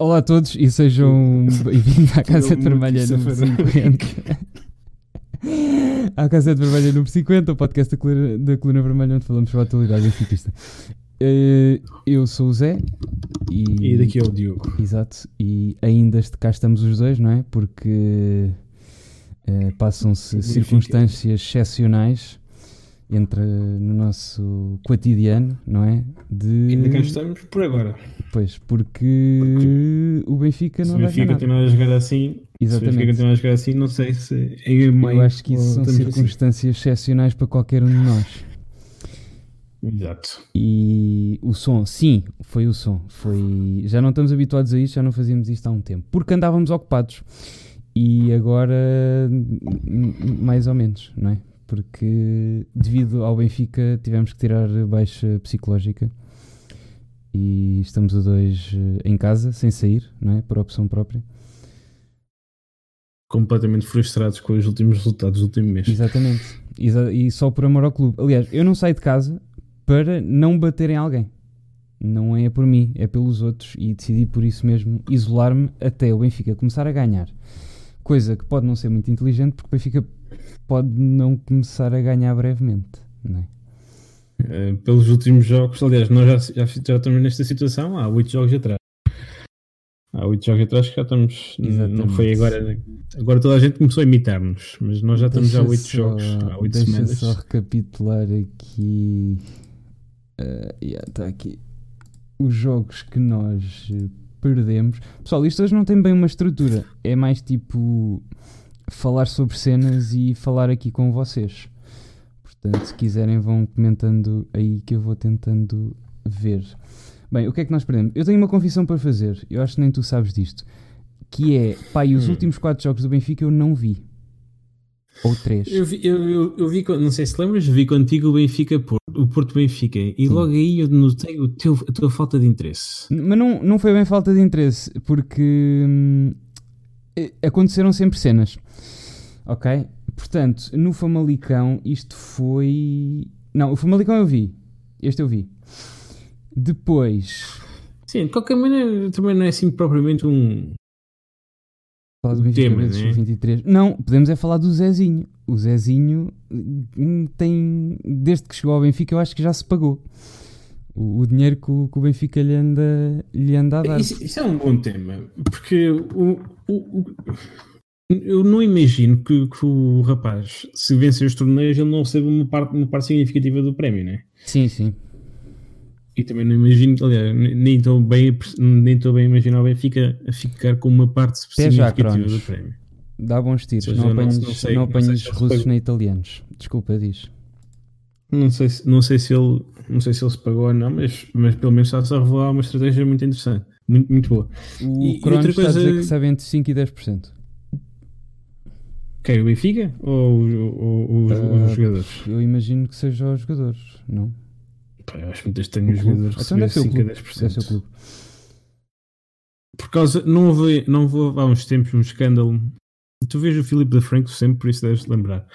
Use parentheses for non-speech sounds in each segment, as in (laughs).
Olá a todos e sejam (laughs) bem-vindos à Casa de (laughs) Vermelha número 50. à Casa de Vermelha número 50, o podcast da Coluna, da Coluna Vermelha, onde falamos sobre a atualidade benfiquista. Uh, eu sou o Zé e, E daqui é o Diogo. Exato, e ainda este- cá estamos os dois, não é? Porque eh, passam-se circunstâncias excepcionais entre no nosso cotidiano, não é? De, Ainda cá estamos por agora. Pois, porque o Benfica Se não o vai Benfica ganhar. continuar a jogar assim, se o Benfica Exatamente. continuar a jogar assim, não sei se em meio Eu acho que isso são assim. circunstâncias excepcionais para qualquer um de nós. Exato. E o som, sim, foi o som. Foi... Já não estamos habituados a isto, já não fazíamos isto há um tempo. Porque andávamos ocupados. E agora, mais ou menos, não é? Porque devido ao Benfica tivemos que tirar baixa psicológica. E estamos a dois eh, em casa, sem sair, não é? Por opção própria. Completamente frustrados com os últimos resultados do último mês. Exatamente. Exa- E só por amor ao clube. Aliás, eu não saio de casa para não bater em alguém. Não é por mim, é pelos outros. E decidi por isso mesmo isolar-me até o Benfica começar a ganhar. Coisa que pode não ser muito inteligente, porque o Benfica pode não começar a ganhar brevemente. Não é? Eh, pelos últimos jogos, aliás, nós já, já, já estamos nesta situação há oito jogos atrás. Há oito jogos atrás que já estamos. n- Não Exatamente. foi agora. Agora toda a gente começou a imitar-nos, mas nós já estamos há oito jogos, há oito Deixa semanas. só recapitular aqui. Uh, yeah, tá aqui. Os jogos que nós eh, perdemos. Pessoal, isto hoje não tem bem uma estrutura. É mais tipo falar sobre cenas e falar aqui com vocês. Portanto, se quiserem, vão comentando aí que eu vou tentando ver. Bem, o que é que nós perdemos? Eu tenho uma confissão para fazer. Eu acho que nem tu sabes disto. Que é, e os Hum. últimos quatro jogos do Benfica eu não vi. Ou três. Eu vi, eu, eu, eu vi, não sei se lembras, vi contigo o Benfica Porto, o Porto Benfica, e logo aí eu notei o teu, a tua falta de interesse. Mas não, não foi bem falta de interesse, porque hum, aconteceram sempre cenas. Ok? Portanto, no Famalicão, isto foi. Não, o Famalicão eu vi. Este eu vi. Depois. Sim, de qualquer maneira, também não é assim propriamente um. Falar do Benfica tema, né? 23. Não, podemos é falar do Zezinho. O Zezinho hum, tem. Desde que chegou ao Benfica, eu acho que já se pagou. O, o dinheiro que o, que o Benfica lhe anda, lhe anda a dar. Isso, isso é um bom tema, porque o, o- eu não imagino que, que o rapaz, se vencer os torneios, ele não receba uma parte, uma parte significativa do prémio, né? Sim, sim. E também não imagino, aliás, nem- estou bem, nem estou bem a imaginar o Benfica a ficar com uma parte significativa do prémio. Dá bons tiros, não não- sei- se russos nem italianos. Desculpa, diz. Não sei, se, não sei se ele não sei se ele se pagou ou não, mas, mas pelo menos está-se a revelar uma estratégia muito interessante, muito, muito boa. O E- Cronos outra está a dizer coisa- que recebe entre 5% e 10%. Quer o Benfica ou, ou- ou os, Ah, os jogadores? Eu imagino que seja os jogadores, não? Pá, eu acho muito estranho os clube? jogadores Então o 5 a clube. Deve ser o 10%. clube. Por causa, não houve, não houve há uns tempos um escândalo. Tu vês o Filipe da Franco sempre, por isso deves lembrar.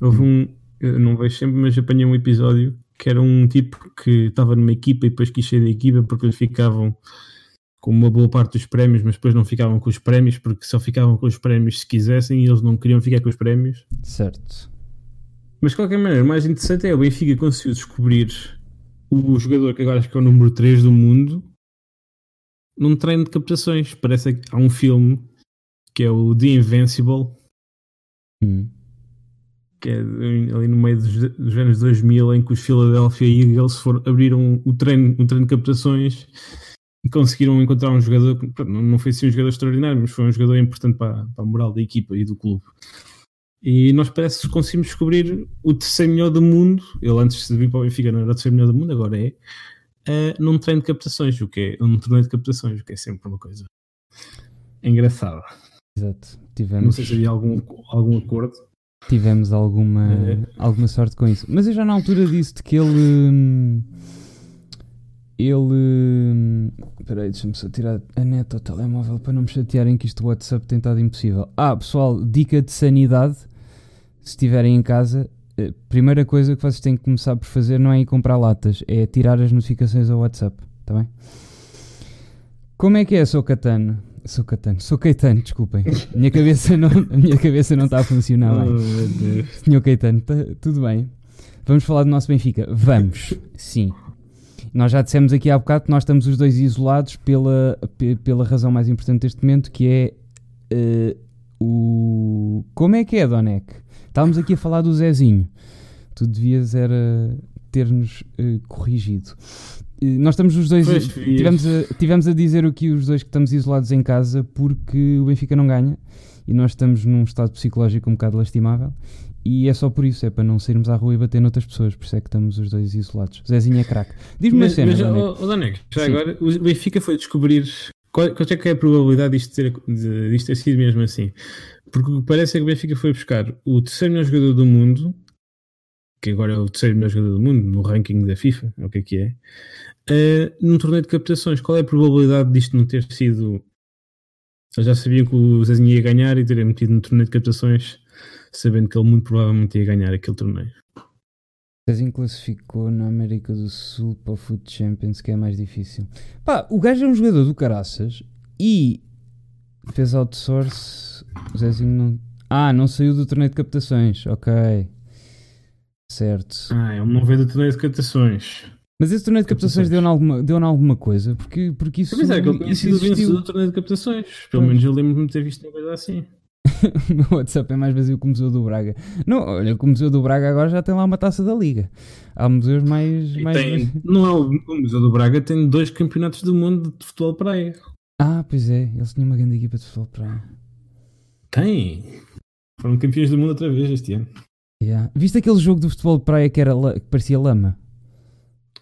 Houve um, eu não vejo sempre, mas apanhei um episódio que era um tipo que estava numa equipa e depois quis sair da equipa porque eles ficavam com uma boa parte dos prémios, mas depois não ficavam com os prémios porque só ficavam com os prémios se quisessem e eles não queriam ficar com os prémios. Certo. Mas de qualquer maneira, o mais interessante é o Benfica conseguiu descobrir o jogador que agora acho que é o número 3 do mundo num treino de captações. Parece que há um filme que é o The Invincible, Hum. Que é ali no meio dos, dos anos 2000, em que os Philadelphia Eagles foram, abriram o treino, o treino de captações e conseguiram encontrar um jogador, não não foi assim um jogador extraordinário, mas foi um jogador importante para, para a moral da equipa e do clube. E nós parece que conseguimos descobrir o terceiro melhor do mundo. Ele antes de vir para o Benfica não era o terceiro melhor do mundo, agora é. eh, num treino de captações, o que é um torneio de captações, o que é sempre uma coisa engraçada. Exato. Não Tivemos, sei se havia algum, algum acordo. Tivemos alguma, É. alguma sorte com isso. Mas eu já na altura disse-te que ele. hum, Ele. hum, Espera aí, deixa-me só tirar a neta ao telemóvel para não me chatearem que isto do WhatsApp tem estado impossível. Ah, pessoal, dica de sanidade. Se estiverem em casa, a primeira coisa que vocês têm que começar por fazer não é ir comprar latas, é tirar as notificações ao WhatsApp, está bem? Como é que é, sou Catano? Sou Catano, sou Caetano, desculpem. Minha cabeça não, a minha cabeça não está a funcionar bem. Oh. Senhor Caetano, tá- tudo bem? Vamos falar do nosso Benfica? Vamos, sim. Nós já dissemos aqui há bocado que nós estamos os dois isolados pela, pe- pela razão mais importante deste momento, que é eh, o... Como é que é, Donec? Estávamos aqui a falar do Zezinho. Tu devias era ter-nos eh, corrigido. Nós estamos os dois... Pois, tivemos, a, tivemos a dizer aqui os dois que estamos isolados em casa porque o Benfica não ganha e nós estamos num estado psicológico um bocado lastimável. E é só por isso, é para não sairmos à rua e bater noutras pessoas, por isso é que estamos os dois isolados. Zezinho é craque. Diz-me uma cena, Donec. oh, oh, já Sim. agora, o Benfica foi descobrir qual, qual é que é a probabilidade disto ter, de- disto ter sido mesmo assim. Porque o que parece é que o Benfica foi buscar o terceiro melhor jogador do mundo, que agora é o terceiro melhor jogador do mundo no ranking da FIFA, é o que é que é, eh, num torneio de captações. Qual é a probabilidade disto não ter sido. Eles já sabiam que o Zezinho ia ganhar e terem metido no torneio de captações, sabendo que ele muito provavelmente ia ganhar aquele torneio. Zezinho classificou na América do Sul para o Foot Champions, que é mais difícil. Pá, o gajo é um jogador do caraças e fez outsource. O Zezinho não. Ah, não saiu do torneio de captações. Ok. Certo. Ah, ele não veio do torneio de captações. Mas esse torneio de captações deu-na alguma, deu alguma coisa? Porque, porque isso. Eu pensava que ele tinha sido vencedor do torneio de captações. Pelo Pois. menos eu lembro-me de ter visto uma coisa assim. (laughs) o meu WhatsApp é mais vazio que o Museu do Braga. Não, olha, o Museu do Braga agora já tem lá uma taça da Liga. Há museus mais. E mais... tem, não é o, o Museu do Braga tem dois campeonatos do mundo de futebol de praia. Ah, pois é, eles tinham uma grande equipa de futebol para. Tem. Foram campeões do mundo outra vez este ano. Yeah. Viste aquele jogo de futebol de praia que, era que parecia lama?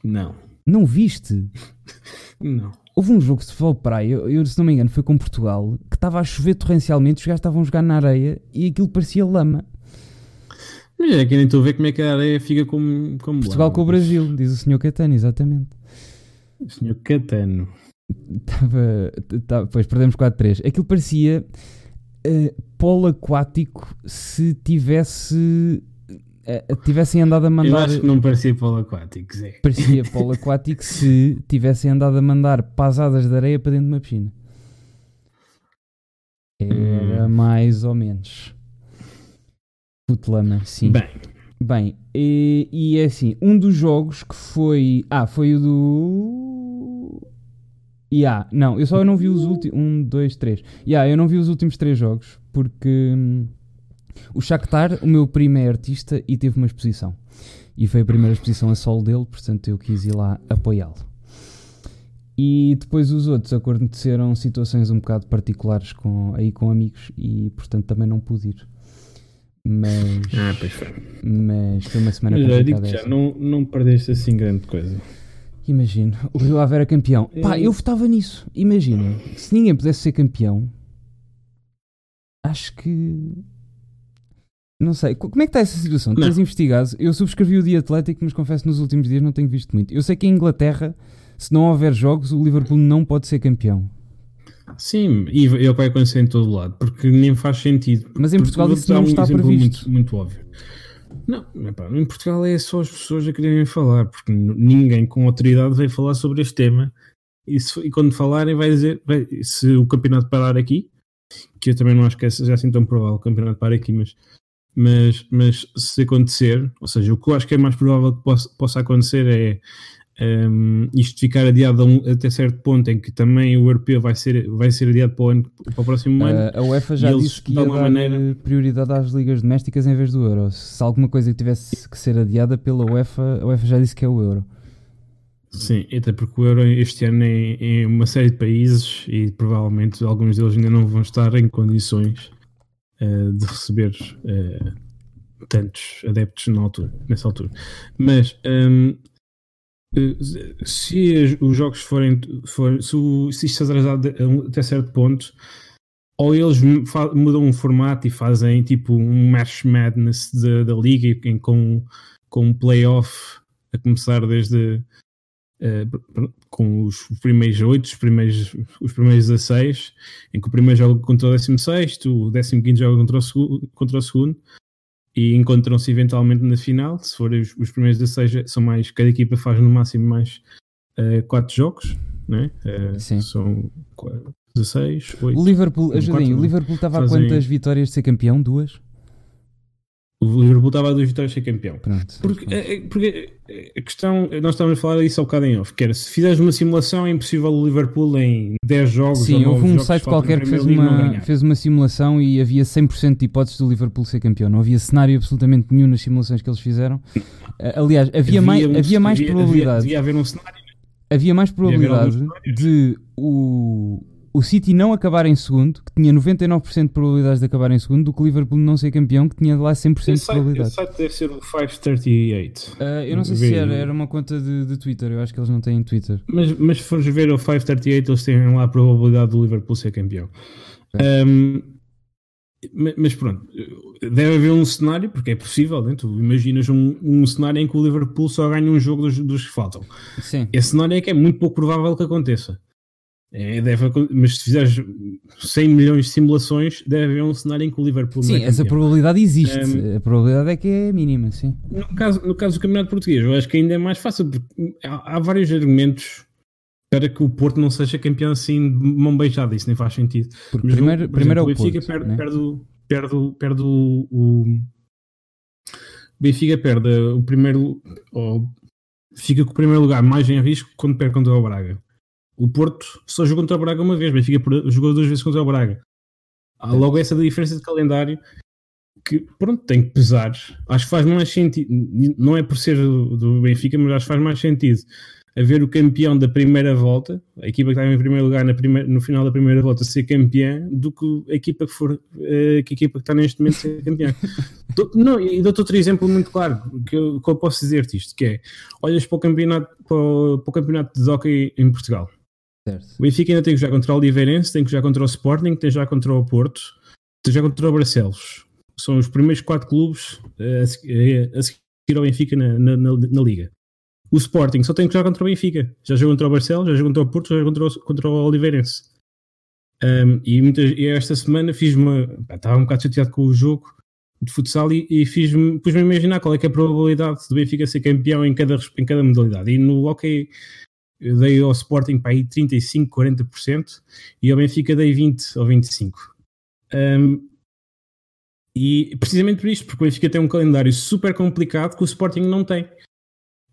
Não. Não viste? (laughs) Não. Houve um jogo de futebol de praia, eu, eu, se não me engano, foi com Portugal, que estava a chover torrencialmente, os gajos estavam a jogar na areia e aquilo parecia lama. Mas é que nem estou a ver como é que a areia fica como, como Portugal lama. com o Brasil, diz o Sr. Catano, exatamente. O senhor Catano. Estava. Tava, pois perdemos 4-3. Aquilo parecia eh, polo aquático se tivesse. Eh, tivessem andado a Eu mandar. acho que não parecia polo aquático, Zé. Parecia (laughs) polo aquático se tivessem andado a mandar pasadas de areia para dentro de uma piscina. Era Hum. mais ou menos. Putelama, sim. Bem, Bem, e, e é assim, um dos jogos que foi. Ah, foi o do. Yeah, não, eu só não vi os últimos. Um, dois, três. Yeah, eu não vi os últimos três jogos porque hum, o Shakhtar, o meu primo é artista e teve uma exposição. E foi a primeira exposição a solo dele, portanto eu quis ir lá apoiá-lo. E depois os outros aconteceram situações um bocado particulares com, aí com amigos e portanto também não pude ir. Mas, ah, pois foi. mas foi uma semana Mas já digo já, não, não perdeste assim grande coisa. Imagino, o Rio Ave era campeão. Pá, eu votava nisso. Imagina, se ninguém pudesse ser campeão, acho que. Não sei, co- como é que está essa situação? Não. Tens investigado? Eu subscrevi o dia Atlético, mas confesso que nos últimos dias não tenho visto muito. Eu sei que em Inglaterra, se não houver jogos, o Liverpool não pode ser campeão. Sim, e é o que vai acontecer em todo lado, porque nem faz sentido. Mas em Portugal isso não um está previsto. Muito, muito óbvio. Não, epá, em Portugal é só as pessoas a quererem falar, porque ninguém com autoridade vai falar sobre este tema. E, se- e quando falarem, vai dizer: vai- se o campeonato parar aqui, que eu também não acho que seja assim tão provável o campeonato parar aqui, mas, mas, mas se acontecer, ou seja, o que eu acho que é mais provável que possa, possa acontecer é um, isto ficar adiado a um- até certo ponto em que também o europeu vai ser, vai ser adiado para o, ano, para o próximo ano. Uh, a UEFA já disse que ia dar maneira- eh, prioridade às ligas domésticas em vez do Euro. Se alguma coisa que tivesse que ser adiada pela UEFA, a UEFA já disse que é o Euro. Sim, até porque o Euro este ano é em uma série de países e provavelmente alguns deles ainda não vão estar em condições eh, de receber eh, tantos adeptos na altura, nessa altura. Mas hum, eh, se os jogos forem, forem se, o, se isto atrasar um- até certo ponto, ou eles mudam o formato e fazem tipo um Match Madness da, liga com, com um playoff a começar desde eh, com os primeiros 8, os primeiros, os primeiros 16, em que o primeiro joga contra o 16, o 15 joga contra o, segu- contra o segundo, e encontram-se eventualmente na final. Se forem os, os primeiros 16, são mais, cada equipa faz no máximo mais 4 jogos, né? Uh, Sim. São 16, 8. O Liverpool, ajudem, o Liverpool estava a quantas vitórias de ser campeão? Duas? O Liverpool estava a duas vitórias ser campeão. Pronto. Porque, é- é- porque a questão, nós estávamos a falar isso ao bocado em off, que era se fizeres uma simulação é impossível o Liverpool em 10 jogos Sim, 9 houve um site qualquer que fez uma, fez uma simulação e havia 100% de hipóteses do Liverpool ser campeão. Não havia cenário absolutamente nenhum nas simulações que eles fizeram. Aliás, havia, mais, um- havia mais havia- probabilidade. Devia haver um cenário. Havia mais probabilidade de o, o City não acabar em segundo, que tinha 99% de probabilidades de acabar em segundo, do que o Liverpool não ser campeão, que tinha lá 100% Esse de site, probabilidade. esse site deve ser o 538. Ah, eu não sei Vê se era, era uma conta de, de Twitter, eu acho que eles não têm Twitter. Mas, mas se fores ver o 538, eles têm lá a probabilidade do Liverpool ser campeão. Um, ma- mas pronto, deve haver um cenário, porque é possível, né? tu imaginas um, um cenário em que o Liverpool só ganha um jogo dos, dos que faltam. Sim. Esse cenário é que é muito pouco provável que aconteça. É, deve, mas se fizeres 100 milhões de simulações, deve haver um cenário em que o Liverpool Sim, é essa probabilidade existe. Um, a probabilidade é que é mínima, sim. No caso, no caso do Campeonato Português, eu acho que ainda é mais fácil, porque há, há vários argumentos para que o Porto não seja campeão assim de mão beijada, isso nem faz sentido. Porque Mas, primeiro, por primeiro é o exemplo, Benfica Porto. perde, né? perde, o- perde, o- perde o, o- Benfica perde o primeiro ou fica com o primeiro lugar mais em risco quando perde contra o Braga. O Porto só jogou contra o Braga uma vez, Benfica jogou duas vezes contra o Braga. Há logo essa diferença de calendário que pronto, tem que pesar. Acho que faz mais sentido, não é por ser do do Benfica, mas acho que faz mais sentido haver o campeão da primeira volta, a equipa que está em primeiro lugar na primeira- no final da primeira volta ser campeã, do que a equipa que for eh, que a equipa que está neste momento ser campeã. (laughs) Não, e dou-te outro exemplo muito claro que eu, que eu posso dizer-te isto, que é olhas para o campeonato, para o, para o campeonato de hockey em Portugal. Certo. O Benfica ainda tem que jogar contra o Oliveirense, tem que jogar contra o Sporting, tem que jogar contra o Porto, tem que jogar contra o Barcelos. São os primeiros quatro clubes eh, a, se- eh, a seguir ao Benfica na, na, na- na Liga. O Sporting só tem que jogar contra o Benfica. Já jogou contra o Barcelos, já jogou contra o Porto, já jogou contra o, contra o Oliveirense. Um, e, muitas, e esta semana fiz uma. Estava um bocado chateado com o jogo de futsal e, e fiz-me, pus-me a imaginar qual é, é a probabilidade do Benfica ser campeão em cada, em cada modalidade. E no hockey eu dei ao Sporting para aí 35, 40% e ao Benfica dei 20 ou 25%. Um, e precisamente por isto, porque o Benfica tem um calendário super complicado que o Sporting não tem.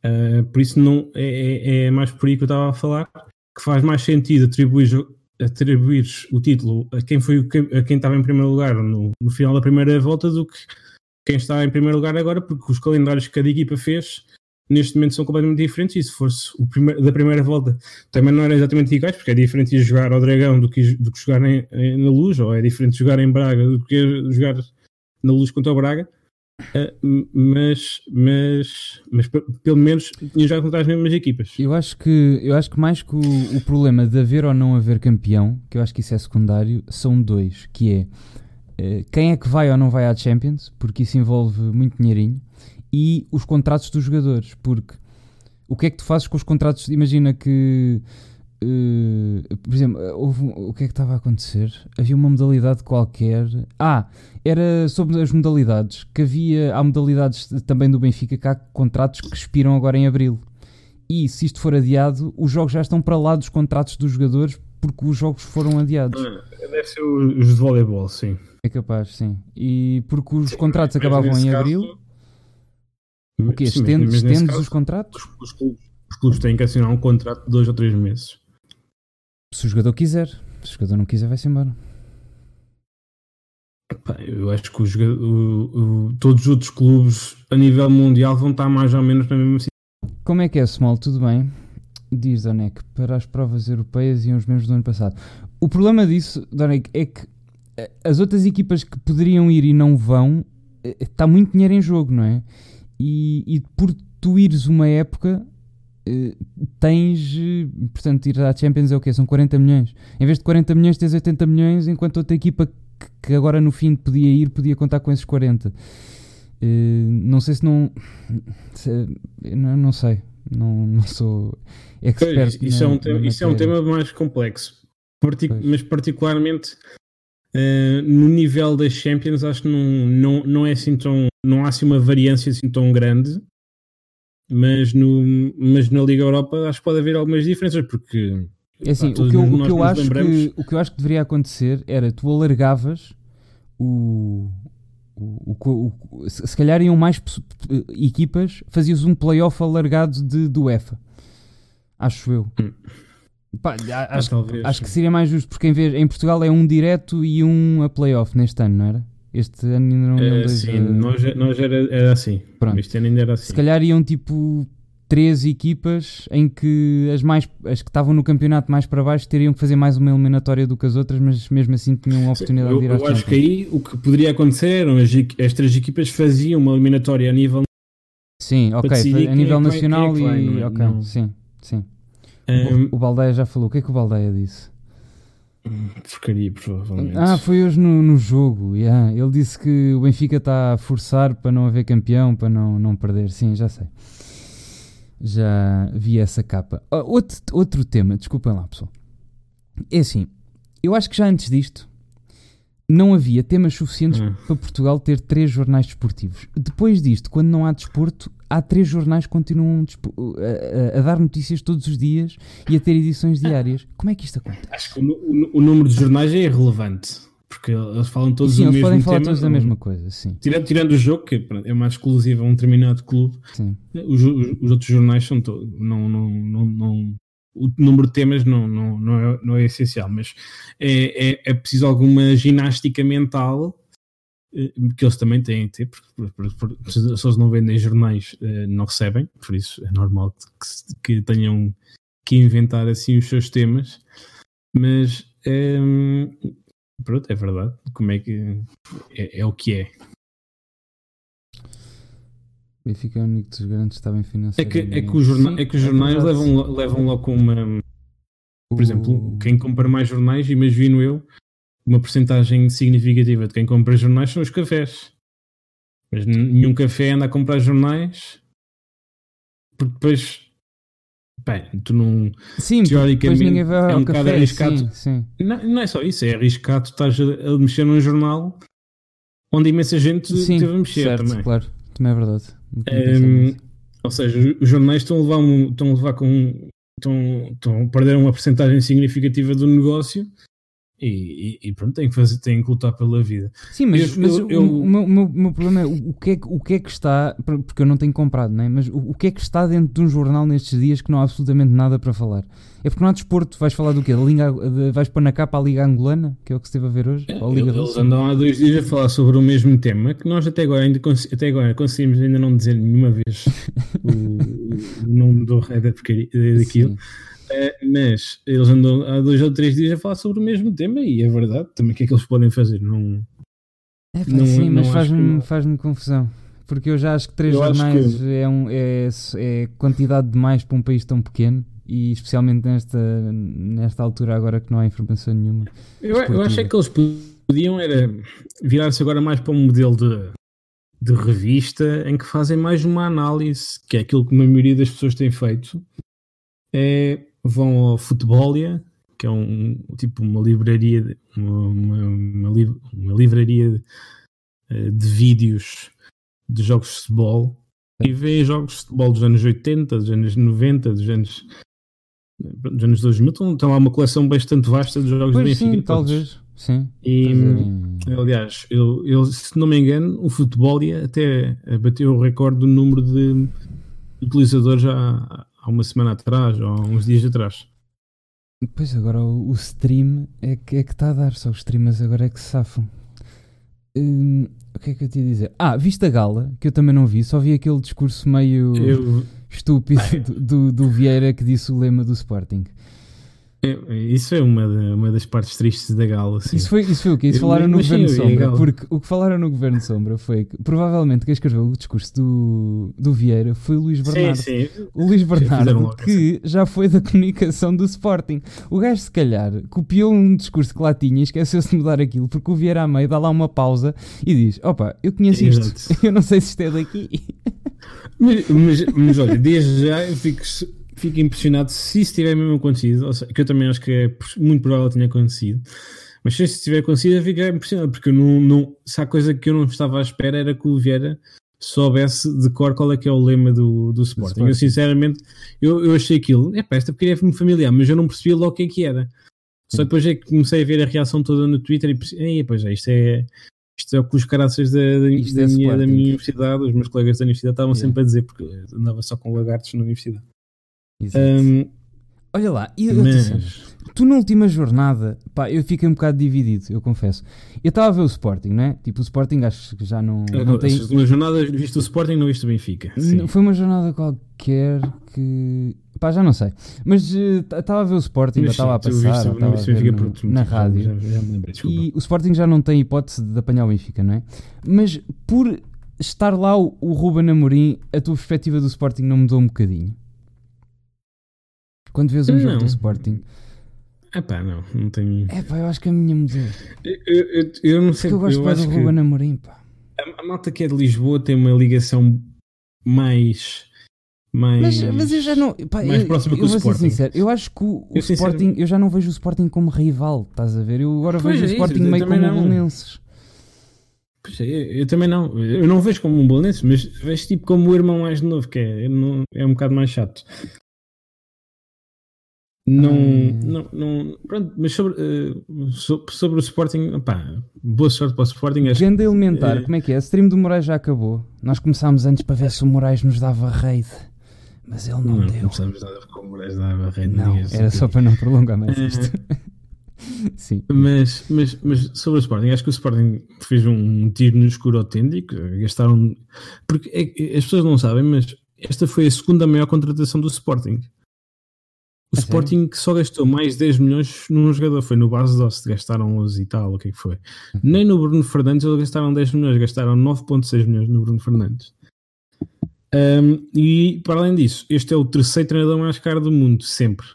Uh, por isso não, é, é- é mais por aí que eu estava a falar, que faz mais sentido atribuir, atribuir o título a quem, foi, a quem estava em primeiro lugar no, no final da primeira volta do que quem está em primeiro lugar agora, porque os calendários que cada equipa fez neste momento são completamente diferentes e se fosse primeiro, da primeira volta também não eram exatamente iguais, porque é diferente jogar ao Dragão do que, do que jogar em- em- na Luz, ou é diferente jogar em Braga do que jogar na Luz contra o Braga. Uh, mas, mas, mas pe- pelo menos tinha já contra as mesmas equipas. Eu acho que, eu acho que mais que o, o problema de haver ou não haver campeão, que eu acho que isso é secundário, são dois, que é eh, quem é que vai ou não vai à Champions, porque isso envolve muito dinheirinho, e os contratos dos jogadores, porque o que é que tu fazes com os contratos? Imagina que, eh, por exemplo, houve o que é que estava a acontecer? Havia uma modalidade qualquer. Ah, era sobre as modalidades, que havia, há modalidades também do Benfica que há contratos que expiram agora em Abril. E se isto for adiado, os jogos já estão para lá dos contratos dos jogadores porque os jogos foram adiados. Deve ser os de voleibol, sim. É capaz, sim. E porque os Sim, contratos acabavam em caso- Abril, o quê? Sim, mas- Estende- mas nesse Estendes caso, os contratos? os, os clubes, os clubes têm que assinar um contrato de dois ou três meses. Se o jogador quiser. Se o jogador não quiser, vai-se embora. Eu acho que joga- o- o- todos os outros clubes a nível mundial vão estar mais ou menos na mesma situação. Como é que é, Small? Tudo bem? Diz Donek, para as provas europeias iam os mesmos do ano passado. O problema disso, Donek, é que eh, as outras equipas que poderiam ir e não vão, eh, está muito dinheiro em jogo, não é? E, e por tu ires uma época, eh, tens, eh, portanto, ir à Champions é o quê? São 40 milhões. Em vez de 40 milhões, tens 80 milhões, enquanto outra equipa que, que agora no fim podia ir, podia contar com esses 40. Eh, não sei se não. se- não, não sei. Não, não sou expert. Pois, isso, na- é um isso é um tema mais complexo, Pois. mas particularmente eh, no nível das Champions, acho que não, não, não é assim tão. Não há assim uma variância assim tão grande, mas, no, mas na Liga Europa acho que pode haver algumas diferenças, porque É assim, Pá, o que, eu, o, que eu acho lembramos- que, o que eu acho que deveria acontecer era tu alargavas o. o, o- o- se calhar iam mais equipas, fazias um playoff alargado de, do UEFA. Acho eu. Hum. Pá, Ah, acho, talvez. acho que seria mais justo, porque em, vez, em Portugal é um direto e um a playoff neste ano, não era? Este ano ainda não Eh, dois sim, a- nós, nós era, era assim. Pronto. Este ano ainda era assim. Se calhar iam tipo três equipas em que as, mais, as que estavam no campeonato mais para baixo teriam que fazer mais uma eliminatória do que as outras, mas mesmo assim tinham a oportunidade eu, de ir às eu acho que aí o que poderia acontecer eram as, as três equipas faziam uma eliminatória a nível. Sim, ok, a é nível nacional é vai, e. não é? ok, Não. sim, sim. Ehm, O, Baldeia já falou. O que é que o Baldeia disse? porcaria, provavelmente. Ah, foi hoje no, no jogo. yeah. Ele disse que o Benfica está a forçar para não haver campeão, para não, não perder. Sim, já sei. Já vi essa capa. Ah, outro, outro tema, desculpem lá, pessoal. É assim, eu acho que já antes disto não havia temas suficientes Ah. para Portugal ter três jornais desportivos. Depois disto, quando não há desporto, há três jornais que continuam a, a- a dar notícias todos os dias e a ter edições diárias. Como é que isto acontece? Acho que o, o o número de jornais é irrelevante. Porque eles falam todos Sim, o mesmo podem falar tema. todos da mesma coisa, sim. Tirando, tirando o jogo, que pronto, é mais exclusivo a um determinado clube, os- os outros jornais são todos. Não, não, não, não- o número de temas não, não, não, é, não é essencial, mas é, é, é preciso alguma ginástica mental eh, que eles também têm que ter, porque por- por- por- se eles não vendem jornais, eh, não recebem, por isso é normal que, que tenham que inventar assim os seus temas, mas ehm, pronto, é verdade. Como é que é, é o que é? Benfica é o único dos grandes que está bem É financiado. que, é que, os, jorna- é que os jornais levam, lo- levam logo com uma. Por exemplo, quem compra mais jornais, imagino eu, uma porcentagem significativa de quem compra jornais são os cafés. Mas nenhum café anda a comprar jornais porque depois. Bem, tu não. Sim, teoricamente, ninguém vai é um bocado arriscado. Sim, sim. Não, não é só isso, é arriscado estás a, a mexer num jornal onde imensa gente Sim, teve a mexer certo, também. claro. Também é verdade. Nisso. ou seja, os jornais estão a levar, um, estão a levar com. Estão, estão a perder uma porcentagem significativa do negócio e, e- e pronto, têm que, fazer, têm que lutar pela vida. Sim, mas, eu- mas eu- o- eu- o, meu, meu- problema é o, que é que, o que é que está, porque eu não tenho comprado, não é? mas o, o que é que está dentro de um jornal nestes dias que não há absolutamente nada para falar? É porque não há desporto, vais falar do quê? Da Liga, de- vais pôr na capa a Liga Angolana, que é o que se esteve a ver hoje? Ou a Liga Eles andam há dois dias a falar sobre o mesmo tema que nós até agora, ainda até agora conseguimos ainda não dizer nenhuma vez (laughs) o, o nome do rei da porcaria, daquilo. Sim. Eh, mas eles andam há dois ou três dias a falar sobre o mesmo tema e é verdade. Também o que é que eles podem fazer? Não, É pá, Não- sim, não mas faz-me que faz confusão. Porque eu já acho que três Eu jornais que- é, um, é, é quantidade demais para um país tão pequeno e especialmente nesta, nesta altura agora que não há informação nenhuma. Eu, eu é que eles podiam era virar-se agora mais para um modelo de, de revista em que fazem mais uma análise, que é aquilo que a maioria das pessoas tem feito. É, vão ao Futebolia, que é um tipo uma livraria, de- uma, uma, uma, uma livraria de, eh, de vídeos de jogos de futebol e veem jogos de futebol dos anos 80, dos anos 90, dos anos, dos anos 2000. Então, tem lá uma coleção bastante vasta de jogos Pois de Benfica. sim, talvez. Sim. E, Fazerem- aliás, eu, eu, se não me engano, o futebol até bateu o recorde do número de utilizadores há, há uma semana atrás, ou há uns dias atrás. Pois agora o, stream é que é que está a dar, só os streamers agora é que se safam. Hum, o que é que eu te ia dizer? Ah, viste a gala, que eu também não vi, só vi aquele discurso meio Eu, estúpido do, (laughs) do, do Vieira que disse o lema do Sporting. Eu- isso é uma, uma das partes tristes da gala. Assim. Isso foi, isso foi o quê? Isso Eu- falaram no sim, Governo vi a Sombra. Porque o que falaram no Governo Sombra foi que provavelmente quem escreveu o discurso do, do Vieira foi o Luís sim, Bernardo. sim. O Luís Bernardo, que já foi da comunicação do Sporting. O gajo, se calhar, copiou um discurso que lá tinha e esqueceu-se de mudar aquilo, porque o Vieira a meio dá lá uma pausa e diz: Opa, eu conheço isto, Exato. (laughs) eu não sei se isto é daqui. Mas, mas, mas olha, desde já eu fico, fico impressionado se isso tiver mesmo acontecido, seja, que eu também acho que é muito provável que tenha acontecido, mas se isso tiver acontecido eu fico impressionado, porque eu não, não, se há coisa que eu não estava à espera era que o Vieira soubesse de cor qual é que é o lema do, do Sporting. Sporting. Eu sinceramente, eu, eu achei aquilo, é pá, esta porcaria é-me familiar, mas eu não percebi logo o que é que era. Só depois é que comecei a ver a reação toda no Twitter e percebi, "Ei, pois é, isto é, isto é o que os caraças da, da, da é minha, da minha universidade, os meus colegas da universidade estavam Yeah. sempre a dizer, porque andava só com lagartos na universidade. Exato. Hum, Olha lá, e mas, Tu na última jornada, pá, eu fiquei um bocado dividido, eu confesso. Eu estava a ver o Sporting, não é? Tipo, o Sporting acho que já não, não tem. as últimas jornadas viste o Sporting, não viste o Benfica. Sim. Foi uma jornada qualquer que. Pá, já não sei. Mas estava a ver o Sporting, estava a passar, viste- não viste Benfica no- por na rádio. Já, já me lembrei, desculpa. E o Sporting já não tem hipótese de apanhar o Benfica, não é? Mas por estar lá o, o Ruben Amorim, a tua perspectiva do Sporting não mudou um bocadinho? Quando vês um jogo Não. do Sporting, Epá, não, não tenho. é pá, eu acho que a minha mudou. Eu, eu, eu- não sei, Porque eu gosto eu mais do Ruben Amorim, pá. a, a malta que é de Lisboa tem uma ligação mais. mais Mas, mas eu já não. Pá, mais eu, próxima que o Sporting. sincero, eu acho que o, o Sporting, sinceramente- eu já não vejo o Sporting como rival, estás a ver? Eu agora Pois vejo o é isso, Sporting meio como não. Belenenses. Pois é, eu, também não. Eu não vejo como um balanço, mas vejo tipo como o irmão mais novo, que é, não- é um bocado mais chato. Não, Hum. não, não, pronto, mas sobre, eh, so- sobre o Sporting, pá, boa sorte para o Sporting. Acho Ganda elementar, É. como é que é? A stream do Moraes já acabou. Nós começámos antes para ver se o Moraes nos dava raid, mas ele não, não, deu. começamos nada com o Moraes da Barreira. Não, era só para não prolongar mais Eh, isto. (laughs) Sim. Mas, mas, mas sobre o Sporting, acho que o Sporting fez um tiro no escuro autêntico. Gastaram. Porque é as pessoas não sabem, mas esta foi a segunda maior contratação do Sporting. O A Sporting que só gastou mais 10 milhões num jogador, foi no base Dost, gastaram 11 e tal, o que é que foi? Nem no Bruno Fernandes eles gastaram 10 milhões, gastaram 9,6 milhões no Bruno Fernandes. Um, e para além disso, este é o terceiro treinador mais caro do mundo, sempre.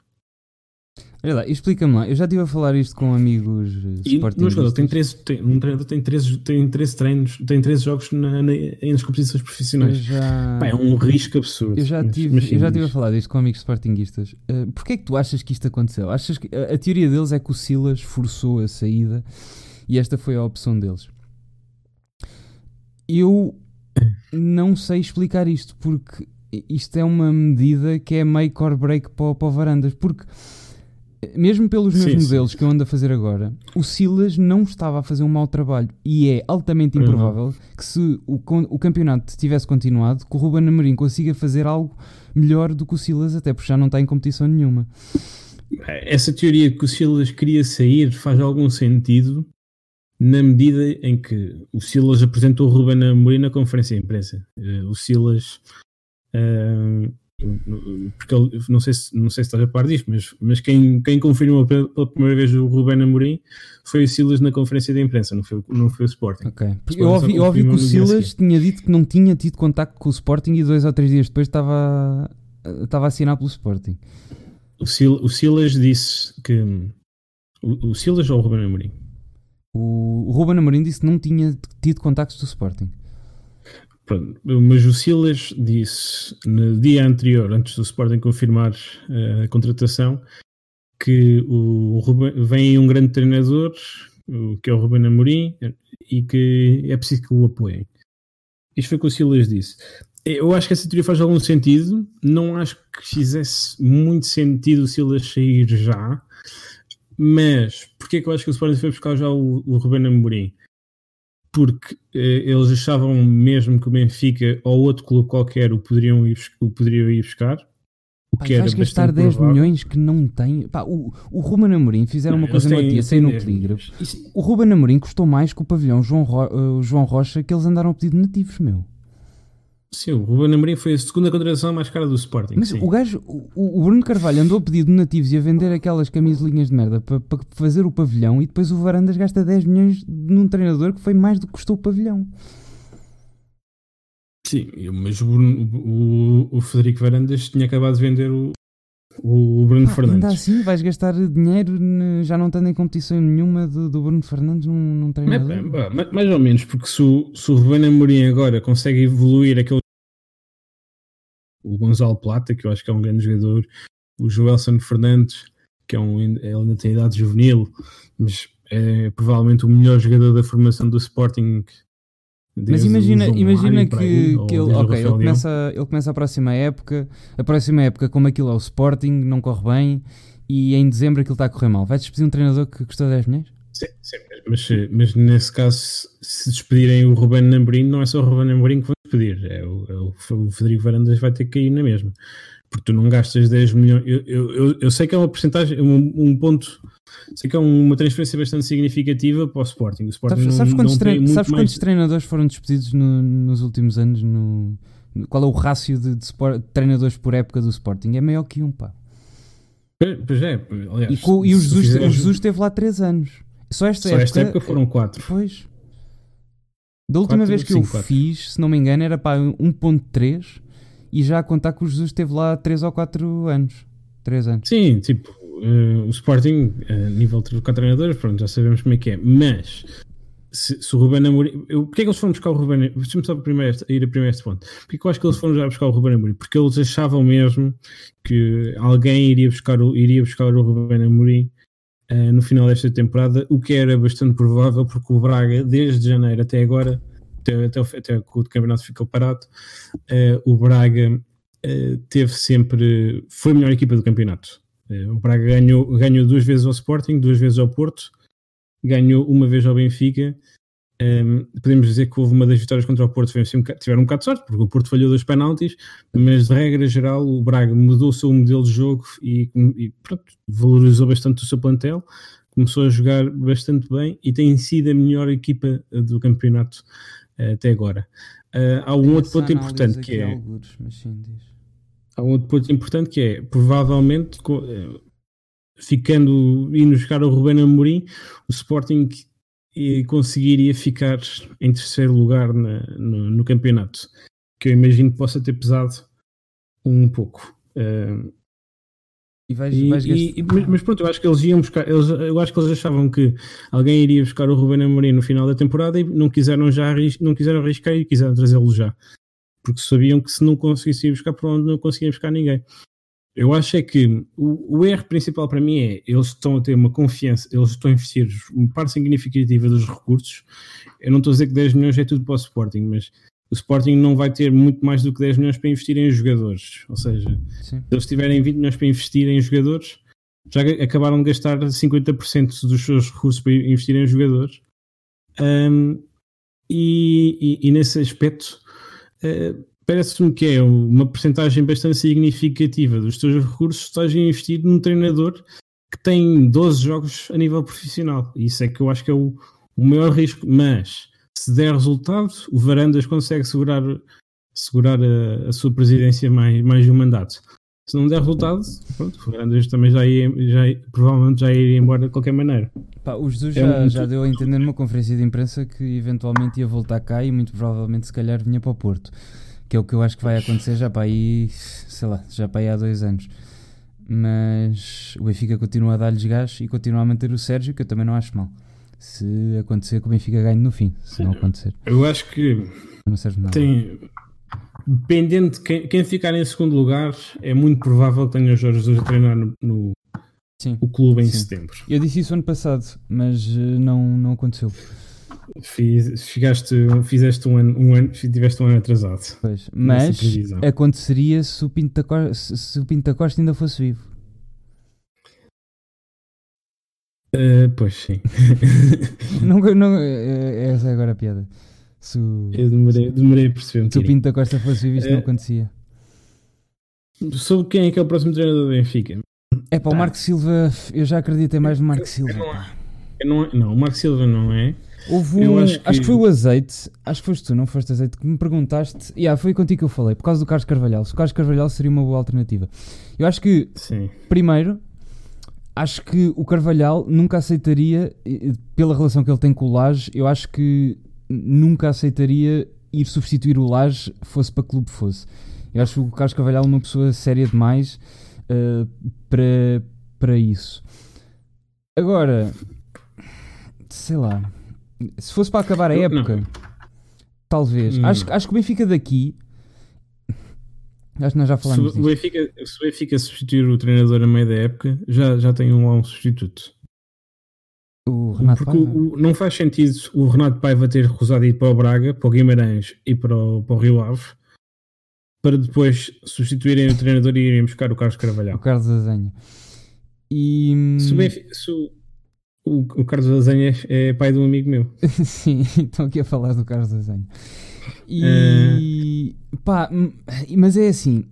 Olha lá, explica-me lá. Eu já estive a falar isto com amigos eh, no jogador tem Sportingistas. 13, tem, um treinador tem 13, tem 13 treinos, tem 13 jogos na, na, nas competições profissionais. já... Pá, é um risco absurdo. Eu já Mas- tive, mas sim, eu já diz. tive a falar disto com amigos sportinguistas. Uh, Porquê é que tu achas que isto aconteceu? Achas que a, a teoria deles é que o Silas forçou a saída e esta foi a opção deles. Eu não sei explicar isto porque isto é uma medida que é make or break para, para o Varandas. Porque mesmo pelos meus Sim, sim. modelos que eu ando a fazer agora, o Silas não estava a fazer um mau trabalho e é altamente não. improvável que se o, o campeonato tivesse continuado, que o Ruben Amorim consiga fazer algo melhor do que o Silas, até porque já não está em competição nenhuma. Essa teoria que o Silas queria sair faz algum sentido na medida em que o Silas apresentou o Ruben Amorim na conferência de imprensa. Eh, O Silas. eh, porque ele, não sei se não sei se estás a par disto, mas, mas quem, quem confirmou pela primeira vez o Ruben Amorim foi o Silas na conferência de imprensa, não foi, o- não foi o Sporting. Ok. Porque Sporting Eu ouvi, eu ouvi que o Silas tinha dito que não tinha tido contacto com o Sporting e dois ou três dias depois estava, estava a assinar pelo Sporting. O, Sil- o Silas disse que. O, o Silas ou o Ruben Amorim? O, o Ruben Amorim disse que não tinha tido contactos do Sporting. Pronto, mas o Silas disse no dia anterior, antes do Sporting confirmar eh, a contratação, que o Ruben, vem um grande treinador, que é o Ruben Amorim, e que é preciso que o apoiem. Isto foi o que o Silas disse. Eu acho que essa teoria faz algum sentido, não acho que fizesse muito sentido o Silas sair já, mas porquê é que eu acho que o Sporting foi buscar já o, o Ruben Amorim? Porque eh, eles achavam mesmo que o Benfica ou outro clube qualquer o poderiam ir, o poderiam ir buscar. O Pá, que era vais gastar bastante 10 provável. milhões que não tem. Pá, o, o Ruben Amorim fizeram uma Não, coisa eles no dia, saiu no têm 10 polígrafo. milhões. Isso- O Ruben Amorim custou mais que o pavilhão João, Ro- eh, João Rocha que eles andaram a pedir de nativos, meu. Sim, o Ruben Amorim foi a segunda contratação mais cara do Sporting. Mas sim. o gajo, o, o Bruno Carvalho andou a pedir de nativos e a vender aquelas camisolinhas de merda para, para fazer o pavilhão e depois o Varandas gasta 10 milhões num treinador que foi mais do que custou o pavilhão. Sim, mas o, o, o Federico Varandas tinha acabado de vender o, o Bruno ainda Fernandes. assim vais gastar dinheiro já não estando em competição nenhuma do, do Bruno Fernandes num, num Mas, treinador. pá, ma- mais ou menos, porque se o, se o Ruben Amorim agora consegue evoluir aquele o Gonzalo Plata, que eu acho que é um grande jogador, o Joelson Fernandes, que é um, ele ainda tem idade juvenil, mas é provavelmente o melhor jogador da formação do Sporting Mas imagina, imagina que, aí, que ele, okay, ele, começa, ele começa a próxima época, a próxima época, como aquilo é o Sporting, não corre bem, e em dezembro aquilo está a correr mal. Vais despedir um treinador que custou 10 milhões? Sim, sim mas, mas nesse caso, se despedirem o Ruben Amorim, não é só o Ruben Amorim que despedir, é o, é o Federico Varandas vai ter que cair na mesma. Porque tu não gastas 10 milhões. Eu, eu, eu, eu sei que é uma porcentagem, um, um ponto sei que é uma transferência bastante significativa para o Sporting. O Sporting sabes, sabes, quantos, trein sabes mais... quantos, treinadores foram despedidos no, nos últimos anos? No, qual é o rácio de, de, de, treinadores por época do Sporting? É maior que um, pá. Pois é, aliás, e, com, e o, Jesus, fizeres... o Jesus esteve lá 3 anos. Só esta, Só época, esta época foram 4. Pois. Da última quatro, vez que eu quatro. fiz, se não me engano, era para 1.3 e já a contar que o Jesus esteve lá 3 ou 4 anos. 3 anos. Sim, tipo, uh, o Sporting, a uh, nível de treinadores, pronto, já sabemos como é que é. Mas se, se o Ruben Amorim. Eu, porquê é que eles foram buscar o Ruben Deixa-me só primeiro, ir a primeiro este ponto. Porquê que eu acho que eles foram já buscar o Ruben Amorim? Porque eles achavam mesmo que alguém iria buscar o, iria buscar o Ruben Amorim uh, no final desta temporada, o que era bastante provável, porque o Braga, desde janeiro até agora, até, até, até o campeonato ficou parado, uh, o Braga uh, teve sempre. foi a melhor equipa do campeonato. o Braga ganhou, ganhou duas vezes ao Sporting, duas vezes ao Porto, ganhou uma vez ao Benfica. Um, podemos dizer que houve uma das vitórias contra o Porto, foi assim, tiveram um bocado de sorte, porque o Porto falhou dois penaltis, mas de regra geral o Braga mudou o seu modelo de jogo e, e pronto, valorizou bastante o seu plantel, começou a jogar bastante bem e tem sido a melhor equipa eh, do campeonato uh, até agora. Uh, há um outro ponto importante que é. Algures, há um outro ponto importante que é provavelmente ficando indo buscar o Ruben Amorim, o Sporting conseguiria ficar em terceiro lugar na, no, no, campeonato, que eu imagino que possa ter pesado um pouco. Uh, e vais, e, vais e, mas pronto, eu acho que eles iam buscar, eles, eu acho que eles achavam que alguém iria buscar o Ruben Amorim no final da temporada e não quiseram já não quiseram arriscar e quiseram trazê-lo já. Porque sabiam que se não conseguissem buscar, por onde não conseguiam buscar ninguém. Eu acho é que o, o, erro principal para mim é eles estão a ter uma confiança, eles estão a investir uma parte significativa dos recursos. Eu não estou a dizer que 10 milhões é tudo para o Sporting, mas o Sporting não vai ter muito mais do que 10 milhões para investir em jogadores. Ou seja, Sim. se eles tiverem 20 milhões para investir em jogadores, já acabaram de gastar 50% dos seus recursos para investir em jogadores. Um, e, e, e, nesse aspecto, uh, parece-me que é uma porcentagem bastante significativa dos teus recursos estás a investir num treinador que tem 12 jogos a nível profissional. Isso é que eu acho que é o, o maior risco. Mas se der resultado, o Varandas consegue segurar, segurar a, a sua presidência mais, mais de um mandato. Se não der resultado, pronto, o Varandas também já, ia, já provavelmente já iria embora de qualquer maneira. Pá, o Jesus é já, já deu a entender numa conferência de imprensa que eventualmente ia voltar cá e muito provavelmente se calhar vinha para o Porto que é o que eu acho que vai acontecer já para aí, sei lá, já para aí há dois anos. Mas o Benfica continua a dar-lhes gás e continua a manter o Sérgio, que eu também não acho mal. Se acontecer que o Benfica ganhe no fim, se não acontecer. Eu acho que não serve nada. Tem, dependendo de quem, quem, ficar em segundo lugar, é muito provável que tenha os Jorge Jesus a treinar no, no o clube em sim. setembro. Eu disse isso ano passado, mas eh, não, não aconteceu. Fiz, ficaste, fizeste um ano, um ano, tiveste um ano atrasado. Pois, mas aconteceria se o, Pinto da Costa, se o Pinto da Costa ainda fosse vivo. Uh, pois sim. (laughs) não, não, é, essa é agora a piada. Se o, Eu demorei, demorei a perceber. Se o Pinto da Costa fosse vivo, isto uh, não acontecia. Sobre quem é que é o próximo treinador do Benfica? É para tá. o Marco Silva, eu já acreditei mais no Marco Silva. Não, não, não, o Marco Silva não é. Houve um, acho, que... acho, que... foi o azeite, acho que foste tu, não foste azeite, que me perguntaste. E yeah, foi contigo que eu falei, por causa do Carlos Carvalhal. Se o Carlos Carvalhal seria uma boa alternativa. Eu acho que, Sim. primeiro, acho que o Carvalhal nunca aceitaria, pela relação que ele tem com o Laje, eu acho que nunca aceitaria ir substituir o Laje, fosse para clube fosse. Eu acho que o Carlos Carvalhal é uma pessoa séria demais uh, para, para isso. Agora, sei lá se fosse para acabar a época, não. talvez. Hum. Acho, acho que o Benfica daqui. Acho que nós já falamos se o Benfica, se o Benfica substituir o treinador a meio da época, já, já tem um, um substituto. O Renato Porque Paiva? o- o- não faz sentido o Renato Paiva ter recusado ir para o Braga, para o Guimarães e para o, para o Rio Ave para depois substituírem o treinador e irem buscar o Carlos O Carvalhal. Carlos Azanha. E. Se, o Benfi- se o, o, o Carlos Lasanha é pai de um amigo meu. (laughs) Sim, estão aqui a falar do Carlos Azanha. E. Pá, hum, mas é assim: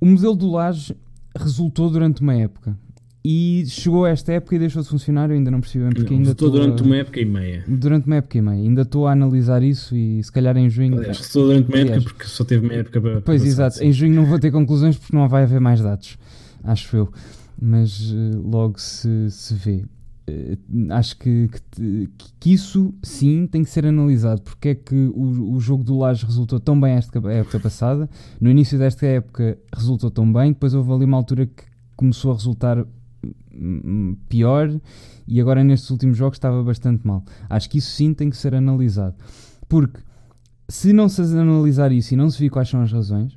o modelo do Laje resultou durante uma época. E chegou a esta época e deixou de funcionar. Eu ainda não percebi bem porque Não, ainda estou durante a- uma época e meia. Durante uma época e meia. Ainda estou a analisar isso e se calhar em junho. Aliás, estou durante uma época porque só teve uma época para. Pois, para exato. Em junho não vou ter conclusões porque não vai haver mais dados, acho eu. Mas eh, logo se, se vê. Eh, acho que, que, que isso sim tem que ser analisado. Porque é que o, o jogo do Laje resultou tão bem esta época passada, no início desta época resultou tão bem, depois houve ali uma altura que começou a resultar hum, pior e agora nestes últimos jogos estava bastante mal. Acho que isso sim tem que ser analisado. Porque se não se analisar isso e não se vir quais são as razões,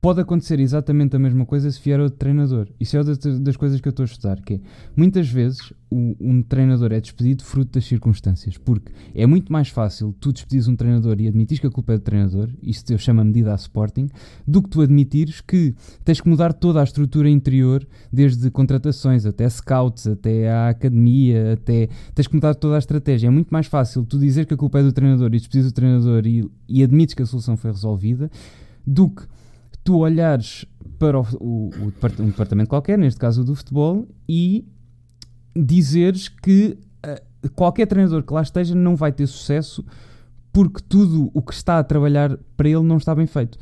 pode acontecer exatamente a mesma coisa se vier outro treinador. Isso é outra das coisas que eu estou a estudar, que é, muitas vezes o- um treinador é despedido fruto das circunstâncias, porque é muito mais fácil tu despedires um treinador e admitires que a culpa é do treinador, isto eu chamo a medida a Sporting, do que tu admitires que tens que mudar toda a estrutura interior, desde contratações até scouts, até a academia, até tens que mudar toda a estratégia. É muito mais fácil tu dizer que a culpa é do treinador e despedires o treinador e, e admites que a solução foi resolvida, do que tu olhares para o, o- o depart- um departamento qualquer, neste caso o do futebol, e dizeres que ah, qualquer treinador que lá esteja não vai ter sucesso porque tudo o que está a trabalhar para ele não está bem feito.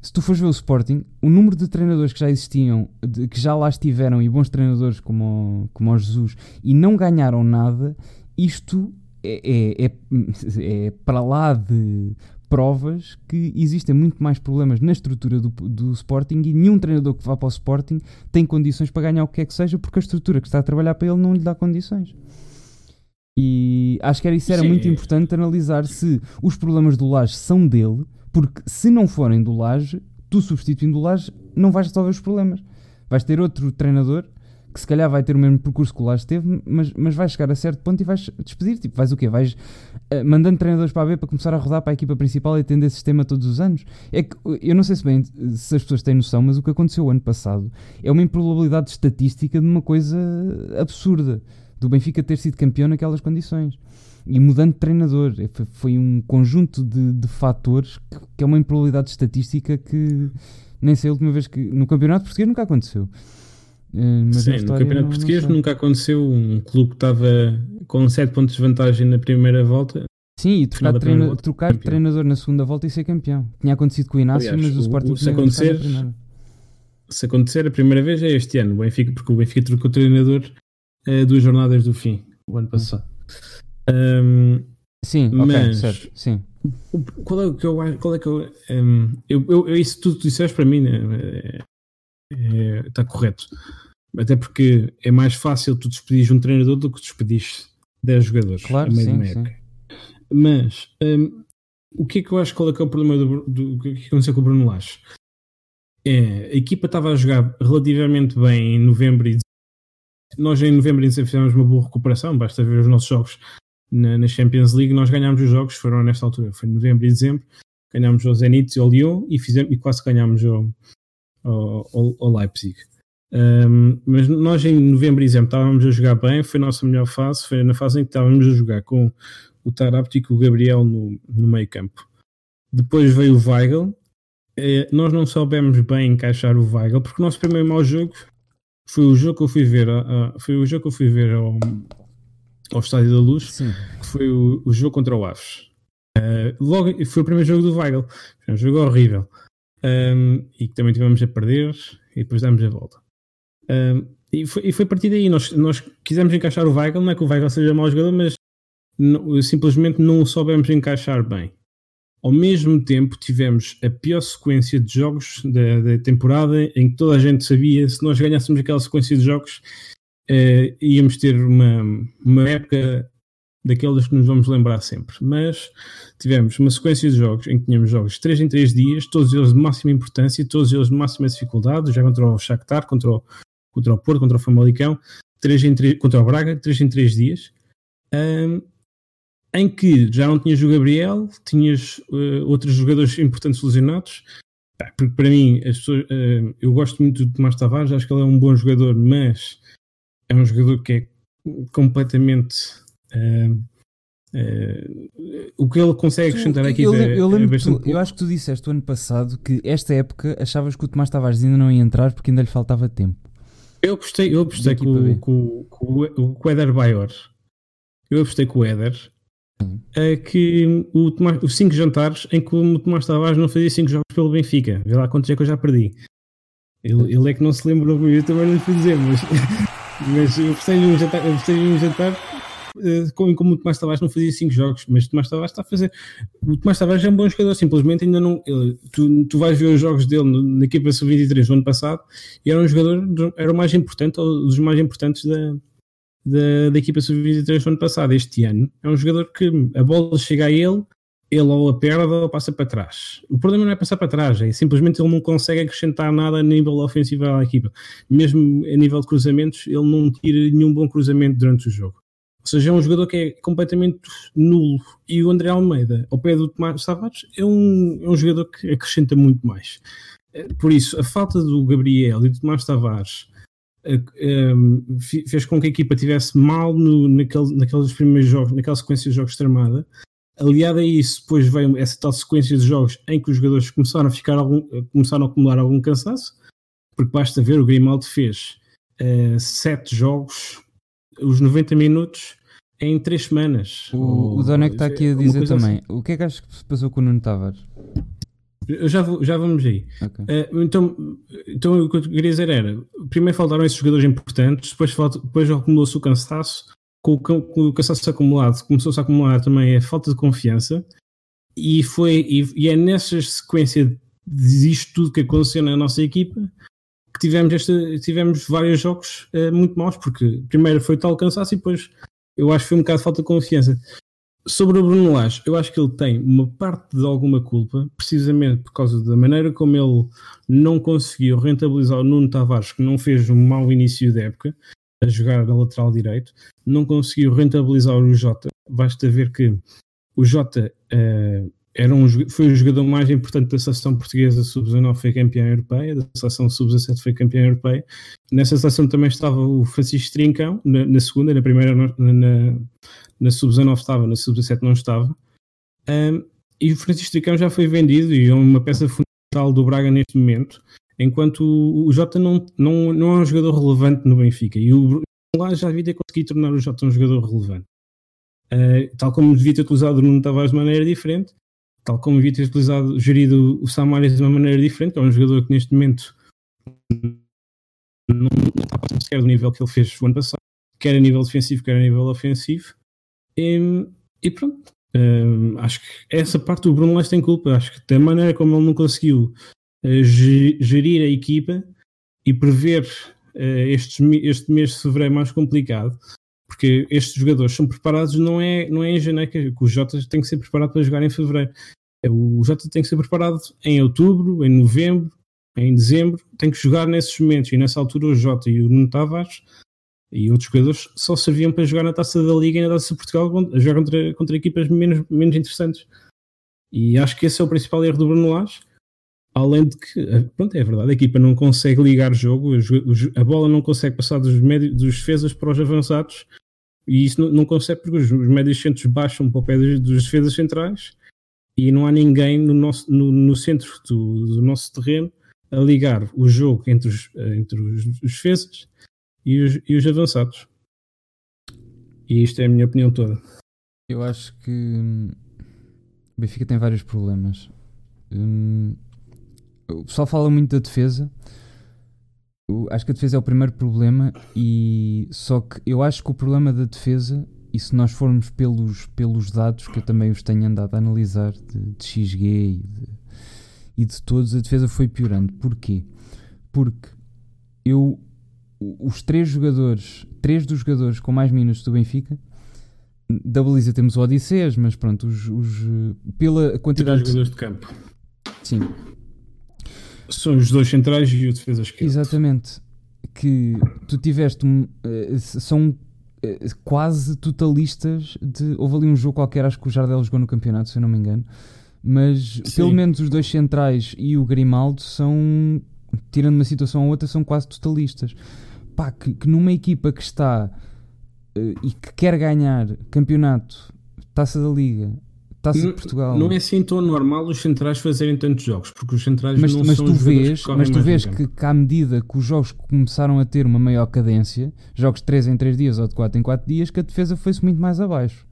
Se tu fores ver o Sporting, o número de treinadores que já existiam, de- que já lá estiveram, e bons treinadores como, o- como o Jesus, e não ganharam nada, isto é, é- é- (laughs) é para lá de provas que existem muito mais problemas na estrutura do, do Sporting e nenhum treinador que vá para o Sporting tem condições para ganhar o que quer que seja porque a estrutura que está a trabalhar para ele não lhe dá condições. E acho que era, isso era Sim. muito importante analisar se os problemas do Laje são dele, porque se não forem do Laje, tu substituindo o Laje não vais resolver os problemas. Vais ter outro treinador que se calhar vai ter o mesmo percurso que o Laje teve, mas, mas vais chegar a certo ponto e vais despedir. Tipo, vais o quê? Vais mandando treinadores para a B para começar a rodar para a equipa principal e atender esse sistema todos os anos. É que eu não sei se bem se as pessoas têm noção, mas o que aconteceu o ano passado é uma improbabilidade estatística de uma coisa absurda do Benfica ter sido campeão naquelas condições. E mudando de treinador, É, foi, foi um conjunto de, de fatores que, que é uma improbabilidade estatística que nem sei a última vez que no campeonato português nunca aconteceu. Eh, mas Sim, no Campeonato não- não Português sei. nunca aconteceu um clube que estava com 7 pontos de vantagem na primeira volta. Sim, e trocar, de primeira volta, trocar de treinador na segunda volta e ser campeão. Tinha acontecido com o Inácio, Aliás, mas o, o- Sporting se acontecer-. Se acontecer a primeira vez é este ano, o Benfica, porque o Benfica trocou o treinador eh, duas jornadas do fim, o ano passado. Ahm, Sim, ok, Mas- certo. Sim. o- qual é que eu acho? Qual é que eu, ahm, eu, eu, eu- isso tudo que tu disseste para mim né, é- está correto. Até porque é mais fácil tu despedires um treinador do que despedires 10 jogadores Claro, a meio sim, sim. Mas hum, o que é que eu acho qual é que é o problema do, do, do que é que aconteceu com o Bruno Lage? É, a equipa estava a jogar relativamente bem em novembro e dezembro. nós em novembro e dezembro fizemos uma boa recuperação, basta ver os nossos jogos na, na Champions League, nós ganhámos os jogos, foram nesta altura, foi em novembro e dezembro, ganhámos ao Zenit e ao Lyon e, fizemos, e quase ganhámos ao, ao, ao- ao Leipzig. Um, mas nós em novembro e dezembro estávamos a jogar bem, foi a nossa melhor fase, foi na fase em que estávamos a jogar com o Tarapto e com o Gabriel no, no meio campo. Depois veio o Weigl, Eh, nós não soubemos bem encaixar o Weigl, porque o nosso primeiro mau jogo foi o jogo que eu fui ver, a- a- foi o jogo que eu fui ver ao, ao Estádio da Luz, Sim. que foi o, o jogo contra o Aves. Eh, logo, foi o primeiro jogo do Weigl, foi um jogo horrível. Um, e que também tivemos a perder e depois damos a volta. Um, e, foi, e foi a partir daí, nós, nós quisemos encaixar o Weigl, não é que o Weigl seja mau jogador, mas não- simplesmente não o soubemos encaixar bem. Ao mesmo tempo, tivemos a pior sequência de jogos da, da temporada, em que toda a gente sabia se nós ganhássemos aquela sequência de jogos, eh, íamos ter uma, uma época daquelas que nos vamos lembrar sempre. Mas tivemos uma sequência de jogos em que tínhamos jogos 3 em 3 dias, todos eles de máxima importância, todos eles de máxima dificuldade, já contra o Shakhtar, contra o, contra o Porto, contra o Famalicão, 3 em 3, contra o Braga, 3 em 3 dias. um, em que já não tinhas o Gabriel, tinhas uh, outros jogadores importantes lesionados. Porque para mim, pessoas, uh, eu gosto muito do Tomás Tavares, acho que ele é um bom jogador, mas é um jogador que é completamente. Uh, o que ele consegue acrescentar aqui eu, eu, é tu, eu acho que tu disseste o ano passado que esta época achavas que o Tomás Tavares ainda não ia entrar porque ainda lhe faltava tempo. Eu apostei, eu apostei com, com, com, com, o Eder Bayor. Eu apostei com o Eder é que o Tomás, os 5 jantares em que o Tomás Tavares não fazia 5 jogos pelo Benfica. Vê lá quantos é que eu já perdi. Ele, ele é que não se lembrou, eu também não lhe fui dizer, mas, (laughs) mas eu apostei um jantar, eu apostei um jantar como, como o Tomás Tavares não fazia 5 jogos, mas o Tomás Tavares está a fazer. O Tomás Tavares é um bom jogador, simplesmente ainda não. Ele, tu, tu vais ver os jogos dele na equipa sub-23 do ano passado e era um jogador, era o mais importante, ou dos mais importantes da, da, da equipa sub-23 do ano passado. Este ano é um jogador que a bola chega a ele, ele ou a perde ou passa para trás. O problema não é passar para trás, é simplesmente ele não consegue acrescentar nada a nível ofensivo à equipa. Mesmo a nível de cruzamentos, ele não tira nenhum bom cruzamento durante o jogo. Seja, é um jogador que é completamente nulo. E o André Almeida, ao pé do Tomás Tavares, é um, é um jogador que acrescenta muito mais. Eh, por isso, a falta do Gabriel e do Tomás Tavares um, ehm, fez com que a equipa tivesse mal no, naquele, naqueles primeiros jogos, naquela sequência de jogos tramada. Aliado a isso, depois veio essa tal sequência de jogos em que os jogadores começaram a ficar algum, começaram a acumular algum cansaço, porque basta ver, o Grimaldo fez uh, sete jogos, os 90 minutos em três semanas. O, o Donek está aqui a dizer também. Assim. O que é que achas que se passou com o Nuno Tavares? Já, vou, já vamos aí. Okay. Uh, então, então, o que eu queria dizer era: primeiro faltaram esses jogadores importantes, depois, depois acumulou-se o cansaço. Com o, com o cansaço acumulado, começou-se a acumular também a falta de confiança, e, foi, e, e é nessa sequência disto tudo que aconteceu na nossa equipa que tivemos, esta, tivemos vários jogos uh, muito maus, porque primeiro foi tal cansaço e depois eu acho que foi um bocado de falta de confiança. Sobre o Bruno Lage, eu acho que ele tem uma parte de alguma culpa, precisamente por causa da maneira como ele não conseguiu rentabilizar o Nuno Tavares, que não fez um mau início de época, a jogar na lateral direito, não conseguiu rentabilizar o Jota. Basta ver que o Jota uh, era um, foi o jogador mais importante da seleção portuguesa sub-19, foi campeã europeia, da seleção sub-17 foi campeã europeia. Nessa seleção também estava o Francisco Trincão, na, na segunda, na primeira, na, na, na sub-19 estava, na sub-17 não estava. Um, e o Francisco Trincão já foi vendido e é uma peça fundamental do Braga neste momento, enquanto o, o Jota não, não, não é um jogador relevante no Benfica. E o lá já havia ter conseguido tornar o Jota um jogador relevante. Uh, tal como devia ter utilizado o Nuno Tavares de maneira diferente, tal como devia ter utilizado, gerido o Samaris de uma maneira diferente, é um jogador que neste momento não, está passando sequer do nível que ele fez o ano passado, quer a nível defensivo, quer a nível ofensivo. E, e pronto, um, acho que essa parte do Bruno Lage tem culpa. Acho que da maneira como ele não conseguiu uh, gerir a equipa e prever uh, estes, este mês de fevereiro mais complicado, porque estes jogadores são preparados, não é, não é em janeiro que o Jota tem que ser preparado para jogar em fevereiro. O Jota tem que ser preparado em outubro, em novembro, em dezembro, tem que jogar nesses momentos. E nessa altura o Jota e o Nuno Tavares e outros jogadores só serviam para jogar na taça da Liga e na taça de Portugal, a jogar contra, contra equipas menos, menos interessantes. E acho que esse é o principal erro do Bruno Lage. Além de que, eh, pronto, é verdade, a equipa não consegue ligar jogo, a bola não consegue passar dos, médios, dos defesas para os avançados, e isso não, não consegue porque os, médios centros baixam para o pé dos, dos defesas centrais e não há ninguém no, nosso, no, no centro do, do, nosso terreno a ligar o jogo entre os, entre os, os e os, e os avançados. E isto é a minha opinião toda. Eu acho que hum, o Benfica tem vários problemas. Hum, o pessoal fala muito da defesa. Eu acho que a defesa é o primeiro problema e só que eu acho que o problema da defesa e se nós formos pelos, pelos dados que eu também os tenho andado a analisar de, de XG e de, e de todos, a defesa foi piorando. Porquê? Porque eu, os três jogadores, três dos jogadores com mais minutos do Benfica, da baliza temos o Odisseus, mas pronto, os, os pela quantidade de jogadores de campo. Sim. São os dois centrais e o defesa esquerda. Exatamente. Que tu tiveste. São eh, quase totalistas de. Houve ali um jogo qualquer, acho que o Jardel jogou no campeonato, se eu não me engano. Mas Sim. pelo menos os dois centrais e o Grimaldo são, tirando uma situação ou outra, são quase totalistas. Pá, que, que numa equipa que está eh, e que quer ganhar campeonato, taça da Liga, taça de Não- Portugal. Não é assim tão normal os centrais fazerem tantos jogos, porque os centrais mas, não mas são tu vês, mas tu vês que, que à medida que os jogos começaram a ter uma maior cadência, jogos de 3 em 3 dias ou de 4 em 4 dias, que a defesa foi-se muito mais abaixo.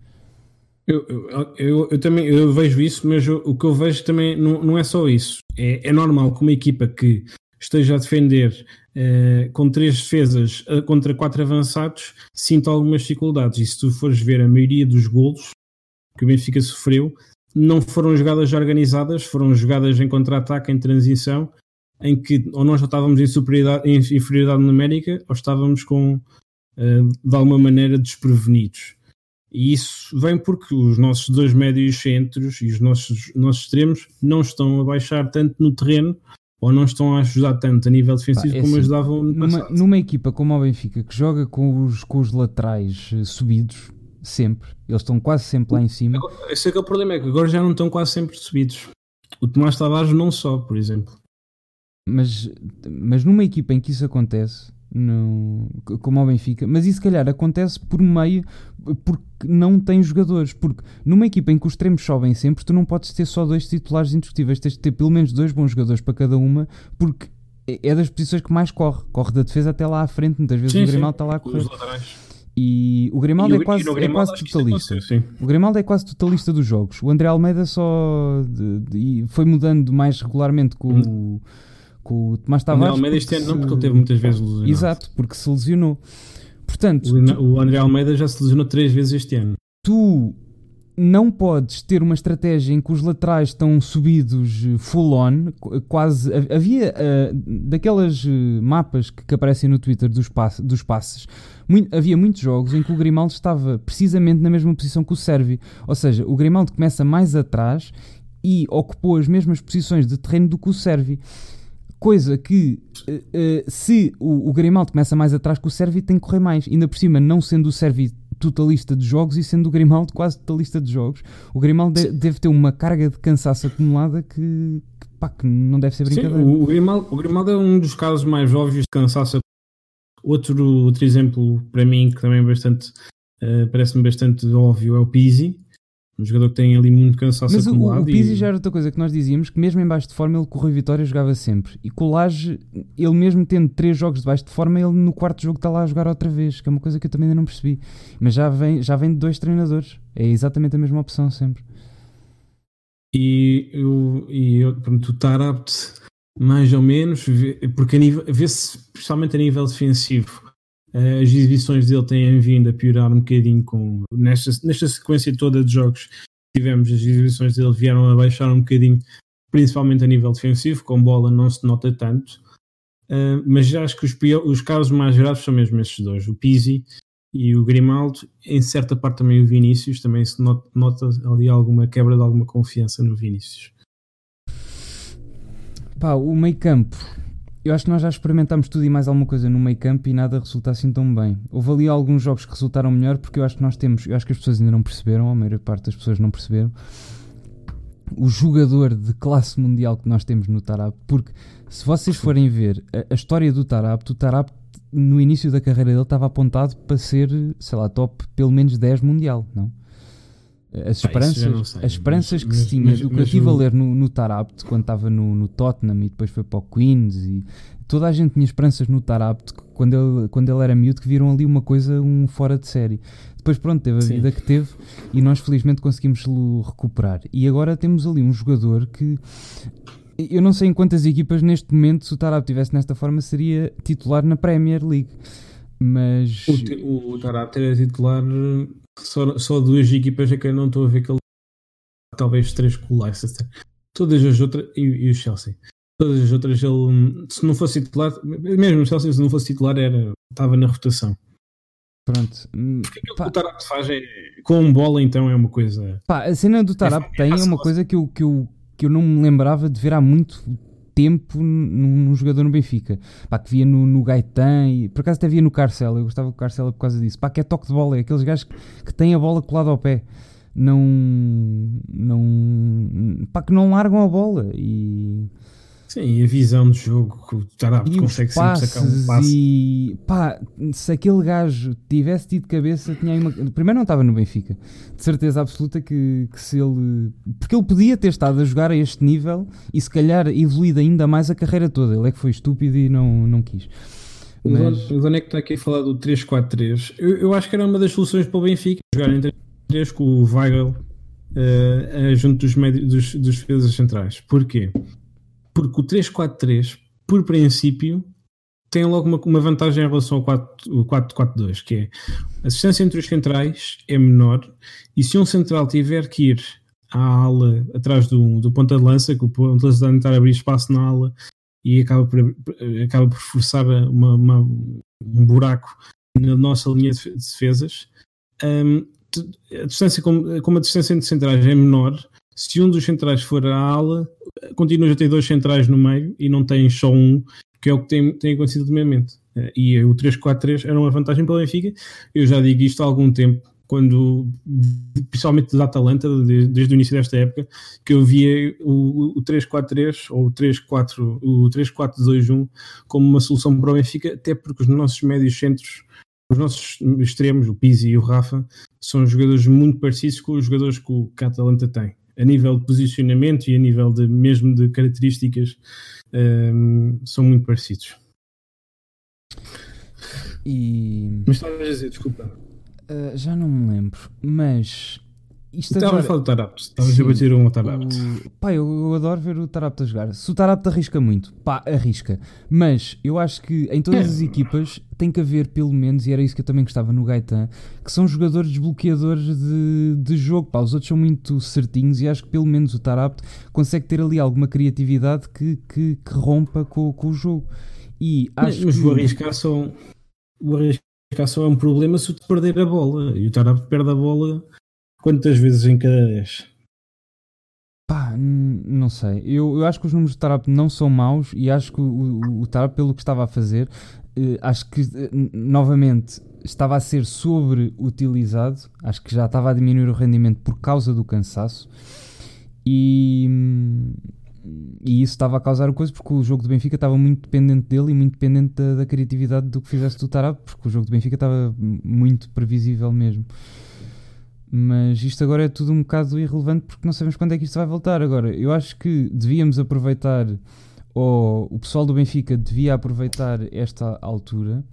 Eu, eu, eu- eu também eu vejo isso, mas eu- o que eu vejo também não, não é só isso. É, é normal que uma equipa que esteja a defender eh, com três defesas eh, contra quatro avançados sinta algumas dificuldades. E se tu fores ver a maioria dos golos que o Benfica sofreu, não foram jogadas organizadas, foram jogadas em contra-ataque, em transição, em que ou nós já estávamos em, superioridade, em inferioridade numérica ou estávamos com, eh, de alguma maneira desprevenidos. E isso vem porque os nossos dois médios centros e os nossos, nossos extremos não estão a baixar tanto no terreno ou não estão a ajudar tanto a nível defensivo é como assim, ajudavam no Numa, passado. numa equipa como o Benfica que joga com os, com os laterais eh, subidos, sempre, eles estão quase sempre lá em cima. Esse é que é o problema, é que agora já não estão quase sempre subidos. O Tomás Tavares não só, por exemplo. Mas, mas numa equipa em que isso acontece, no, como ao Benfica, mas isso se calhar acontece por meio porque não tem jogadores. Porque numa equipa em que os extremos sobem sempre, tu não podes ter só dois titulares indiscutíveis, tens de ter pelo menos dois bons jogadores para cada uma, porque é é das posições que mais corre. Corre da defesa até lá à frente, muitas vezes Sim, o. Grimaldo está lá a correr. Os laterais. E o Grimaldo E é o- quase, é Grimaldo quase acho que isso totalista. O Grimaldo é quase totalista dos jogos. O André Almeida só de- de- foi mudando mais regularmente com, o, com o Tomás O André Tavares. Almeida este ano não, porque ele teve muitas vezes lesionado. Exato, porque se lesionou. Portanto, O Ina- O André Almeida já se lesionou três vezes este ano. tu não podes ter uma estratégia em que os laterais estão subidos eh, full on, qu- quase ha- havia eh, daquelas eh, mapas que, que aparecem no Twitter dos, passe- dos passes, mui- havia muitos jogos em que o Grimaldo estava precisamente na mesma posição que o Sérvio, ou seja, o Grimaldo começa mais atrás e ocupou as mesmas posições de terreno do que o Sérvio. Coisa que, eh, eh, se o, o Grimaldo começa mais atrás que o Sérvio, tem que correr mais. Ainda por cima, não sendo o Sérvio totalista de jogos e sendo o Grimaldo quase totalista de jogos, o Grimaldo de- deve ter uma carga de cansaço acumulada que, que, pá, que não deve ser Sim, brincadeira. o, o Grimaldo, o Grimaldo é um dos casos mais óbvios de cansaço. Outro, outro exemplo para mim que também é bastante eh, parece-me bastante óbvio é o Pizzi, um jogador que tem ali muito cansaço Mas o, acumulado. o Pizzi e- já era outra coisa que nós dizíamos, que mesmo em baixo de forma ele com o Rui Vitória jogava sempre. E com o Laje, ele mesmo tendo três jogos de baixo de forma, ele no quarto jogo está lá a jogar outra vez, que é uma coisa que eu também ainda não percebi. Mas já vem, já vem de dois treinadores. É exatamente a mesma opção sempre. E, eu, e eu, pronto, o mais ou menos, porque vê-se, especialmente a nível defensivo, as exibições dele têm vindo a piorar um bocadinho com, nesta, nesta sequência toda de jogos que tivemos, as exibições dele vieram a baixar um bocadinho, principalmente a nível defensivo, com bola não se nota tanto, Eh, mas já acho que os, os casos mais graves são mesmo esses dois, o Pizzi e o Grimaldo, em certa parte também o Vinícius, também se not- nota ali alguma quebra de alguma confiança no Vinícius. Pá, o meio campo. Eu acho que nós já experimentámos tudo e mais alguma coisa no meio campo e nada resulta assim tão bem. Houve ali alguns jogos que resultaram melhor porque eu acho que nós temos, eu acho que as pessoas ainda não perceberam, a maior parte das pessoas não perceberam, o jogador de classe mundial que nós temos no Tarap. Porque se vocês forem ver a, a história do Tarap, o Tarap no início da carreira dele estava apontado para ser, sei lá, top pelo menos 10 mundial, não? As Pá, esperanças, sei, as esperanças mas- que se mas- tinha mas- do que eu estive a ler no, no Tarabt, quando estava no, no Tottenham e depois foi para o Queens e toda a gente tinha esperanças no Tarabt quando ele, quando ele era miúdo que viram ali uma coisa um fora de série. Depois pronto, teve a Sim. vida que teve e nós felizmente conseguimos recuperar. E agora temos ali um jogador que eu não sei em quantas equipas neste momento se o Tarabt estivesse nesta forma seria titular na Premier League. Mas O, o Tarapte era titular só, só duas equipas é que eu não estou a ver que ele talvez três com o Leicester. Todas as outras e, e o Chelsea. Todas as outras ele se não fosse titular, mesmo o Chelsea se não fosse titular era estava na rotação. pronto. hum, Aquilo Pá. que o Tarapte faz é com bola então é uma coisa Pá, a cena do Tarap É tem é uma coisa que eu, que, eu, que eu não me lembrava de ver há muito tempo num, num jogador no Benfica. Pá, que via no, no Gaetan e por acaso até via no Carcela. Eu gostava do Carcela por causa disso. Pá, que é toque de bola, é aqueles gajos que, que têm a bola colada ao pé. Não, não, pá, que não largam a bola e Sim, e a visão do jogo que o Tarapto consegue sempre sacar um passe. E pá, se aquele gajo tivesse tido cabeça, tinha aí uma. Primeiro não estava no Benfica, de certeza absoluta que, que se ele. Porque ele podia ter estado a jogar a este nível e se calhar evoluído ainda mais a carreira toda. Ele é que foi estúpido e não, não quis. Mas... O Doneco está aqui a falar do 3-4-3. Eu, eu acho que era uma das soluções para o Benfica jogar em 3 com o Weigl uh, junto dos, médios, dos, dos defesas centrais. Porquê? Porque o 3-4-3, por princípio, tem logo uma, uma vantagem em relação ao 4-4-2, que é a distância entre os centrais é menor e se um central tiver que ir à ala atrás do, do ponta de lança, que o ponta de lança tentar abrir espaço na ala e acaba por, acaba por forçar uma, uma, um buraco na nossa linha de defesas, um, a distância, como, como a distância entre centrais é menor, se um dos centrais for à ala, continuas a ter dois centrais no meio e não tens só um, que é o que tem, tem acontecido ultimamente. Eh, e o 3-4-3 era uma vantagem para o Benfica. Eu já digo isto há algum tempo, quando, principalmente da Atalanta, desde, desde o início desta época, que eu via o, o 3-4-3 ou o 3-4, o 3-4-2-1 como uma solução para o Benfica, até porque os nossos médios centros, os nossos extremos, o Pizzi e o Rafa, são jogadores muito parecidos com os jogadores que, o, que a Atalanta tem a nível de posicionamento e a nível de mesmo de características um, são muito parecidos. E... Mas estavas a dizer, desculpa. Uh, já não me lembro, mas Estavas agora... a falar do Tarapto, estavas a bater um Tarapto. O... Pá, eu, eu, adoro ver o Tarapto a jogar. Se o Tarapto arrisca muito, pá, arrisca. Mas eu acho que em todas é. as equipas tem que haver pelo menos, e era isso que eu também gostava no Gaetan, que são jogadores desbloqueadores de, de jogo. Pá, os outros são muito certinhos e acho que pelo menos o Tarapto consegue ter ali alguma criatividade que, que, que rompa com, com o jogo. E acho Mas que... o arriscar só, o arriscar só é um problema se tu perder a bola. E o Tarapto perde a bola Quantas vezes em cada 10? Pá, não sei. Eu, eu acho que os números do Tarap não são maus e acho que o, o, o Tarap, pelo que estava a fazer, eh, acho que eh, novamente estava a ser sobreutilizado. Acho que já estava a diminuir o rendimento por causa do cansaço. E, e isso estava a causar coisa porque o jogo do Benfica estava muito dependente dele e muito dependente da, da criatividade do que fizesse do Tarap, porque o jogo do Benfica estava muito previsível mesmo. Mas isto agora é tudo um bocado irrelevante porque não sabemos quando é que isto vai voltar. Agora, eu acho que devíamos aproveitar, ou o pessoal do Benfica devia aproveitar esta altura,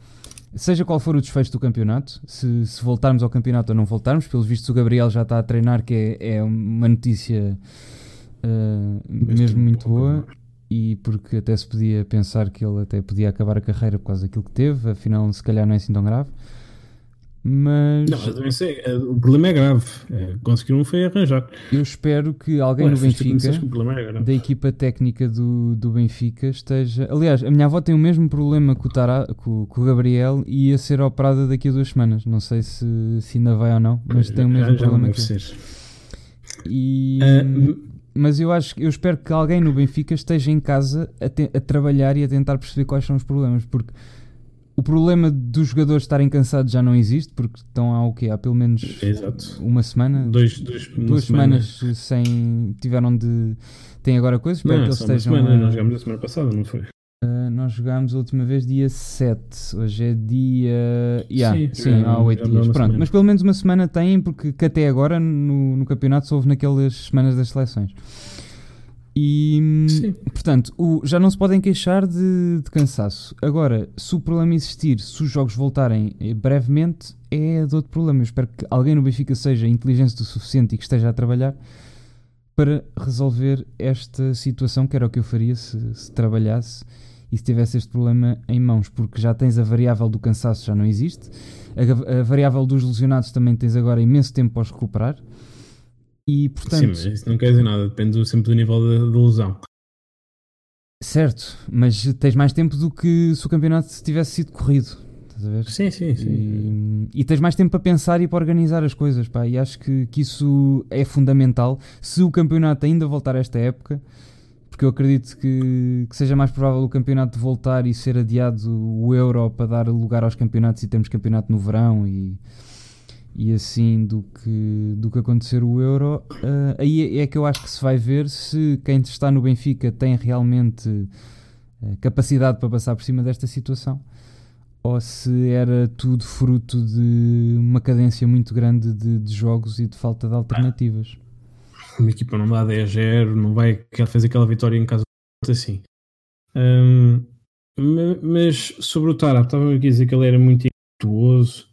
seja qual for o desfecho do campeonato, se, se voltarmos ao campeonato ou não voltarmos, pelos vistos o Gabriel já está a treinar, que é, é uma notícia uh, mesmo muito boa. E porque até se podia pensar que ele até podia acabar a carreira por causa daquilo que teve, afinal, se calhar não é assim tão grave. Mas. Não, sei, é, o problema é grave. É, conseguir um foi arranjar. Eu espero que alguém Ué, no Benfica, é da equipa técnica do, do Benfica, esteja. Aliás, a minha avó tem o mesmo problema com o, Tara, com, com o Gabriel e ia ser operada daqui a duas semanas. Não sei se, se ainda vai ou não, mas tem o mesmo já, problema já que ser. E. Uh, mas eu acho eu espero que alguém no Benfica esteja em casa a, te, a trabalhar e a tentar perceber quais são os problemas, porque o problema dos jogadores estarem cansados já não existe, porque estão há o quê? Há pelo menos Exato. uma semana? Dois, dois, duas semanas semana. sem. tiveram de. têm agora coisas, espero não, que eles estejam. Semana, a... Nós jogámos a semana passada, não foi? Uh, nós jogámos a última vez dia 7, hoje é dia. Yeah, sim, sim há 8 dias. Pronto, semana. mas pelo menos uma semana têm, porque que até agora no, no campeonato só houve naquelas semanas das seleções. E, Sim. portanto, o, já não se podem queixar de, de, cansaço. Agora, se o problema existir, se os jogos voltarem eh, brevemente, é de outro problema. Eu espero que alguém no Benfica seja inteligente o suficiente e que esteja a trabalhar para resolver esta situação, que era o que eu faria se, se trabalhasse e se tivesse este problema em mãos, porque já tens a variável do cansaço, já não existe, a, a variável dos lesionados também tens agora imenso tempo para os recuperar e portanto. Sim, mas isso não quer dizer nada, depende sempre do nível de lesão. Certo, mas tens mais tempo do que se o campeonato tivesse sido corrido. Estás a ver? Sim, sim, sim. E, e tens mais tempo para pensar e para organizar as coisas, pá. E acho que, que isso é fundamental. Se o campeonato ainda voltar a esta época, porque eu acredito que, que, seja mais provável o campeonato voltar e ser adiado o Euro para dar lugar aos campeonatos e termos campeonato no verão e, e assim do que, do que acontecer o Euro. Uh, aí é que eu acho que se vai ver se quem está no Benfica tem realmente uh, capacidade para passar por cima desta situação ou se era tudo fruto de uma cadência muito grande de, de jogos e de falta de alternativas uma equipa não dá 10-0, não vai fazer aquela vitória em casa assim. Um, mas sobre o Tarap, estava a dizer que ele era muito impetuoso.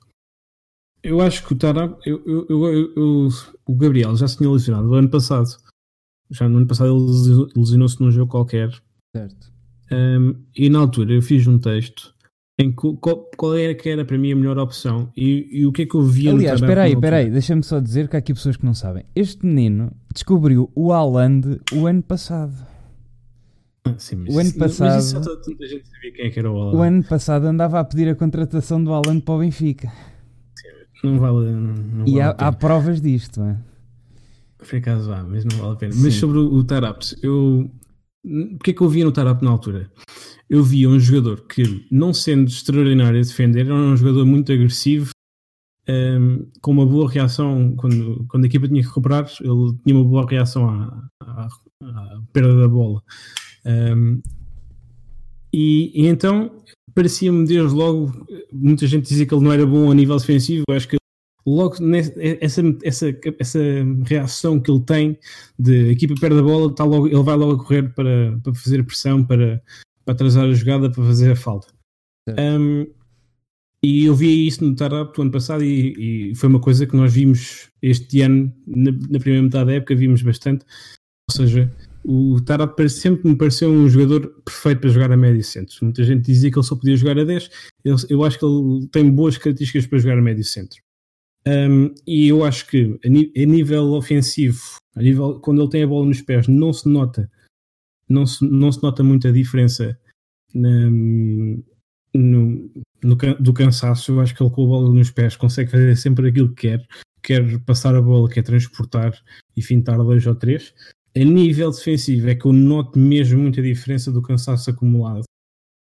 Eu acho que o Tarap, eu, eu, eu, o Gabriel já se tinha lesionado no ano passado. Já no ano passado ele lesionou-se num jogo qualquer. Certo. Um, e na altura eu fiz um texto em qual, qual era que era para mim a melhor opção e, e o que é que eu via Aliás, espera aí, espera aí, deixa-me só dizer que há aqui pessoas que não sabem. Este menino descobriu o Haaland o ano passado. Ah, sim, o ano passado, mas isso tanta gente sabia quem é que era o Haaland. O ano passado andava a pedir a contratação do Haaland para o Benfica. Não vale. Não e vale há, há, provas disto, é? Por acaso há, mas não vale a pena. Sim. Mas sobre o, o Tarapt, eu. O que é que eu via no Tarapt na altura? eu via um jogador que, não sendo extraordinário a defender, era um jogador muito agressivo, um, com uma boa reação quando, quando a equipa tinha que recuperar, ele tinha uma boa reação à, à, à perda da bola. Um, e, e, então parecia-me desde logo, muita gente dizia que ele não era bom a nível defensivo, acho que logo nessa, essa, essa, essa reação que ele tem de a equipa perde a bola, está logo, ele vai logo a correr para, para fazer pressão, para, para atrasar a jogada para fazer a falta. Um, e eu vi isso no Tarap do ano passado e, e, foi uma coisa que nós vimos este ano, na, na, primeira metade da época, vimos bastante. Ou seja, o Tarap sempre me pareceu um jogador perfeito para jogar a médio centro. Muita gente dizia que ele só podia jogar a 10. Eu, eu acho que ele tem boas características para jogar a médio centro. Um, e eu acho que a, a, nível ofensivo, a nível, quando ele tem a bola nos pés, não se nota não se, não se nota muita diferença na, no, no, do cansaço. Eu acho que ele com a bola nos pés consegue fazer sempre aquilo que quer, quer passar a bola, quer transportar e fintar dois ou três. A nível defensivo é que eu noto mesmo muita diferença do cansaço acumulado.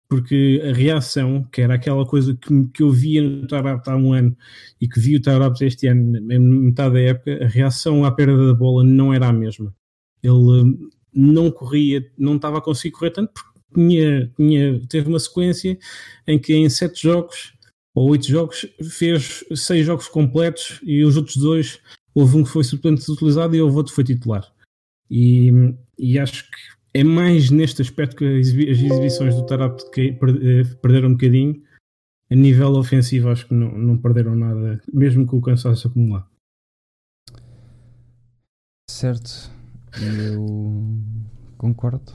Porque a reação, que era aquela coisa que, que eu via no Tarapte há um ano e que vi o Tarapte este ano, em metade da época, a reação à perda da bola não era a mesma. Ele não corria, não estava a conseguir correr tanto porque tinha, tinha, teve uma sequência em que em sete jogos ou oito jogos fez seis jogos completos e os outros dois houve um que foi substituinte utilizado e houve outro que foi titular. E, e acho que é mais neste aspecto que as exibições do Tarap eh, perderam um bocadinho. A nível ofensivo, acho que não, não perderam nada, mesmo com o cansaço acumulado. Certo. Eu concordo.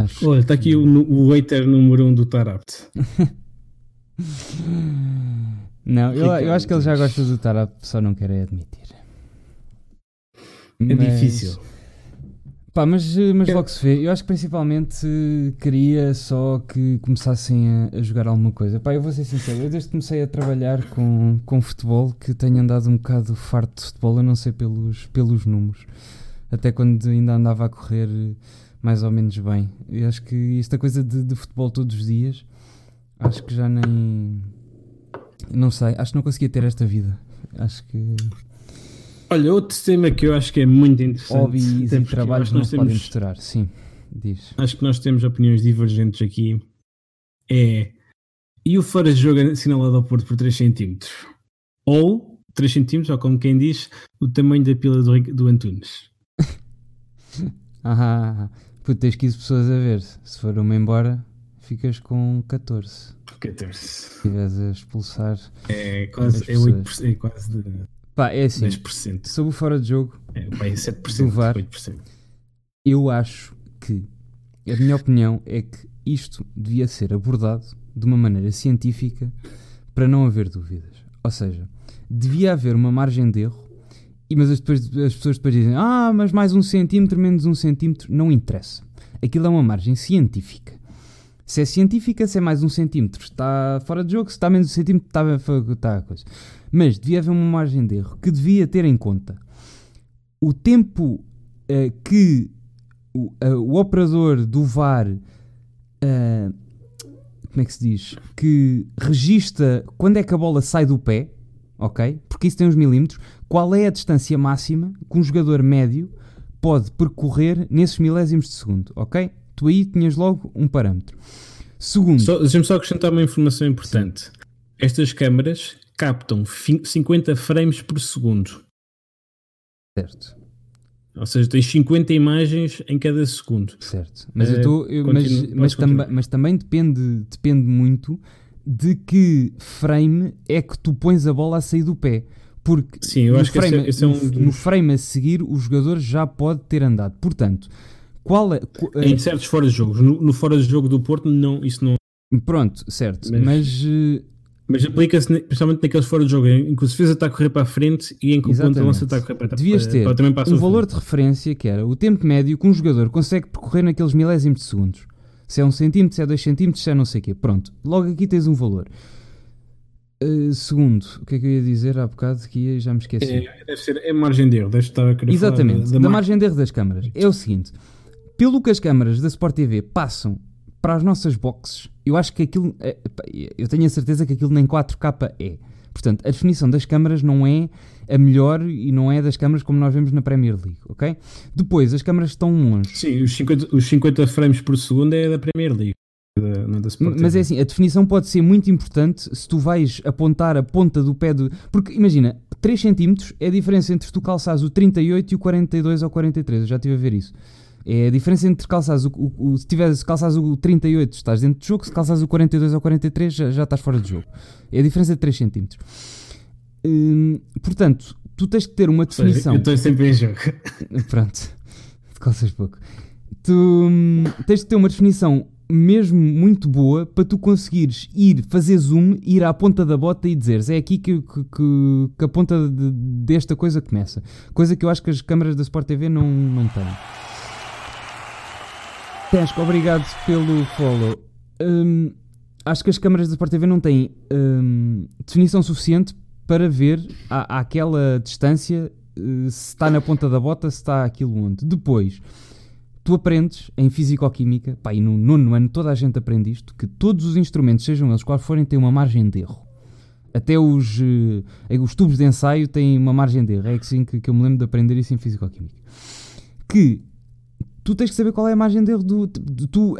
Acho Olha, está aqui o, o hater número 1 um do Tarapt. (laughs) não, eu, eu acho que ele já gosta do Tarapt, só não quer admitir. É mas, difícil. Pá, mas, mas logo se vê. Eu acho que principalmente queria só que começassem a, a, jogar alguma coisa. Pá, eu vou ser sincero, eu desde que comecei a trabalhar com, com futebol, que tenho andado um bocado farto de futebol, eu não sei pelos, pelos números. Até quando ainda andava a correr mais ou menos bem. Eu acho que esta coisa de, de futebol todos os dias, acho que já nem. Não sei, acho que não conseguia ter esta vida. Acho que Olha, outro tema que eu acho que é muito interessante. Hobbies e trabalhos não podem misturar, sim. Diz. Acho que nós temos opiniões divergentes aqui. É. E o fora de jogo assinalado ao Porto por 3 cm? Ou 3 cm, ou como quem diz, o tamanho da pila do, do Antunes. (laughs) ah, puto, tens 15 pessoas a ver. Se for uma embora, ficas com 14. 14. Se estiveres a expulsar. É quase, é 8%, é quase de Pá, é assim. 10%. Sobre o fora de jogo. É, pá, é 7%, do VAR, 8%. Eu acho que, a minha opinião é que isto devia ser abordado de uma maneira científica para não haver dúvidas. Ou seja, devia haver uma margem de erro, e, mas depois, as pessoas depois dizem: Ah, mas mais um centímetro, menos um centímetro. Não interessa. Aquilo é uma margem científica. Se é científica, se é mais um centímetro, está fora de jogo. Se está menos um centímetro, está, está a coisa. Mas devia haver uma margem de erro que devia ter em conta o tempo uh, que o, a- o operador do VAR, ah, como é que se diz? Que registra quando é que a bola sai do pé, ok? Porque isso tem uns milímetros. Qual é a distância máxima que um jogador médio pode percorrer nesses milésimos de segundo, ok? Tu aí tinhas logo um parâmetro. Segundo, Só- Deixa-me só acrescentar uma informação importante. Estas câmaras captam fin- 50 frames por segundo. certo, Ou seja, tens 50 imagens em cada segundo. certo. Mas, Eh, eu tô, eu- mas, continua- mas, também, continuar. mas também depende, depende muito de que frame é que tu pões a bola a sair do pé. Porque Sim, eu no que esse é- frame, esse é um no, no frame a seguir o jogador já pode ter andado. Portanto, qual é. qu- Em certos fora de jogos. No, no fora de jogo do Porto, não, isso não. Pronto, certo. Mas- Mas, eh, Mas aplica-se principalmente naqueles fora de jogo, em que o defesa está a correr para a frente e em que o Exatamente. lança está a correr para, devias para- ter para- também para a um valor frente. de referência que era o tempo médio que um jogador consegue percorrer naqueles milésimos de segundos. Se é um centímetro, se é dois centímetros, se é não sei o quê. Pronto, logo aqui tens um valor. Eh, segundo, o que é que eu ia dizer há bocado que ia, já me esqueci. É, deve ser é margem de erro, deve estar a querer Exatamente, falar da, mar- margem de erro das câmaras. É o seguinte: pelo que as câmaras da Sport TV passam para as nossas boxes, eu acho que aquilo. pá, eu tenho a certeza que aquilo nem 4K é. Portanto, a definição das câmaras não é a melhor e não é das câmaras como nós vemos na Premier League, ok? Depois, as câmaras estão longe. Sim, os 50, os 50 frames por segundo é da Premier League, da, da Sport Mas é assim, a definição pode ser muito importante se tu vais apontar a ponta do pé do. Porque imagina, 3 cm é a diferença entre tu calçares o 38 e o 42 ou 43. Eu já estive a ver isso. É a diferença entre calçares o, o, o- se, tiveres, calçares o 38 estás dentro do jogo, se calçares o 42 ou 43 já, já estás fora do jogo. É a diferença de 3 cm. Hum, portanto, tu tens que ter uma definição. Eu estou sempre em jogo. (laughs) Pronto, te calças pouco. Tu hum, tens de ter uma definição mesmo muito boa para tu conseguires ir, fazer zoom, ir à ponta da bota e dizeres é aqui que, que, que- que a ponta de- desta coisa começa. Coisa que eu acho que as câmaras da Sport TV não, não têm. Tesco, obrigado pelo follow. Hum, acho que as câmaras da Sport TV não têm hum, definição suficiente para ver à, àquela distância eh, se está na ponta da bota, se está aquilo onde. Depois, tu aprendes em Fisicoquímica, pá, e no nono ano toda a gente aprende isto, que todos os instrumentos, sejam eles quais forem, têm uma margem de erro. Até os, eh, os tubos de ensaio têm uma margem de erro. É assim que, que eu me lembro de aprender isso em Fisicoquímica. Que tu tens que saber qual é a margem de erro do. tu,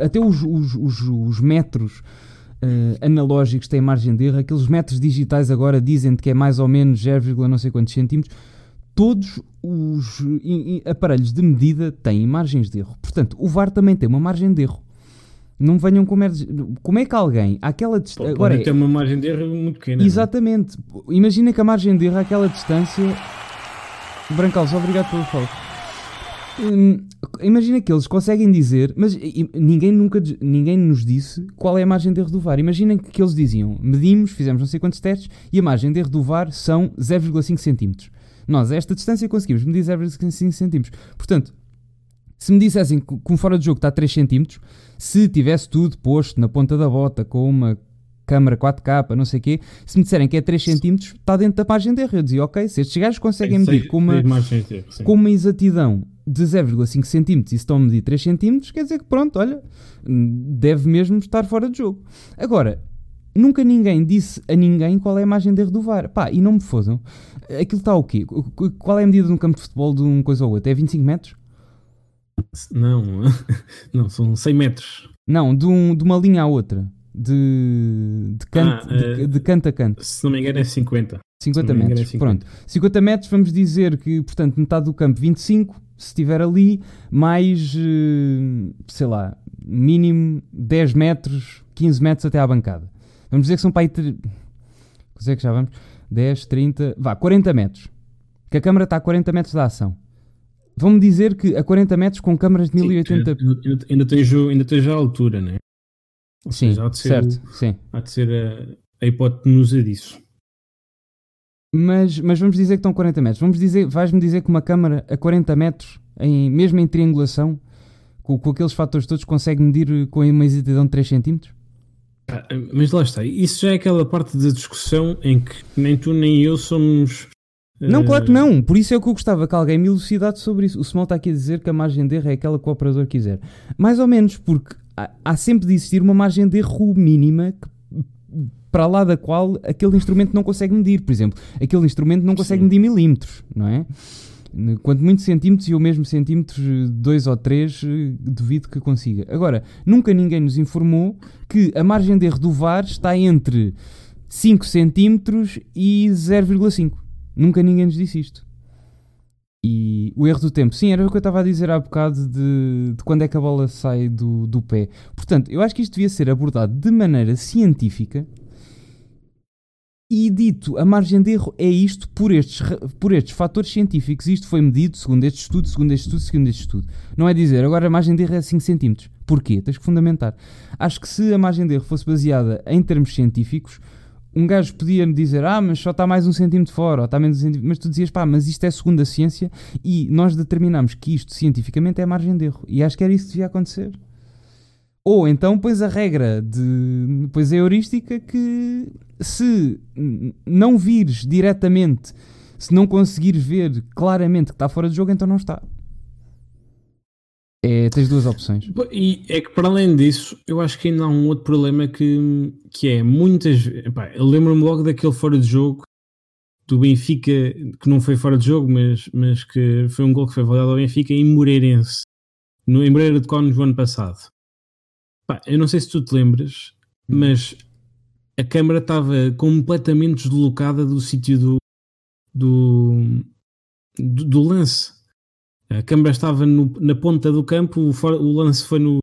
até os, os, os, os metros eh, analógicos têm margem de erro, aqueles metros digitais agora dizem que é mais ou menos 0, não sei quantos centímetros. Todos os i- i- aparelhos de medida têm margens de erro. Portanto, o VAR também tem uma margem de erro. Não venham com merdas. Como é que alguém, àquela distância. Agora é, ter uma margem de erro muito pequena. é? Exatamente. Imagina que a margem de erro àquela distância. Brancalves, obrigado pelo follow. Hum, imagina que eles conseguem dizer, mas ninguém nunca ninguém nos disse qual é a margem de erro do VAR. Imaginem que eles diziam, medimos, fizemos não sei quantos testes e a margem de erro do VAR são 0,5 centímetros. Nós, a esta distância, conseguimos medir 0,5 centímetros. Portanto, se me dissessem que um fora de jogo está a 3 centímetros, se tivesse tudo posto na ponta da bota com uma câmara 4K, não sei o quê, se me disserem que é 3 centímetros, está dentro da margem de erro. Eu dizia, ok, se estes gajos conseguem medir com uma, com uma exatidão de 0,5 centímetros e se estão a medir 3 centímetros, quer dizer que pronto, olha, deve mesmo estar fora de jogo. Agora, nunca ninguém disse a ninguém qual é a margem de erro do VAR. Pá, e não me fodam. Aquilo está o quê? Qual é a medida de um campo de futebol de uma coisa ou outra? É 25 metros? Não, (laughs) não, são 100 metros. Não, de, um- de uma linha à outra. De, de, canto, Ah, de, eh, de canto a canto. Se não me engano é 50. 50 se não me engano, é metros. 50. Pronto. 50 metros, vamos dizer que, portanto, metade do campo 25, se estiver ali, mais, eh, sei lá, mínimo 10 metros, 15 metros até à bancada. Vamos dizer que são para aí. Quantos é que já vamos? 10, 30, vá, 40 metros. Que a câmara está a 40 metros da ação. Vão-me dizer que a 40 metros com câmaras de Sim, 1080. ainda, ainda, ainda tens, ainda tens a altura, né? Ou Sim, seja, há de ser, certo, o- sim. há de ser a, a hipotenusa disso. Mas, mas vamos dizer que estão 40 metros. Vamos dizer, vais-me dizer que uma câmara a 40 metros, em, mesmo em triangulação, com, com aqueles fatores todos, consegue medir com uma exatidão de 3 cm? Ah, Mas lá está, isso já é aquela parte da discussão em que nem tu nem eu somos Não, claro que não. Por isso é que eu gostava que alguém me elucidasse sobre isso. O Small está aqui a dizer que a margem de erro é aquela que o operador quiser. Mais ou menos, porque há, há sempre de existir uma margem de erro mínima que, para lá da qual aquele instrumento não consegue medir. Por exemplo, aquele instrumento não consegue Sim. medir milímetros, não é? Quanto muito centímetros e o mesmo centímetros, dois ou três, duvido que consiga. Agora, nunca ninguém nos informou que a margem de erro do VAR está entre 5 centímetros e 0,5. Nunca ninguém nos disse isto. E o erro do tempo, sim, era o que eu estava a dizer há bocado de, de quando é que a bola sai do, do pé. Portanto, eu acho que isto devia ser abordado de maneira científica e dito, a margem de erro é isto por estes, por estes fatores científicos. Isto foi medido segundo este estudo, segundo este estudo, segundo este estudo. Não é dizer agora a margem de erro é 5 centímetros. Porquê? Tens que fundamentar. Acho que se a margem de erro fosse baseada em termos científicos, um gajo podia-me dizer, ah, mas só está mais um centímetro fora, ou está menos um centímetro. Mas tu dizias, pá, mas isto é segundo a ciência e nós determinamos que isto cientificamente é margem de erro. E acho que era isso que devia acontecer. Ou então pões a regra de. Pois a heurística que se não vires diretamente, se não conseguires ver claramente que está fora de jogo, então não está. É, tens duas opções. E é que para além disso, eu acho que ainda há um outro problema que, que é muitas vezes. epá, Eu lembro-me logo daquele fora de jogo do Benfica, que não foi fora de jogo, mas, mas que foi um gol que foi validado ao Benfica em Moreirense, no, em Moreira de Cónegos, no ano passado. Pá, eu não sei se tu te lembras, mas a câmara estava completamente deslocada do sítio do, do, do, do lance. A câmara estava no- na ponta do campo, o, for- o lance foi, no,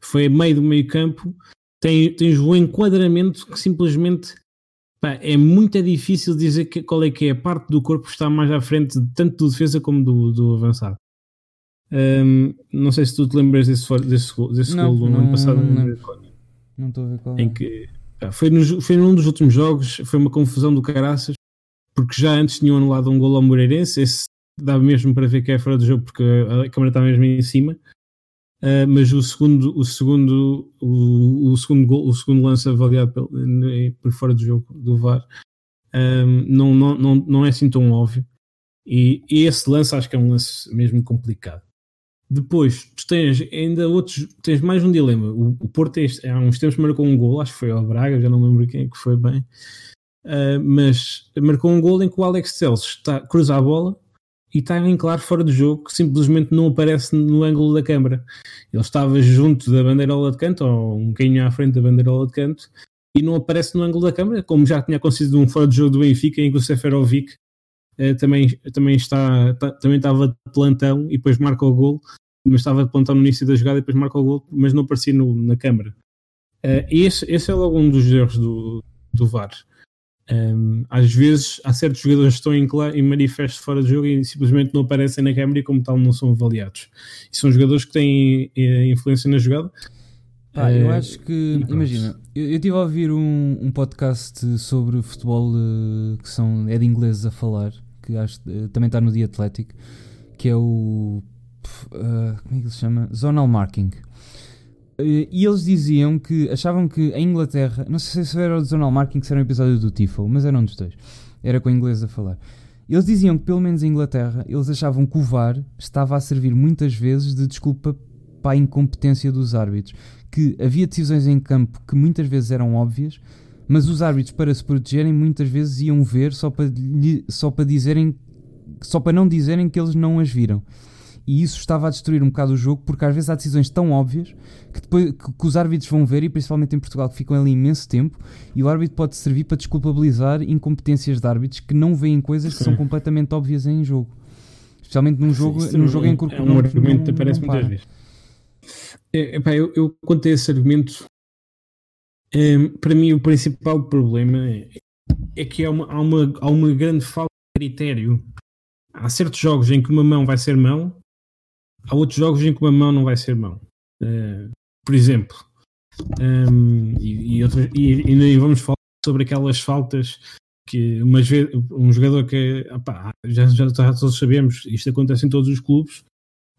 foi a meio do meio campo. Tem, tens o enquadramento que simplesmente pá, é muito difícil dizer que, qual é que é a parte do corpo que está mais à frente, tanto do defesa como do, do avançado. Hum, não sei se tu te lembras desse, desse, gol- desse Não, gol do não- ano passado não estou a ver qual é. em que pá, foi, no, foi num dos últimos jogos, foi uma confusão do caraças, porque já antes tinham anulado um gol ao Moreirense, esse dava mesmo para ver que é fora do jogo, porque a, câmera está mesmo em cima. Ah, mas o segundo, o segundo, o, o segundo gol, o segundo lance avaliado pelo- por fora do jogo do VAR ahm, não, não, não, não é assim tão óbvio. E, e esse lance acho que é um lance mesmo complicado. Depois, tu tens ainda outros, tens mais um dilema. O, o Porto este, há uns tempos marcou um gol, acho que foi ao Braga, já não lembro quem é que foi bem, Ah, mas marcou um gol em que o Alex Telles está, cruza a bola e está em claro fora do jogo, que simplesmente não aparece no ângulo da câmara. Ele estava junto da bandeirola de canto, ou um bocadinho à frente da bandeirola de canto, e não aparece no ângulo da câmara, como já tinha acontecido um fora de jogo do Benfica, em que o Seferovic também, também, está, ta- também estava de plantão e depois marca o gol, mas estava de plantão no início da jogada e depois marca o gol, mas não aparecia no- na câmara. Eh, e esse, esse é logo um dos erros do, do VAR. Um, às vezes há certos jogadores que estão em, em manifesto fora de jogo e simplesmente não aparecem na câmara e como tal não são avaliados. E são jogadores que têm eh, influência na jogada. Pá, eu Eh, acho que, imagina, eu eu estive a ouvir um, um podcast sobre futebol eh, que são, é de ingleses a falar, que acho, eh, também está no The Athletic, que é o. ah, como é que ele se chama? Zonal Marking. Eh, e eles diziam que achavam que a Inglaterra, não sei se era o Zonal Marking, se era um episódio do Tifo, mas era um dos dois, era com o inglês a falar. Eles diziam que, pelo menos em Inglaterra, eles achavam que o VAR estava a servir muitas vezes de desculpa para a incompetência dos árbitros que havia decisões em campo que muitas vezes eram óbvias, mas os árbitros, para se protegerem, muitas vezes iam ver só para, só para dizerem só para não dizerem que eles não as viram. E isso estava a destruir um bocado o jogo, porque às vezes há decisões tão óbvias que, depois, que, que os árbitros vão ver, e principalmente em Portugal, que ficam ali imenso tempo, e o árbitro pode servir para desculpabilizar incompetências de árbitros que não veem coisas que Sim. são completamente óbvias em jogo. Especialmente num jogo, Isso num jogo em que o é um argumento que aparece muitas vezes. É, epá, eu, eu contei esse argumento. Em, para mim, o principal problema é, é que há uma, há, uma, há uma grande falta de critério. Há certos jogos em que uma mão vai ser mão, há outros jogos em que uma mão não vai ser mão. Eh, por exemplo, em, e, e, outras- e- e nem vamos falar sobre aquelas faltas que umas vezes um jogador que opá, já, já, já todos sabemos, isto acontece em todos os clubes.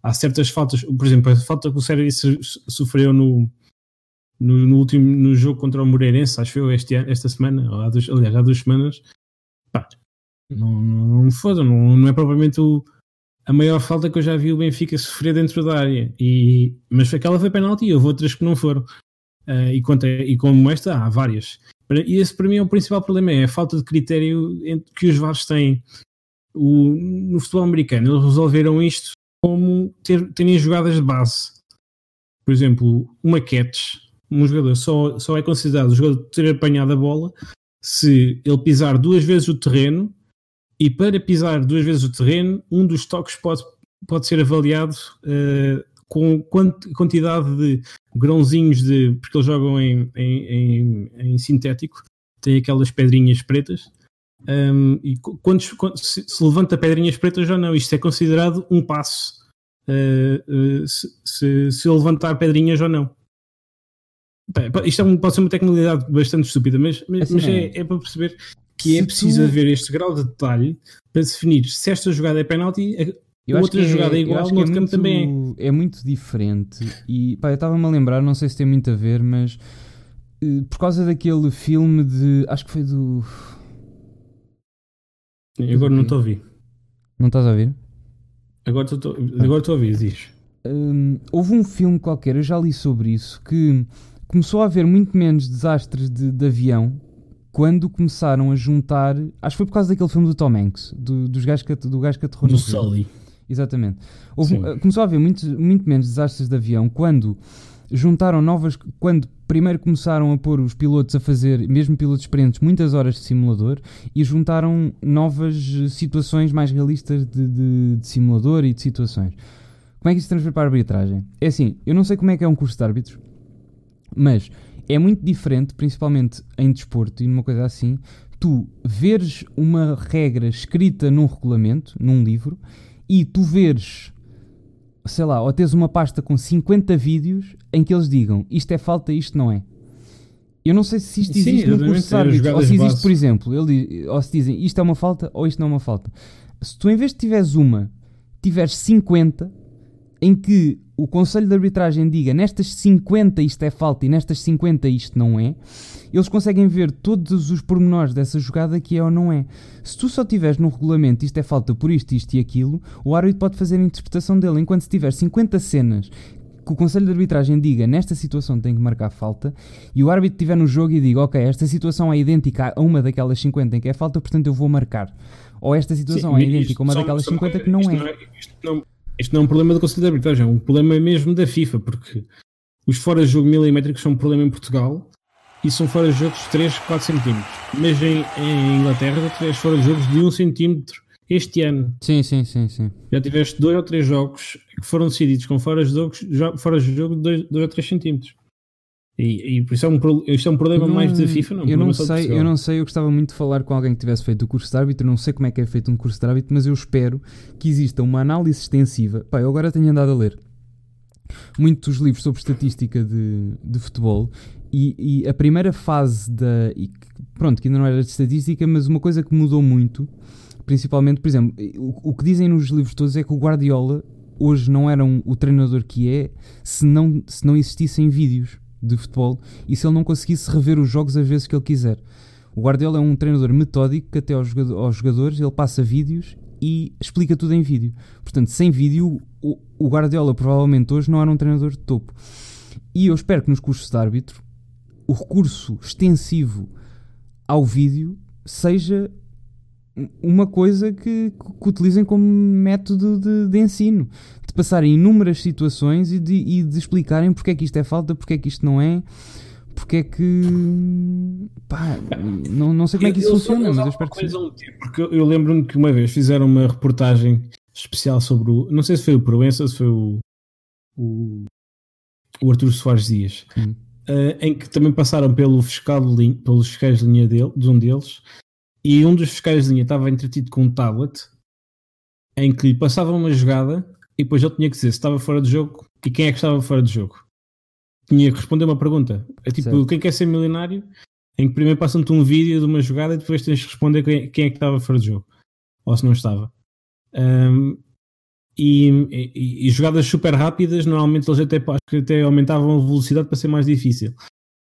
Há certas faltas, por exemplo, a falta que o Sérgio so- sofreu no, no, no último no jogo contra o Moreirense, acho foi este, esta semana, ou há duas, aliás, há duas semanas. Pá, Não, não, não foda, não, não é propriamente o, a maior falta que eu já vi o Benfica sofrer dentro da área. E, mas aquela foi penalti e houve outras que não foram. Uh, e, quanto e como esta, há várias. E esse para mim é o principal problema, é a falta de critério que os VARs têm. O, no futebol americano eles resolveram isto como ter, terem jogadas de base. Por exemplo, uma catch, um jogador só, só é considerado o jogador ter apanhado a bola se ele pisar duas vezes o terreno e para pisar duas vezes o terreno, um dos toques pode, pode ser avaliado uh, com quant, quantidade de grãozinhos de. porque eles jogam em, em, em, em sintético, tem aquelas pedrinhas pretas. Um, e quantos, quantos se, se, levanta pedrinhas pretas ou não, isto é considerado um passo. Uh, uh, se, se, se levantar pedrinhas ou não. Bem, isto é pode ser uma tecnologia bastante estúpida, mas, mas, assim, mas é, é, para perceber que é preciso tu... haver este grau de detalhe para definir se esta jogada é penalti, eu outra jogada é, igual, no outro é campo também é. É muito diferente. E pá, eu estava-me a lembrar, não sei se tem muito a ver, mas uh, por causa daquele filme de. Acho que foi do. agora não estou a ouvir. Não estás a ouvir? Agora estou a ouvir, diz. Um, houve um filme qualquer, eu já li sobre isso, que começou a haver muito menos desastres de, de avião quando começaram a juntar. Acho que foi por causa daquele filme do Tom Hanks, do, dos gajos que, do gajo que aterrou do no Sully. Exatamente. Houve, começou a haver muito, muito menos desastres de avião quando juntaram novas. Quando primeiro começaram a pôr os pilotos a fazer, mesmo pilotos experientes, muitas horas de simulador e juntaram novas situações mais realistas de, de, de simulador e de situações. Como é que isso se transfere para a arbitragem? É assim, eu não sei como é que é um curso de árbitros, mas é muito diferente, principalmente em desporto e numa coisa assim, tu veres uma regra escrita num regulamento, num livro, e tu veres, sei lá, ou tens uma pasta com 50 vídeos em que eles digam isto é falta, isto não é. Eu não sei se isto Sim, existe no curso de árbitros, ou se existe, base. por exemplo, ele, ou se dizem isto é uma falta ou isto não é uma falta. Se tu em vez de tiveres uma, tiveres 50, em que o Conselho de Arbitragem diga nestas 50 isto é falta e nestas 50 isto não é, eles conseguem ver todos os pormenores dessa jogada que é ou não é. Se tu só tiveres no regulamento isto é falta por isto, isto e aquilo, o árbitro pode fazer a interpretação dele. Enquanto se tiver 50 cenas que o Conselho de Arbitragem diga nesta situação tem que marcar falta e o árbitro estiver no jogo e diga ok, esta situação é idêntica a uma daquelas 50 em que é falta, portanto eu vou marcar. Ou esta situação Sim, é idêntica a uma daquelas 50 que não é. Não é isto, não, é um problema do Conselho de Arbitragem, é um problema mesmo da FIFA, porque os fora de jogo milimétricos são um problema em Portugal e são fora de jogos de 3, 4 centímetros. Mas em, em Inglaterra já tiveste fora de jogos de 1 centímetro este ano. Sim, sim, sim, sim. Já tiveste dois ou três jogos que foram decididos com fora de jogos, fora de jogo de 2 ou 3 centímetros. E, e por isso é um, isto é um problema não, mais da FIFA, não eu não sei, Eu não sei, eu gostava muito de falar com alguém que tivesse feito o curso de árbitro, não sei como é que é feito um curso de árbitro, mas eu espero que exista uma análise extensiva. Pá, eu agora tenho andado a ler muitos livros sobre estatística de, de futebol e, e, a primeira fase da. E, pronto, que ainda não era de estatística, mas uma coisa que mudou muito, principalmente, por exemplo, o, o que dizem nos livros todos é que o Guardiola hoje não era um, o treinador que é se não, se não existissem vídeos de futebol e se ele não conseguisse rever os jogos às vezes que ele quiser. O Guardiola é um treinador metódico que até aos, jogadores ele passa vídeos e explica tudo em vídeo. Portanto, sem vídeo, o, Guardiola provavelmente hoje não era um treinador de topo. E eu espero que nos cursos de árbitro o recurso extensivo ao vídeo seja uma coisa que, que utilizem como método de, de, ensino, passarem inúmeras situações e de, e de explicarem porque é que isto é falta, porque é que isto não é, porque é que pá, não, não sei como é que isso eu funciona, mas eu espero que seja. Porque eu, eu lembro-me que uma vez fizeram uma reportagem especial sobre o. Não sei se foi o Proença, se foi o, o, o Artur Soares Dias. Hum uh, em que também passaram pelo fiscal de linha, pelos fiscais de linha dele, de um deles, e um dos fiscais de linha estava entretido com um tablet em que lhe passava uma jogada e depois ele tinha que dizer se estava fora de jogo e quem é que estava fora de jogo. Tinha que responder uma pergunta. É tipo, certo. quem quer ser milionário? Em que primeiro passam-te um vídeo de uma jogada e depois tens de responder quem, quem é que estava fora de jogo. Ou se não estava. Um, e, e, e, jogadas super rápidas, normalmente eles até, acho que até aumentavam a velocidade para ser mais difícil.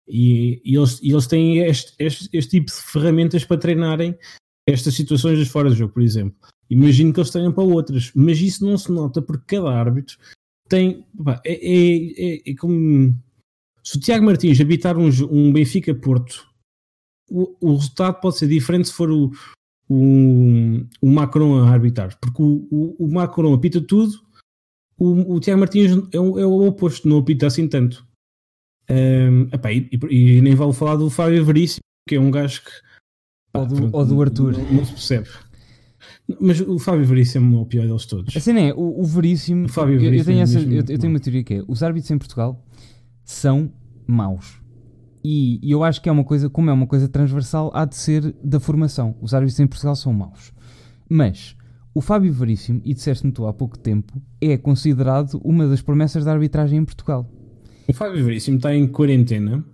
E, e eles, eles têm este, este, este, tipo de ferramentas para treinarem estas situações das fora de jogo, por exemplo. Imagino que eles tenham para outras, mas isso não se nota porque cada árbitro tem. É, é, é, é, como se o Tiago Martins habitar um, um Benfica Porto, o, o, resultado pode ser diferente se for o, o, o Macron a arbitrar, porque o, o, o Macron apita tudo, o, o Tiago Martins é o, é o oposto, não apita assim tanto. Um, epá, e, e, nem vale falar do Fábio Veríssimo, que é um gajo que. Pá, ou, do, ou do Arthur. Não, não se percebe. Mas o Fábio Veríssimo é o pior deles todos. Assim é, o, o Veríssimo. O Fábio Veríssimo eu, tenho essa, eu, eu, tenho uma teoria que é: os árbitros em Portugal são maus. E, e, eu acho que é uma coisa, como é uma coisa transversal, há de ser da formação. Os árbitros em Portugal são maus. Mas o Fábio Veríssimo, e disseste-me tu há pouco tempo, é considerado uma das promessas da arbitragem em Portugal. O Fábio Veríssimo está em quarentena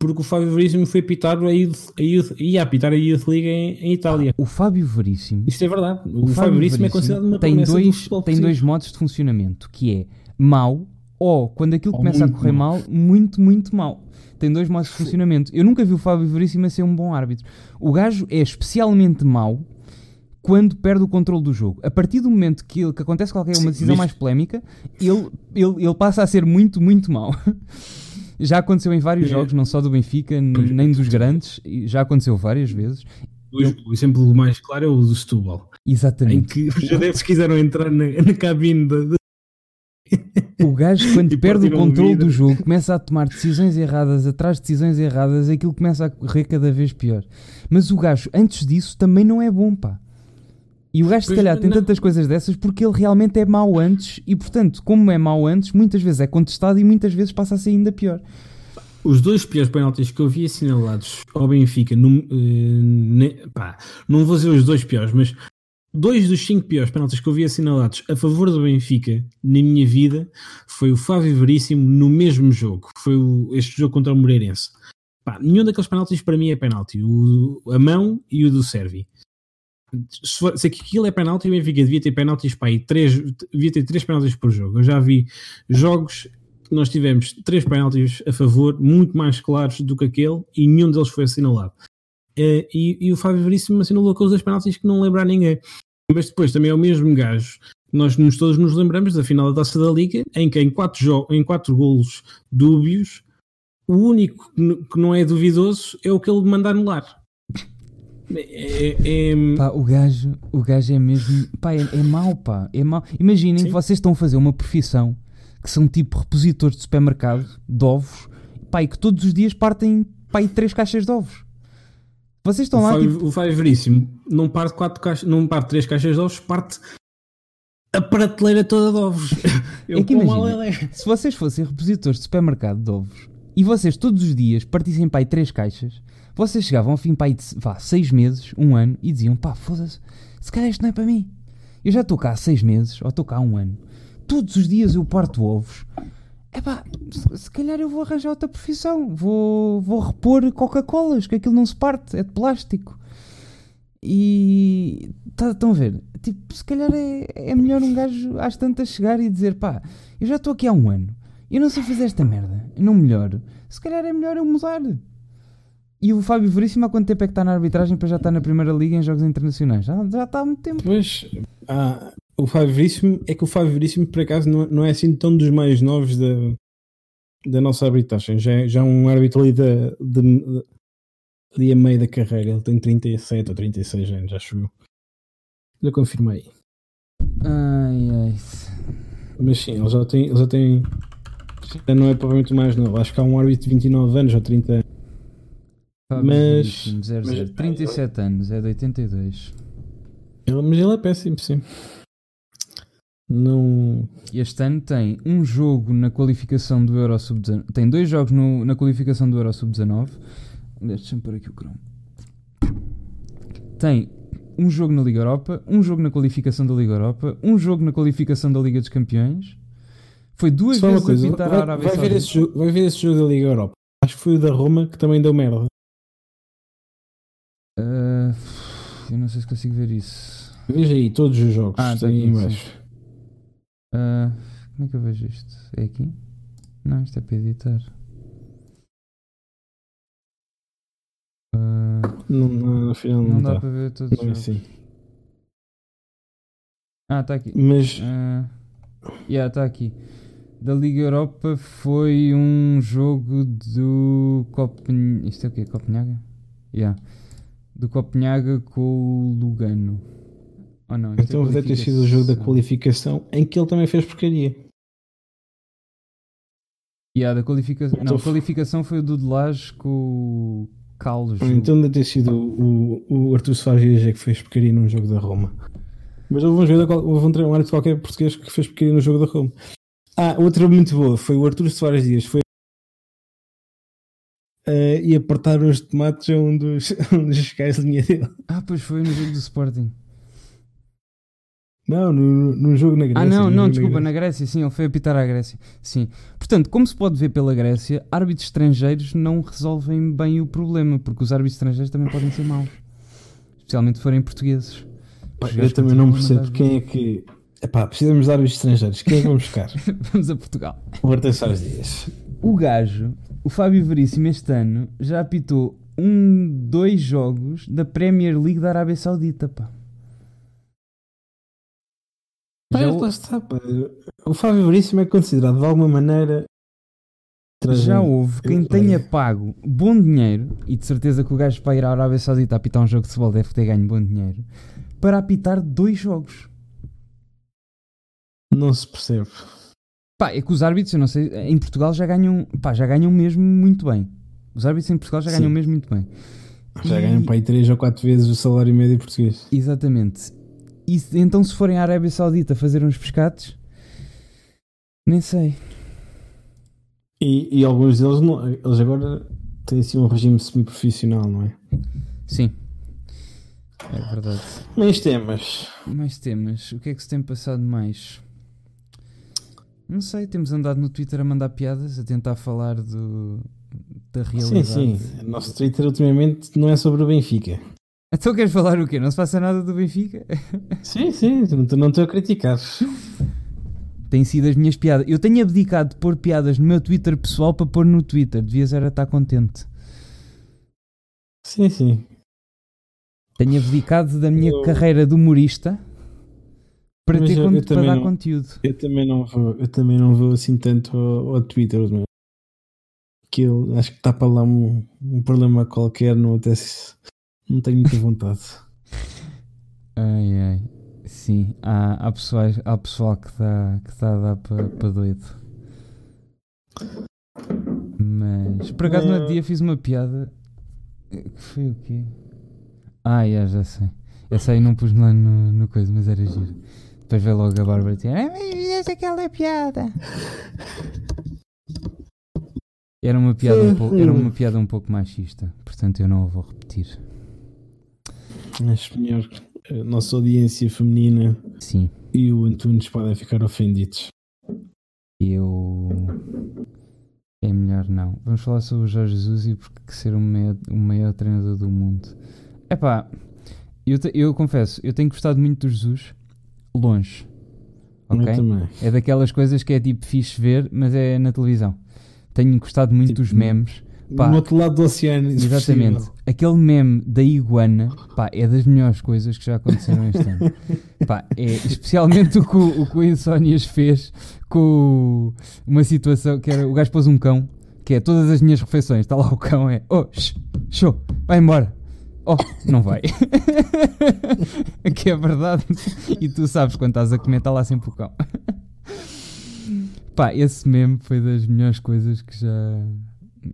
porque o Fábio Veríssimo foi apitar a Youth, a Youth, ia apitar a Youth League em, em Itália. O Fábio Veríssimo. Isto é verdade. O, o Fábio, Fábio Veríssimo, é considerado uma tem dois do Tem dois modos de funcionamento, que é mau ou quando aquilo ou começa a correr mal. mal, muito, muito mal. Tem dois modos de funcionamento. Eu nunca vi o Fábio Veríssimo a ser um bom árbitro. O gajo é especialmente mau quando perde o controle do jogo. A partir do momento que, ele, que acontece qualquer uma decisão mais polémica, ele, ele, ele passa a ser muito, muito mau. (laughs) Já aconteceu em vários é. jogos, não só do Benfica, nem dos grandes, já aconteceu várias vezes. O, exemplo mais claro é o do Setúbal. Exatamente. Em que os adeptos quiseram entrar na, na cabine de, O gajo, quando (laughs) perde o controle do jogo, começa a tomar decisões erradas atrás de decisões erradas, aquilo começa a correr cada vez pior. Mas o gajo, antes disso, também não é bom, pá. E o gajo, se calhar, tem tantas coisas dessas porque ele realmente é mau antes e, portanto, como é mau antes, muitas vezes é contestado e muitas vezes passa a ser ainda pior. Os dois piores penaltis que eu vi assinalados ao Benfica, não, uh, ne, pá, não vou dizer os dois piores, mas dois dos cinco piores penaltis que eu vi assinalados a favor do Benfica na minha vida foi o Fábio Veríssimo no mesmo jogo, foi o, este jogo contra o Moreirense. Pá, nenhum daqueles penaltis para mim é penalti, o, a mão e o do Servi se, se aquilo é penalti, o Benfica devia ter penaltis para aí, três, devia ter três penaltis por jogo. Eu já vi jogos que nós tivemos três penaltis a favor, muito mais claros do que aquele, e nenhum deles foi assinalado. Uh, e, e, o Fábio Veríssimo assinalou aqueles dois penaltis que não lembra a ninguém. Mas depois também é o mesmo gajo nós nos, todos nos lembramos da final da Taça da Liga, em que em quatro, em quatro golos dúbios, o único que não é duvidoso é o que ele manda anular. É, é... Pá, o gajo, o gajo é mesmo. Pá, é, é mau, pá. É mau. Imaginem que vocês estão a fazer uma profissão que são tipo repositores de supermercado de ovos, pá, e que todos os dias partem pá, três caixas de ovos. Vocês estão o lá. Fábio, tipo... O Fábio Veríssimo não parte quatro caixas, não parte três caixas de ovos, parte a prateleira toda de ovos. (laughs) Eu é que imagina, se vocês fossem repositores de supermercado de ovos e vocês todos os dias partissem para aí três caixas, vocês chegavam ao fim pá, de vá, seis meses, um ano, e diziam: pá, foda-se, se calhar isto não é para mim. Eu já estou cá há seis meses, ou estou cá há um ano. Todos os dias eu parto ovos. É pá, se calhar eu vou arranjar outra profissão. Vou, vou repor Coca-Colas, que aquilo não se parte, é de plástico. E tá, estão a ver? Tipo, se calhar é, é melhor um gajo às tantas chegar e dizer: pá, eu já estou aqui há um ano, eu não sei fazer esta merda, não melhoro. Se calhar é melhor eu mudar. E o Fábio Veríssimo há quanto tempo é que está na arbitragem para já estar na Primeira Liga em jogos internacionais? Já, já está há muito tempo. Pois, ah, o Fábio Veríssimo, é que o Fábio Veríssimo por acaso não, não é assim tão dos mais novos da, da nossa arbitragem. Já, é, já é um árbitro ali de, a meio da carreira. Ele tem 37 ou 36 anos, acho eu. Já confirmei. Ai, ai. Mas sim, ele já tem. Ele já tem já não é provavelmente mais novo. Acho que há um árbitro de 29 anos ou 30 anos mas, zero, mas 37 anos, é de 82. Ele, mas ele é péssimo, sim. Não. Este ano tem um jogo na qualificação do Euro Sub-19. Tem dois jogos no, na qualificação do Euro Sub-19. Deixa-me pôr aqui o cromo. Tem um jogo na Liga Europa, um jogo na qualificação da Liga Europa, um jogo na qualificação da Liga dos Campeões. Foi duas Só vezes coisa, a pintar vai, a Arábia vai ver, esse jogo, vai ver esse jogo da Liga Europa. Acho que foi o da Roma que também deu merda. Uh, eu não sei se consigo ver isso. Veja aí todos os jogos. Ah, está aí embaixo. Uh, como é que eu vejo isto? É aqui? Não, isto é para editar. Uh, No, no, no final não, Não dá dá. para ver todos os Não é jogos. assim. Ah, está aqui. Mas Ah, yeah, está aqui. Da Liga Europa foi um jogo do Copenhaga. Isto é o quê? Copenhaga? Yeah. Do Copenhaga com o Lugano. Oh, não, é então deve ter sido o jogo da qualificação. em que ele também fez porcaria. Yeah, da qualificação. Então Não, a qualificação foi o do de com o Carlos. Então deve ter sido o, o Artur Soares Dias é que fez porcaria num jogo da Roma. Mas houve um, jogador, houve um, um árbitro qualquer português que fez porcaria no jogo da Roma. Ah, outra muito boa foi o Artur Soares Dias. Foi eh, e apertar uns tomates a um dos, (laughs) um dos fiscais de linha dele. Ah, pois foi no jogo do Sporting. Não, no, no jogo na Grécia. Ah, não, não, desculpa, Grécia. na Grécia, sim, ele foi apitar à Grécia. Sim. Portanto, como se pode ver pela Grécia, árbitros estrangeiros não resolvem bem o problema, porque os árbitros estrangeiros também podem ser maus. Especialmente se forem portugueses. Os Eu gajos também não percebo quem é que. Epá, precisamos de árbitros estrangeiros. Quem é que vamos buscar? (laughs) Vamos a Portugal. o Artur Soares Dias. O gajo, o Fábio Veríssimo, este ano já apitou um, dois jogos da Premier League da Arábia Saudita, pá. Pá, Já, lá está, pá. O Fábio Veríssimo é considerado de alguma maneira. já houve quem tenha pago bom dinheiro, e de certeza que o gajo para ir à Arábia Saudita a apitar um jogo de futebol deve ter ganho bom dinheiro, para apitar dois jogos. Não se percebe. Pá, é que os árbitros, eu não sei, em Portugal já ganham, pá, já ganham mesmo muito bem. Os árbitros em Portugal já Sim. ganham mesmo muito bem. Já E- ganham para aí 3 ou 4 vezes o salário médio português. Exatamente. E se- então se forem à Arábia Saudita fazer uns pescados, nem sei. E, e alguns deles, não, eles agora têm assim um regime semi-profissional, não é? Sim. É verdade. Mais temas. Mais temas. O que é que se tem passado mais? Não sei, temos andado no Twitter a mandar piadas, a tentar falar do, da Sim, realidade. sim. O nosso Twitter ultimamente não é sobre o Benfica. Então queres falar o quê? Não se passa nada do Benfica? Sim, sim. Não estou- não estou a criticar. Tem sido as minhas piadas. Eu tenho abdicado de pôr piadas no meu Twitter pessoal para pôr no Twitter. Devias era estar contente. Sim, sim. Tenho abdicado da minha Eu- carreira de humorista para, Mas ter eu- eu para também dar não- conteúdo. Eu também não vou, eu também não vou assim tanto ao, ao Twitter. Meu. Aquilo, acho que está para lá um, um problema qualquer, não, até se- não tenho muita vontade. Ai ai. Sim, há, há, pessoais, há pessoal que está que tá a dar para pa doido. Mas por acaso no outro Eh. dia fiz uma piada que foi o quê? Ah, yeah, já sei. Essa aí não pus lá no, no coisa, mas era giro. Depois veio logo a Bárbara dizer: Ah, mas fizeste aquela piada. Era uma piada um pouco, era uma piada um pouco machista, portanto eu não a vou repetir. Acho melhor que a nossa audiência feminina Sim. e o Antunes podem ficar ofendidos. Eu. É melhor não. Vamos falar sobre o Jorge Jesus e porque ser o maior, o maior treinador do mundo. Epá, eu, te- eu confesso, eu tenho gostado muito do Jesus longe. Ok? Eu também. É daquelas coisas que é tipo fixe ver, mas é na televisão. Tenho gostado muito Tipo, dos memes. Pá, No outro lado do oceano. Exatamente. possível. Aquele meme da iguana, pá, é das melhores coisas que já aconteceram este ano. (laughs) Pá, é especialmente o que o, o, que o Insónias fez com uma situação que era o gajo pôs um cão, que é todas as minhas refeições, está lá o cão, é oh, show, vai embora. Oh, não vai. (laughs) que é verdade. E tu sabes quando estás a comer, está lá sempre o cão. Pá, esse meme foi das melhores coisas que já.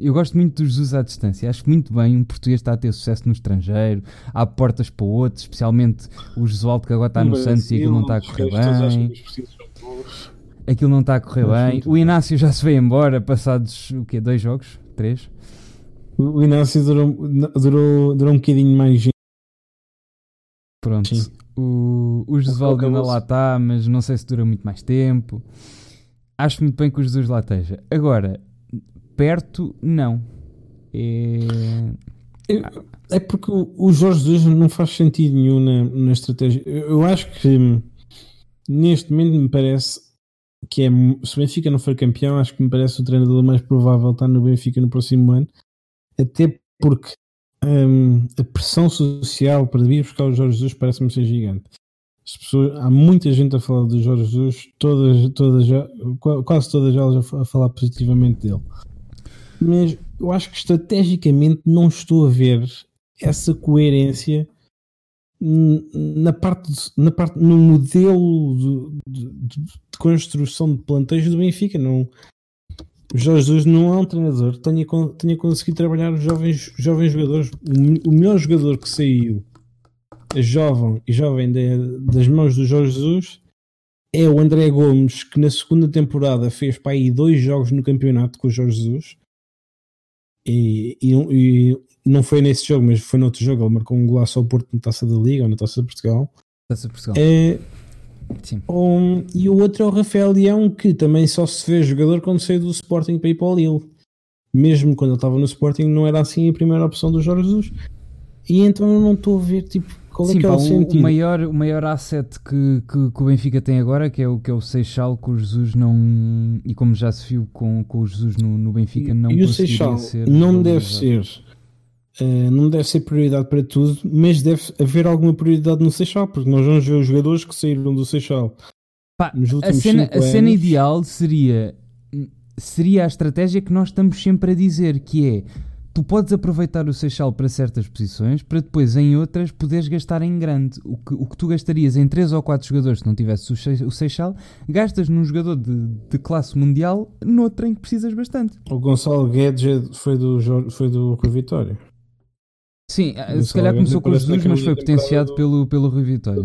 Eu gosto muito do Jesus à distância. Acho muito bem um português está a ter sucesso no estrangeiro, há portas para outros, especialmente o Jesualdo que agora está no Mas Santos e aquilo não está a os correr bem. Aquilo não está a correr bem. O. Inácio já se veio embora, passados o quê? Dois jogos? Três? O Inácio durou, durou, durou um bocadinho mais. Pronto. Sim. O, o Jesualdo ainda lá está, mas não sei se dura muito mais tempo. Acho muito bem que o Jesus lá esteja. Agora, perto, não. É... É porque o, o Jorge Jesus não faz sentido nenhum na, na estratégia. Eu, eu acho que hum, neste momento me parece que é. Se o Benfica não for campeão, acho que me parece o treinador mais provável estar no Benfica no próximo ano. Até porque hum, a pressão social para vir buscar o Jorge Jesus parece-me ser gigante. As pessoas, há muita gente a falar do Jorge Jesus, todas, todas, quase todas elas a falar positivamente dele. Mas eu acho que estrategicamente não estou a ver essa coerência na parte, na parte no modelo de, de, de construção de plantéis do Benfica. Não, o Jorge Jesus não é um treinador que tenha, tenha conseguido trabalhar os jovens, jovens jogadores. O, o melhor jogador que saiu jovem e jovem de, das mãos do Jorge Jesus é o André Gomes, que na segunda temporada fez para aí dois jogos no campeonato com o Jorge Jesus. E, e, e não foi nesse jogo, mas foi noutro jogo. Ele marcou um golaço ao Porto na taça da Liga ou na taça de Portugal. Taça de Portugal. É, um, e o outro é o Rafael Leão, que também só se vê jogador quando saiu do Sporting para ir para o Lille. Mesmo quando ele estava no Sporting, não era assim a primeira opção do Jorge Jesus. E então eu não estou a ver tipo, qual é Sim, que é o, sentido. O maior, o maior asset que, que, que, o Benfica tem agora, que é o, que é o Seixal, que o Jesus não. E como já se viu com, com o Jesus no, no Benfica, não e o Seixal ser. Não deve ser Uh, não deve ser prioridade para tudo, mas deve haver alguma prioridade no Seixal, porque nós vamos ver os jogadores que saíram do Seixal. Pá, a cena, a cena ideal seria seria a estratégia que nós estamos sempre a dizer, que é tu podes aproveitar o Seixal para certas posições, para depois em outras poderes gastar em grande. O que, o que tu gastarias em 3 ou 4 jogadores se não tivesse o Seixal, gastas num jogador de, de classe mundial, noutro em que precisas bastante. O Gonçalo Guedes foi do, foi do Rui Vitória. Sim, eh, se calhar começou com os Jesus, mas foi potenciado do, pelo, pelo Rui Vitória.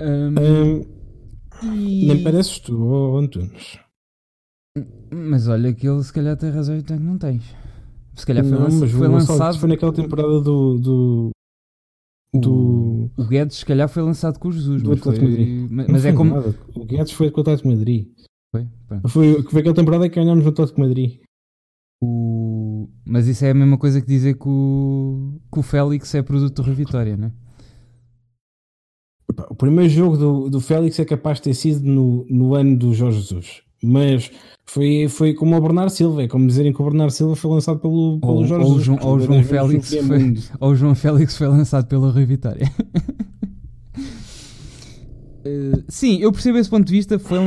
Um, um, e... Nem pareces tu, oh, Antunes. Mas olha que ele se calhar tem razão e tu não tens. Se calhar foi, não, lançado, foi lançado. Foi naquela temporada do. do... Do... O Guedes, se calhar, foi lançado com o Jesus. Do mas, foi... mas, mas é como. Nada. O Guedes foi com o Atlético Madrid. Foi? Foi, foi aquela temporada que ganhámos o Atlético Madrid. O... Mas isso é a mesma coisa que dizer que o, que o Félix é produto do Rio Vitória, não é? O primeiro jogo do, do Félix é capaz de ter sido no, no ano do Jorge Jesus, mas foi, foi como o Bernardo Silva, é como dizerem que o Bernardo Silva foi lançado pelo, pelo ou, Jorge ou Jesus. João, ou, João Félix foi, ou o João Félix foi lançado pelo Rio Vitória. (laughs) Uh, sim, eu percebo esse ponto de vista. Foi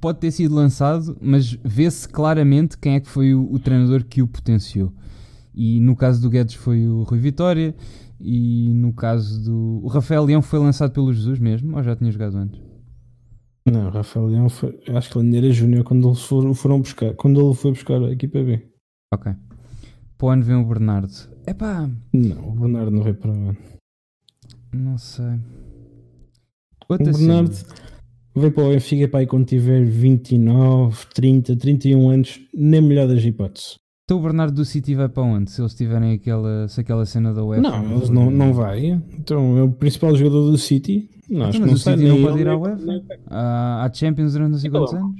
pode ter sido lançado, mas vê-se claramente quem é que foi o, o, treinador que o potenciou. E no caso do Guedes foi o Rui Vitória, e no caso do. O Rafael Leão foi lançado pelo Jesus mesmo, ou já tinha jogado antes? Não, o Rafael Leão foi. Acho que ele era Júnior quando eles foram, foram buscar. Quando ele foi buscar a equipa B. Ok. Para o ano vem o Bernardo. Epá. Não, o Bernardo não veio para o ano. Não sei. Outra o Bernardo vem para o Benfica para aí quando tiver 29, 30, 31 anos, nem melhor das hipóteses. Então o Bernardo do City vai para onde? Se eles tiverem aquela, se aquela cena da UEFA? Não, eles não, não vai. Então é o principal jogador do City. Não, acho então, mas que não o City não pode ir à UEFA? À, Champions durante não sei quantos anos?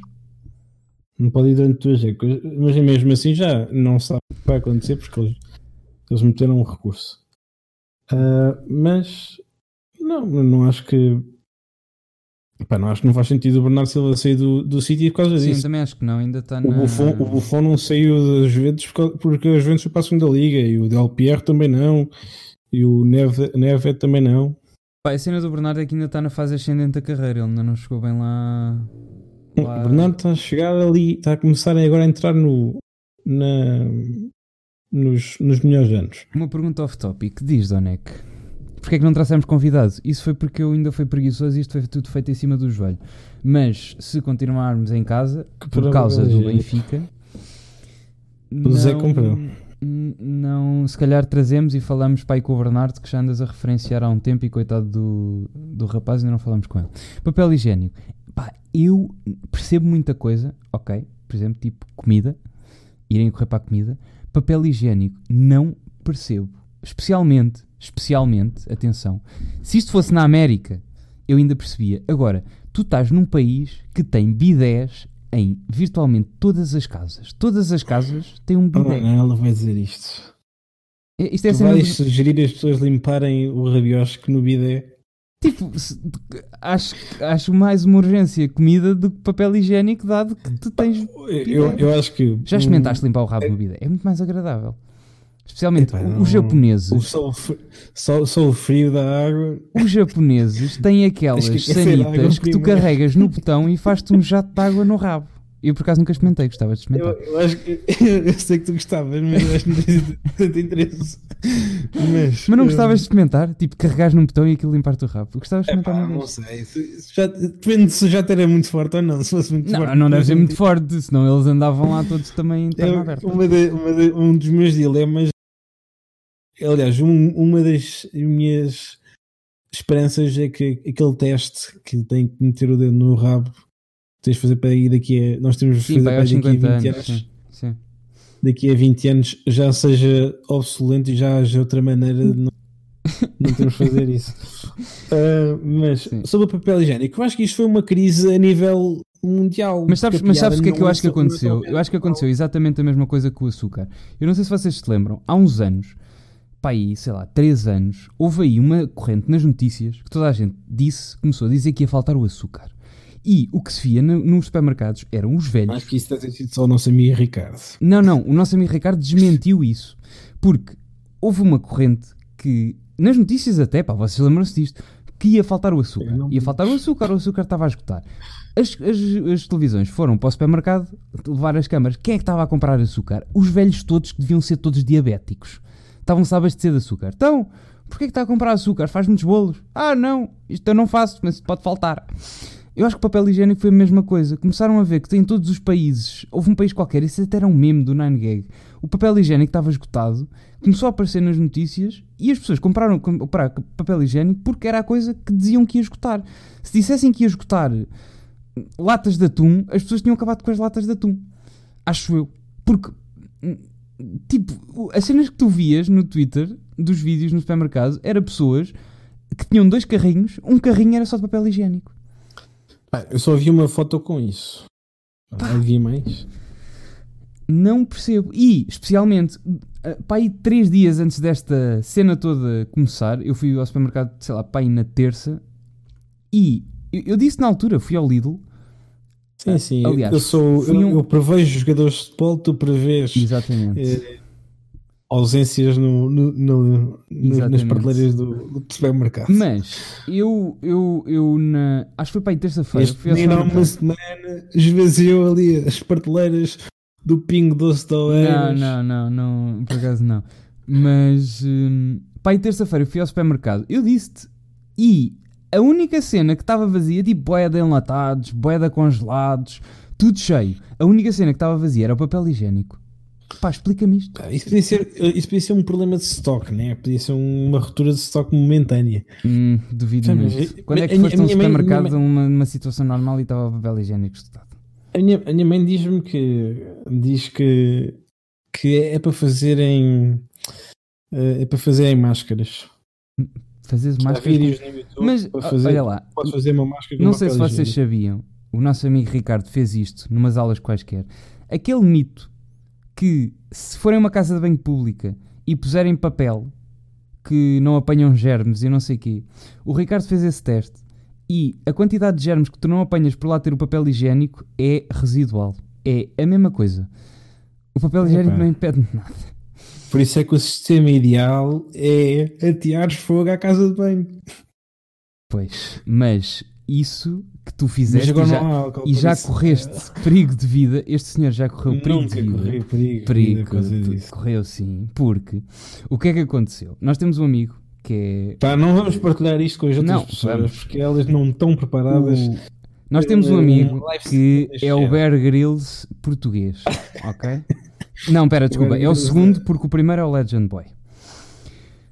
Não pode ir durante duas épocas. Mas mesmo assim já não sabe o que vai acontecer porque eles, eles meteram um recurso. Uh, mas não, não acho que Pá, não acho que não faz sentido o Bernardo Silva sair do, do City por causa disso. Sim, também acho que não, ainda está na... O Buffon, o Buffon não saiu das Juventus porque as Juventus foi para a segunda liga e o Del Pierre também não e o Neve, Neve também não. Pá, a cena do Bernardo é que ainda está na fase ascendente da carreira, ele ainda não chegou bem lá... lá... O Bernardo está a chegar ali, está a começar agora a entrar no... Na, nos, nos melhores anos. Uma pergunta off-topic, diz Donec porque é que não trouxemos convidados? Isso foi porque eu ainda fui preguiçoso e isto foi tudo feito em cima do joelho. Mas se continuarmos em casa, por causa do Benfica, não, não, se calhar trazemos e falamos para aí com o Bernardo, que já andas a referenciar há um tempo e coitado do, do rapaz, ainda não falamos com ele. Papel higiênico. Pá, eu percebo muita coisa, ok, por exemplo, tipo comida, irem correr para a comida. Papel higiênico, não percebo. Especialmente especialmente, atenção, se isto fosse na América, eu ainda percebia. Agora, tu estás num país que tem bidés em virtualmente todas as casas. Todas as casas têm um bidé. Oh, ela vai dizer isto. É, isto é tu vais sugerir as pessoas limparem o rabiosque no bidé? Tipo, acho, acho mais uma urgência comida do que papel higiênico, dado que tu tens. Eu, eu acho que. Já experimentaste limpar o rabo no bidé? É muito mais agradável. Especialmente Epá, não- os japoneses. O sol, só o frio da água. Os japoneses têm aquelas (laughs) que sanitas que tu carregas no botão e faz-te um jato de água no rabo. Eu por acaso nunca experimentei, gostava de Eu, experimentar. eu acho que (laughs) eu sei que tu gostavas, mas eu acho que não tens tanto interesse. Mas, Mas não eh, gostavas de experimentar? Tipo, carregares num botão e aquilo limpar-te o rabo. Gostavas de epá, experimentar uma não vez? sei. Se- já, depende se já era muito forte ou não. Se fosse muito forte. Não, não deve ser muito forte, senão eles andavam lá todos também em perna aberta. uma de- uma de- um dos meus dilemas. Aliás, um- uma das minhas esperanças é que aquele teste que tem que meter o dedo no rabo tens de fazer para ir daqui a. Nós temos de Sim, fazer vai para daqui a 50 20 anos. anos. Sim, sim. Daqui a 20 anos já seja obsoleto e já haja outra maneira de não, não temos de fazer isso. (laughs) Ah, mas Sim. sobre o papel higiênico, eu acho que isto foi uma crise a nível mundial. Mas sabes, mas sabes o que é que eu acho que é aconteceu? Eu acho que aconteceu exatamente a mesma coisa com o açúcar. Eu não sei se vocês se lembram, há uns anos, pá aí, sei lá, 3 anos, houve aí uma corrente nas notícias que toda a gente disse, começou a dizer que ia faltar o açúcar. E o que se via no- nos supermercados eram os velhos. Acho que isso deve ter sido só o nosso amigo Ricardo. Não, não, o nosso amigo Ricardo desmentiu isso. Porque houve uma corrente que, nas notícias até, pá, vocês lembram-se disto, que ia faltar o açúcar. Ia faltar o açúcar, o açúcar estava a esgotar. As, as- as televisões foram para o supermercado levar as câmaras. Quem é que estava a comprar açúcar? Os velhos todos que deviam ser todos diabéticos. Estavam-se a abastecer de açúcar. Então, porquê que está a comprar açúcar? Faz muitos bolos. Ah, não, isto eu não faço, mas pode faltar. Eu acho que o papel higiênico foi a mesma coisa. Começaram a ver que em todos os países, houve um país qualquer, isso até era um meme do 9gag. O papel higiênico estava esgotado, começou a aparecer nas notícias e as pessoas compraram comprar papel higiênico porque era a coisa que diziam que ia esgotar. Se dissessem que ia esgotar latas de atum, as pessoas tinham acabado com as latas de atum. Acho eu. Porque, hum, tipo, as cenas que tu vias no Twitter dos vídeos no supermercado era pessoas que tinham dois carrinhos, um carrinho era só de papel higiênico. Pá, eu só vi uma foto com isso. Não vi mais. Não percebo. E, especialmente, eh, pá, aí três dias antes desta cena toda começar, eu fui ao supermercado, sei lá, pá, aí na terça, e eu, eu disse na altura, fui ao Lidl, Sim, sim. Aliás, eu, sou, eu, um- eu prevejo jogadores de futebol, tu prevês eh, ausências no, no- no- no- nas prateleiras do, do supermercado. Mas, eu, eu, eu na, acho que foi para aí terça-feira, fui há uma semana esvaziou ali as prateleiras do Pingo Doce de Não, Oeiras. não, não, não, por acaso não. Mas, hum, pá, aí terça-feira eu fui ao supermercado, eu disse-te, e a única cena que estava vazia, tipo boeda enlatados, boeda congelados, tudo cheio. A única cena que estava vazia era o papel higiênico. Pá, explica-me isto. Pá, Isso podia, ser, isso podia ser um problema de stock, né? Podia ser uma ruptura de stock momentânea. Hum, duvido Sim, muito. mas Quando é que foste a um mãe- supermercado numa, numa situação normal e estava o papel higiênico estudado? A minha, a minha mãe diz-me que diz que, que é, é para fazerem eh, é para fazerem máscaras. Fazes Há máscaras. vídeos no YouTube Mas, para fazer, olha lá, podes fazer uma máscara Não sei se vocês sabiam, o nosso amigo Ricardo fez isto numas aulas quaisquer. Aquele mito que se forem a uma casa de banho pública e puserem papel que não apanham germes e não sei o quê, o Ricardo fez esse teste e a quantidade de germes que tu não apanhas por lá ter o papel higiênico é residual. É a mesma coisa. O papel higiênico não impede nada. Por isso é que o sistema ideal é ateares fogo à casa de banho. Pois, mas isso que tu fizeste e já, álcool. e já correste perigo de vida, este senhor já correu eh, perigo de vida. corri perigo. perigo, correu sim, porque o que é que aconteceu? Nós temos um amigo que Pá, não vamos partilhar isto com as outras Não, pessoas vamos. porque elas não estão é preparadas. o... Nós temos um Um amigo que é o. Bear Grylls português, (laughs) ok? Não, pera, desculpa, é o segundo porque o primeiro é o Legend Boy.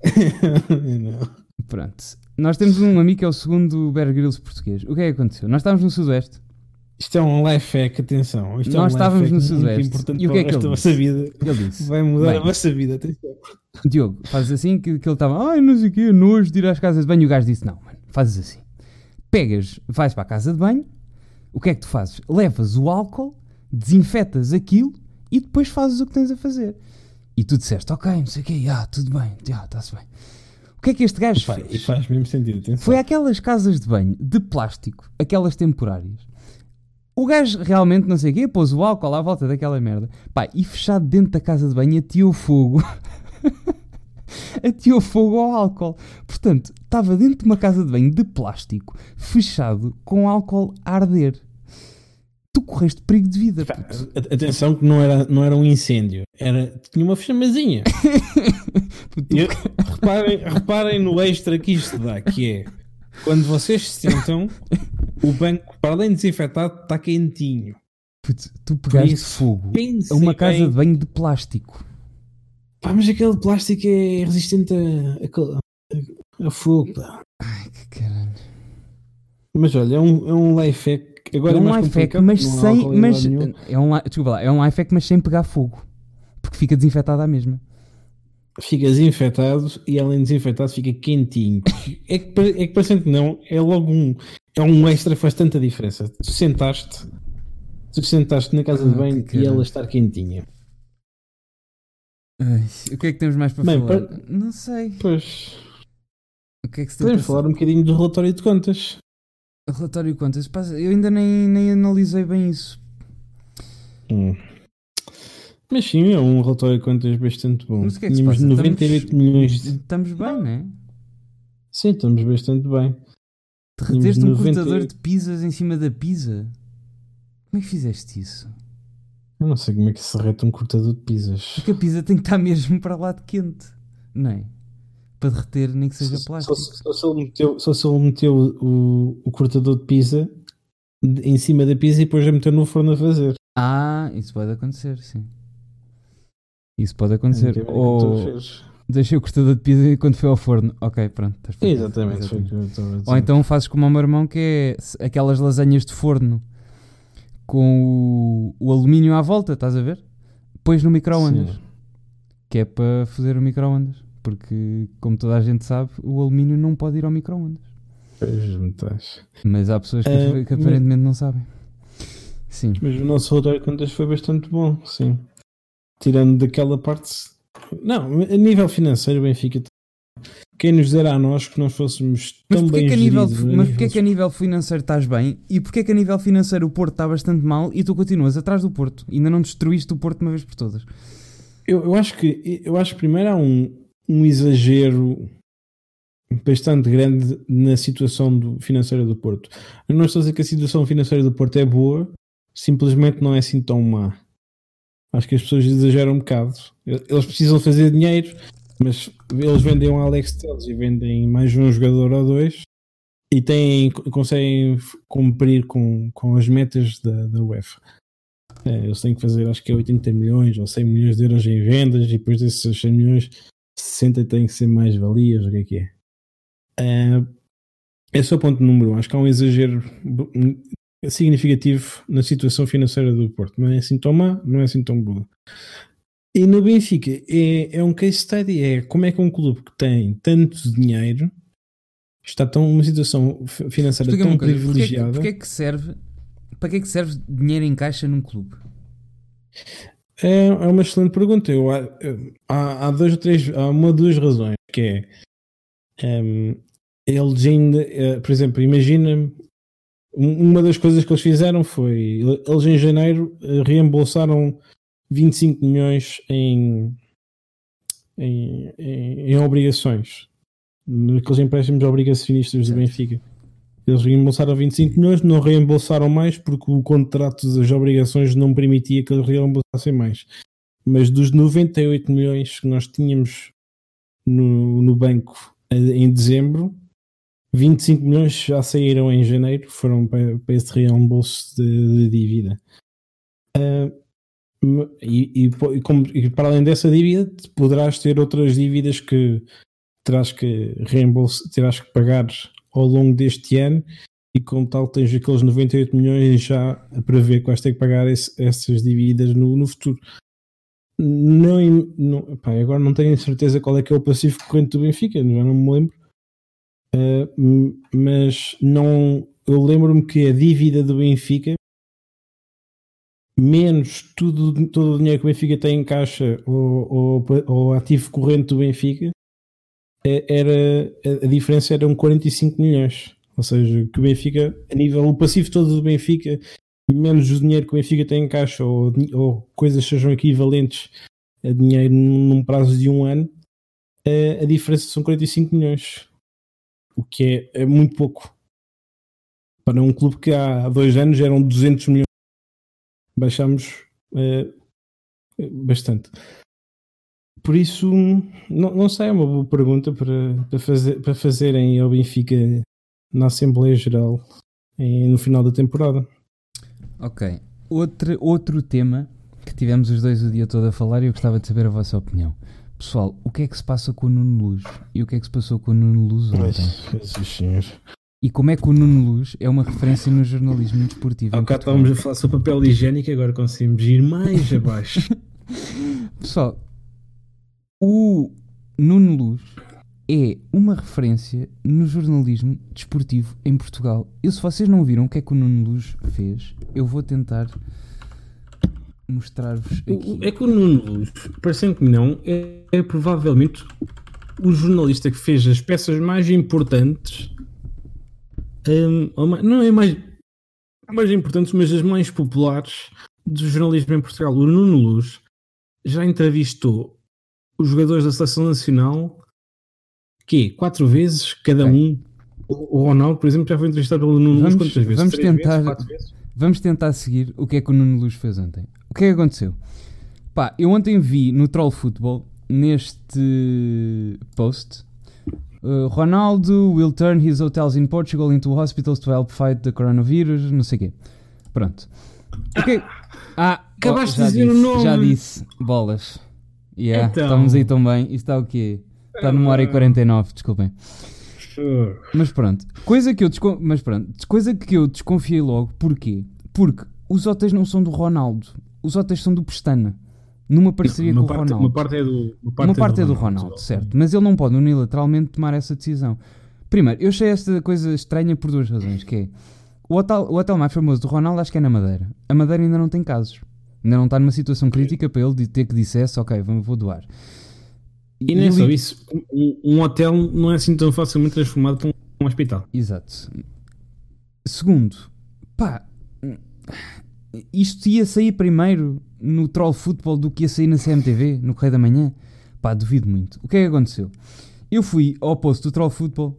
(laughs) Pronto. Nós temos um amigo que é o segundo Bear Grylls português. O que é que aconteceu? Nós estávamos no Sudoeste. Isto é um life hack, atenção. Isto Nós é um estávamos no Sudoeste. importante E o que é que ele vossa vida. Ele disse: Vai mudar Bem. a vossa vida, atenção. Diogo, fazes assim que, que ele estava, ai, não sei o quê, nojo de ir às casas de banho. E o gajo disse: Não, mano, fazes assim. Pegas, vais para a casa de banho, o que é que tu fazes? Levas o álcool, desinfetas aquilo e depois fazes o que tens a fazer. E tu disseste: Ok, não sei o quê, ah, tudo bem, ah, está-se bem. O que é que este gajo e fez? faz mesmo sentido, atenção. Foi àquelas casas de banho de plástico, aquelas temporárias. O gajo realmente, não sei o quê, pôs o álcool à volta daquela merda. Pá, e fechado dentro da casa de banho, ateou fogo (laughs) ateou fogo ao álcool. Portanto, estava dentro de uma casa de banho de plástico, fechado, com álcool a arder. Tu correste perigo de vida. puto. Atenção que não era, não era um incêndio, era, tinha uma chamazinha. (laughs) Eu- reparem, reparem no extra que isto dá, que é quando vocês se sentam, o banco, para além de desinfetado, está quentinho. puto, tu pegaste isso, fogo a uma casa bem. de banho de plástico. Pá, mas aquele plástico é resistente a, a, a fogo. pá. Que caralho. Mas olha, é um, é um life hack. Agora é um life hack, mas sem. Mas, é um, desculpa lá, é um life hack, mas sem pegar fogo. Porque fica desinfetado à mesma. Fica desinfetado e além de desinfetado fica quentinho. É que, é que parecendo que não, é logo um. É um extra que faz tanta diferença. Tu sentaste, tu sentaste na casa Ah, de banho e ela estar quentinha. Ai, o que é que temos mais para Bem, falar? pa- Não sei. Pois, O que é que se tem podemos falar um bocadinho do relatório de contas. Relatório contas. Eu ainda nem, nem analisei bem isso. Hum. Mas sim, é um relatório de contas bastante bom. Mas o que é que se Tínhamos passa? 98 Estamos- milhões. De... Estamos bem, não é? Sim, estamos bastante bem. Derreteste um 98. cortador de pizzas em cima da pizza. Como é que fizeste isso? Eu não sei como é que se reta um cortador de pizzas. Porque a pizza tem que estar mesmo para lá de quente, não é? Para derreter, nem que seja Só, plástico. só se ele meteu, só se ele meteu o, o cortador de pizza em cima da pizza e depois a meteu no forno a fazer. Ah, isso pode acontecer, sim. Isso pode acontecer. É Ou deixei o cortador de pizza quando foi ao forno. Ok, pronto. Exatamente, dizer. Ou então fazes como o meu irmão, que é aquelas lasanhas de forno com o, o alumínio à volta, estás a ver? Pões no micro-ondas, que é para fazer o micro-ondas. Porque, como toda a gente sabe, o alumínio não pode ir ao micro-ondas. Mas há pessoas que, Ah, que aparentemente não sabem. Sim. Mas o nosso relatório de contas foi bastante bom, sim. Tirando daquela parte. Não, a nível financeiro, o Benfica. Quem nos dera a nós que nós fôssemos Mas tão bem que a nível, geridos, a mas porquê nível que a nível financeiro estás bem e porquê que a nível financeiro o Porto está bastante mal e tu continuas atrás do Porto? Ainda não destruíste o Porto de uma vez por todas. Eu, eu acho que eu acho que primeiro há um, um exagero bastante grande na situação do- financeira do Porto. Eu não estou a dizer que a situação financeira do Porto é boa, simplesmente não é assim tão má. Acho que as pessoas exageram um bocado. Eles precisam fazer dinheiro, mas eles vendem um Alex Telles e vendem mais um jogador ou dois e têm, conseguem cumprir com, com as metas da, da UEFA. É, eles têm que fazer, acho que é 80 milhões ou 100 milhões de euros em vendas e depois desses 100 milhões, 60 têm que ser mais valias, o que é que é. Ah, esse é o ponto número um. Acho que há um exagero significativo na situação financeira do Porto. Não é assim tão má, não é assim tão boa. E no Benfica é, é um case study, é como é que um clube que tem tanto dinheiro está tão numa situação fi- financeira Explica-me tão uma coisa, porquê, que- privilegiada. porquê que serve, para que é que serve dinheiro em caixa num clube? É, é uma excelente pergunta. Eu, há, há dois ou três, há uma ou duas razões, que é ehm, eles ainda, eh, por exemplo, imagina um- uma das coisas que eles fizeram foi eles em janeiro eh, reembolsaram 25 milhões em, em, em, em obrigações naqueles empréstimos obrigacionistas do. Benfica. Eles reembolsaram 25 milhões, não reembolsaram mais porque o contrato das obrigações não permitia que eles reembolsassem mais. Mas dos 98 milhões que nós tínhamos no, no banco em dezembro, 25 milhões já saíram em janeiro, foram para, para esse reembolso de, de dívida. M- e, e como- e para além dessa dívida, poderás ter outras dívidas que terás que reembolsar, terás que pagar ao longo deste ano e como tal tens aqueles 98 milhões já a prever que vais ter que pagar esse- essas dívidas no, no futuro. Não, não, pá, agora não tenho certeza qual é que é o passivo corrente do Benfica, já não me lembro. Uh, mas não eu lembro-me que a dívida do Benfica menos tudo, todo o dinheiro que o Benfica tem em caixa ou, ou, ou ativo corrente do Benfica era a- diferença eram 45 milhões ou seja, que o Benfica a nível, o passivo todo do Benfica menos o dinheiro que o Benfica tem em caixa ou, ou coisas sejam equivalentes a dinheiro num prazo de um ano, a, a diferença são 45 milhões. O que é, é, muito pouco. Para um clube que há dois anos eram 200 milhões. Baixamos é, bastante. Por isso, não, não sei, é uma boa pergunta para, para, fazer, para fazerem ao Benfica na Assembleia Geral em, no final da temporada. Ok. Outro, outro tema que tivemos os dois o dia todo a falar e eu gostava de saber a vossa opinião. Pessoal, o que é que se passa com o Nuno Luz? E o que é que se passou com o Nuno Luz ontem? Jesus E como é que o Nuno Luz é uma referência no jornalismo desportivo? Há cá estávamos a falar sobre papel higiênico e agora conseguimos ir mais abaixo. (laughs) Pessoal, o Nuno Luz é uma referência no jornalismo desportivo em Portugal. E se vocês não viram o que é que o Nuno Luz fez, eu vou tentar mostrar-vos aqui. É que o Nuno Luz, parecendo que não, é, é, provavelmente o jornalista que fez as peças mais importantes. Um, não é mais, mais importantes, mas as mais populares do jornalismo em Portugal. O Nuno Luz já entrevistou os jogadores da seleção nacional que quatro vezes cada um. O Ronaldo, por exemplo, já foi entrevistado pelo Nuno vamos, Luz quantas vezes? Vamos tentar, vezes, vamos tentar seguir o que é que o Nuno Luz fez ontem. O que é que aconteceu? Pá, eu ontem vi no Troll Football, neste post, uh, Ronaldo will turn his hotels in Portugal into hospitals to help fight the coronavirus, não sei o quê. Pronto. Okay. Ah, acabaste oh, de dizer disse, o nome. Já disse, bolas. Yeah, então. Estamos aí tão bem. Isto está o quê? Está numa hora e 49, desculpem. Mas pronto, coisa que eu descon... mas pronto, coisa que eu desconfiei logo, porquê? Porque os hotéis não são do Ronaldo os hotéis são do Pestana. Numa parceria com parte, o Ronaldo. Uma parte é do, uma parte, uma parte é do, é do Ronaldo, Ronaldo certo. Mas ele não pode unilateralmente tomar essa decisão. Primeiro, eu achei esta coisa estranha por duas razões, que é o hotel, o hotel mais famoso do Ronaldo acho que é na Madeira. A Madeira ainda não tem casos. Ainda não está numa situação crítica para ele de ter que dissesse, ok, vou doar. E, não é só isso, um, um, hotel não é assim tão facilmente transformado para um, um hospital. Exato. Segundo, pá, isto ia sair primeiro no Troll Football do que ia sair na CMTV, no Correio da Manhã? Pá, duvido muito. O que é que aconteceu? Eu fui ao posto do Troll Football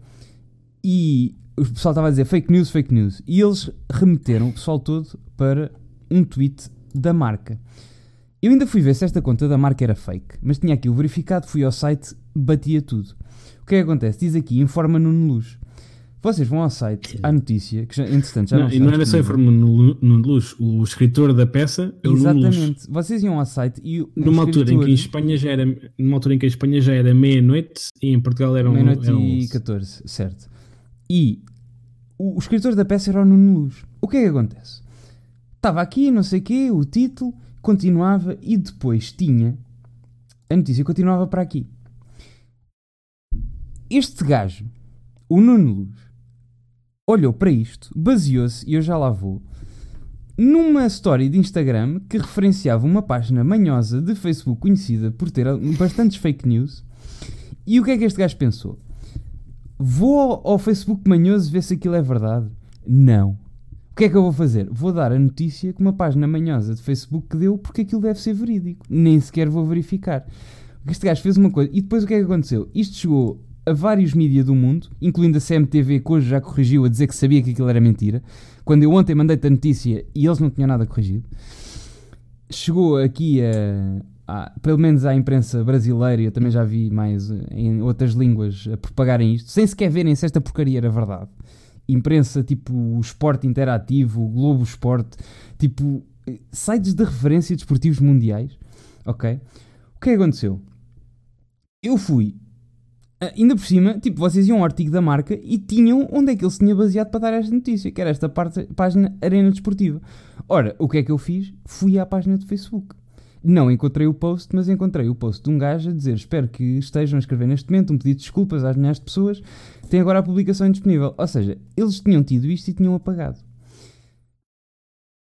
e o pessoal estava a dizer fake news, fake news. E eles remeteram o pessoal todo para um tweet da marca. Eu ainda fui ver se esta conta da marca era fake, mas tinha aqui o verificado, fui ao site, batia tudo. O que é que acontece? Diz aqui, informa no Luz. Vocês vão ao site, à notícia, que já, entretanto já não, não E não era só informe no, no Luz, o escritor da peça é o Exatamente. Vocês iam ao site e o numa altura em que em Espanha já era numa altura em que a Espanha já era meia-noite e em Portugal eram meia-noite e 14, certo. E o, o, escritor da peça era o Nuno Luz. O que é que acontece? Estava aqui, não sei o quê, o título, continuava e depois tinha a notícia continuava para aqui. Este gajo, o Nuno Luz, olhou para isto, baseou-se, e eu já lá vou, numa story de Instagram que referenciava uma página manhosa de Facebook conhecida por ter bastantes fake news. E o que é que este gajo pensou? Vou ao Facebook manhoso ver se aquilo é verdade? Não. O que é que eu vou fazer? Vou dar a notícia que uma página manhosa de Facebook que deu porque aquilo deve ser verídico. Nem sequer vou verificar. Este gajo fez uma coisa. E depois o que é que aconteceu? Isto chegou a vários mídias do mundo, incluindo a CMTV, que hoje já corrigiu a dizer que sabia que aquilo era mentira, quando eu ontem mandei-te a notícia e eles não tinham nada corrigido. Chegou aqui a, a, pelo menos à imprensa brasileira, eu também já vi mais em outras línguas a propagarem isto, sem sequer verem se esta porcaria era verdade. Imprensa tipo o Esporte Interativo, o Globo Esporte, tipo sites de referência desportivos mundiais, ok? O que é que aconteceu? Eu fui Uh, ainda por cima, tipo, vocês iam ao artigo da marca e tinham onde é que ele se tinha baseado para dar esta notícia, que era esta parte, página Arena Desportiva. Ora, o que é que eu fiz? Fui à página do Facebook. Não encontrei o post, mas encontrei o post de um gajo a dizer: Espero que estejam a escrever neste momento um pedido de desculpas às milhares de pessoas. Tem agora a publicação disponível. Ou seja, eles tinham tido isto e tinham apagado.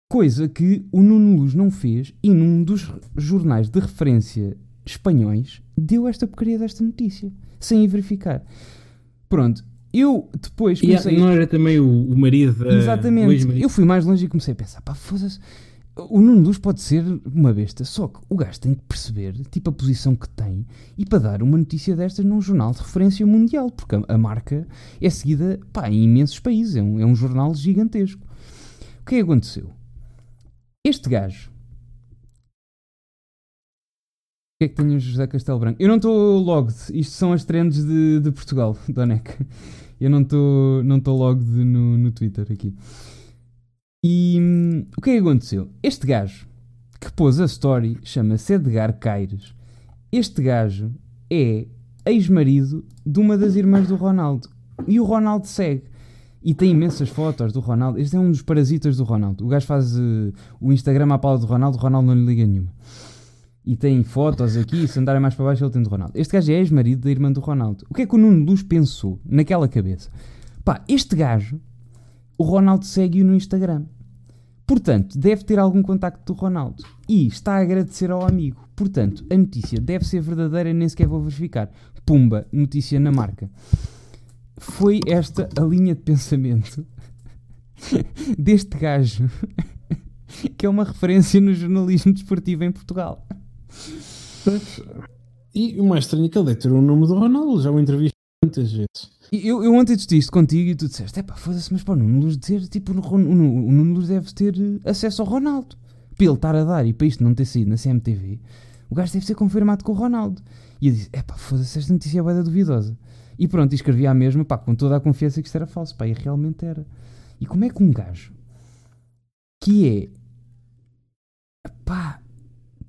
Coisa que o Nuno Luz não fez e num dos jornais de referência espanhóis deu esta porcaria desta notícia sem ir verificar. Pronto, eu depois comecei... E não era também o, o marido da... Exatamente. Eu fui mais longe e comecei a pensar, pá, foda-se... o Nuno Luz pode ser uma besta, só que o gajo tem que perceber, tipo, a posição que tem e para dar uma notícia destas num jornal de referência mundial, porque a, a marca é seguida pá, em imensos países, é um, é um jornal gigantesco. O que é que aconteceu? Este gajo. O que é que tem o José Castelo Branco? Eu não estou logged, isto são as trends de, de Portugal, (laughs) Donec. Eu não estou não logged no, no Twitter aqui. E hum, o que é que aconteceu? Este gajo que pôs a story chama-se Edgar Caires. Este gajo é ex-marido de uma das irmãs do Ronaldo. E o Ronaldo segue. E tem imensas fotos do Ronaldo. Este é um dos parasitas do Ronaldo. O gajo faz uh, o Instagram à pala do Ronaldo, o Ronaldo não lhe liga nenhuma. E tem fotos aqui, se andarem mais para baixo ele tem do Ronaldo. Este gajo é ex-marido da irmã do Ronaldo. O que é que o Nuno Luz pensou naquela cabeça? Pá, este gajo, o Ronaldo segue-o no Instagram. Portanto, deve ter algum contacto do Ronaldo. E está a agradecer ao amigo. Portanto, a notícia deve ser verdadeira, nem sequer vou verificar. Pumba, notícia na marca. Foi esta a linha de pensamento (laughs) deste gajo, (laughs) que é uma referência no jornalismo desportivo em Portugal. E o mais estranho é que ele deve ter o nome do Ronaldo, já o entrevistei muitas vezes. Eu, eu ontem disse isto contigo e tu disseste: é pá, foda-se, mas pá, o Nuno Luz dizer, tipo, o, Nuno Luz deve ter eh, acesso ao Ronaldo. Para ele estar a dar e para isto não ter saído na CMTV, o gajo deve ser confirmado com o Ronaldo. E eu disse: é pá, foda-se, esta notícia é boeda duvidosa. E pronto, e escrevi a mesma, pá, com toda a confiança que isto era falso, pá, e realmente era. E como é que um gajo que é, pá,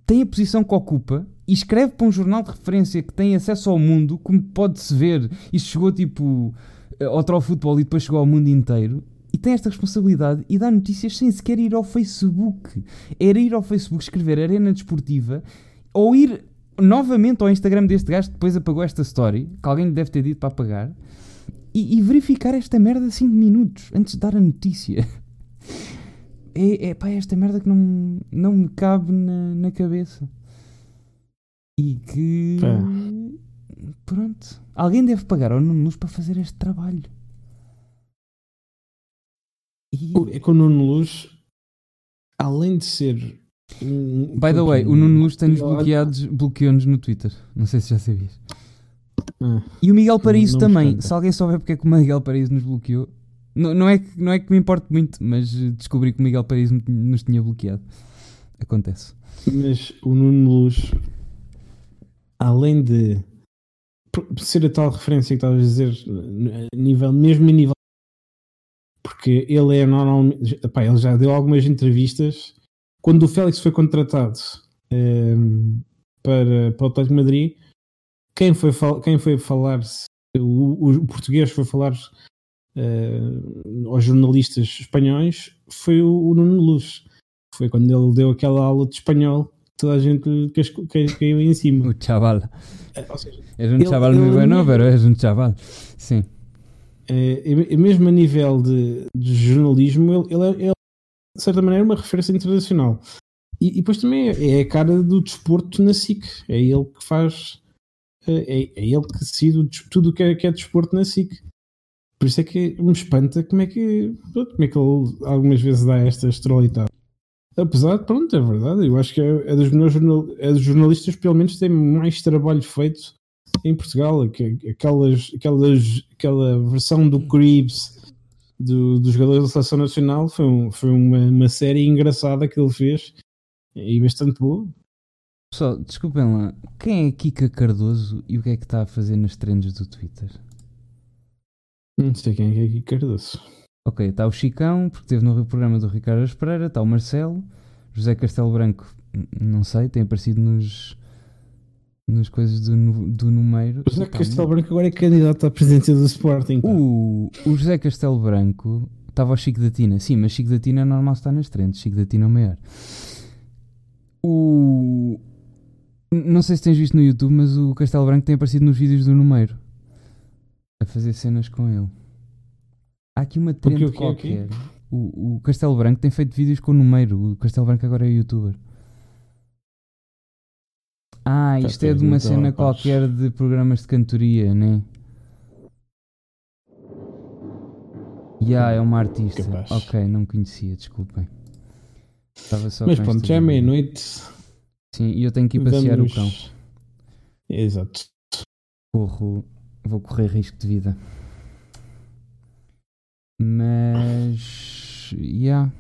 tem a posição que ocupa e escreve para um jornal de referência que tem acesso ao mundo, como pode-se ver, isto chegou tipo ao Troll Futebol e depois chegou ao mundo inteiro, e tem esta responsabilidade e dá notícias sem sequer ir ao Facebook. Era ir ao Facebook, escrever Arena Desportiva, ou ir novamente ao Instagram deste gajo que depois apagou esta story, que alguém lhe deve ter dito para apagar, e, e verificar esta merda 5 minutos antes de dar a notícia. (laughs) É, é pá, é esta merda que não, não me cabe na, na cabeça. E que. Pá. Pronto. Alguém deve pagar ao Nuno Luz para fazer este trabalho. E... É que o Nuno Luz, além de ser. Um, By the way, o Nuno Luz tem-nos bloqueados, bloqueou-nos no Twitter. Não sei se já sabias. Ah, e o Miguel Paraíso também. Se alguém souber porque é que o Miguel Paraíso nos bloqueou, não, não, é, que, não é que me importe muito, mas descobri que o Miguel Paraíso nos tinha bloqueado. Acontece. Mas o Nuno Luz além de ser a tal referência que estavas a dizer, nível, mesmo a nível. Porque ele é normalmente. Ele já deu algumas entrevistas. Quando o Félix foi contratado um, ehm, para, para o Atlético de Madrid, quem foi, quem foi falar, o, o português foi falar uh, aos jornalistas espanhóis foi o, o Nuno Luz. Foi quando ele deu aquela aula de espanhol toda a gente caiu em cima. O chaval. É, seja, és um ele, chaval ele, muito bueno, pero és um chaval. Sim. É, mesmo a nível de, de jornalismo, ele, ele, é, de certa maneira, uma referência internacional. E, e depois também é, é, a cara do desporto na SIC. É ele que faz. É, é ele que decide tudo o que é, que é desporto na SIC. Por isso é que me espanta como é que, como é que ele algumas vezes dá esta estrolitada. Apesar pronto, é verdade, eu acho que é, é dos melhores jornal, é dos jornalistas, pelo menos, tem mais trabalho feito em Portugal. Que, aquelas, aquelas, aquela versão do Cribs do, dos jogadores da Seleção Nacional foi, um, foi uma, uma série engraçada que ele fez e bastante boa. Pessoal, desculpem lá, quem é Kika Cardoso e o que é que está a fazer nas trends do Twitter? Não sei quem é Kika Cardoso. Ok, está o Chicão, porque esteve no programa do Ricardo Espereira, está o Marcelo, José Castelo Branco, não sei, tem aparecido nos, nos coisas do, do número. O José Castelo Branco agora é candidato à presidência do Sporting. O, o José Castelo Branco estava ao Chico da Tina, sim, mas Chico da Tina é normal estar nas trends, Chico da Tina é o maior. O. Não sei se tens visto no YouTube, mas o Castelo Branco tem aparecido nos vídeos do número a fazer cenas com ele. Há aqui uma trend o qualquer. O, o, Castelo Branco tem feito vídeos com o número. O Castelo Branco agora é youtuber. Ah, isto é de uma cena qualquer de programas de cantoria, né? Ya, yeah, é uma artista. Capaz. Ok, não conhecia, desculpem. Estava só Mas pronto, já é meia-noite. Sim, e eu tenho que ir passear Vamos... o cão. Exato. Corro, vou correr risco de vida. Mas. Yeah.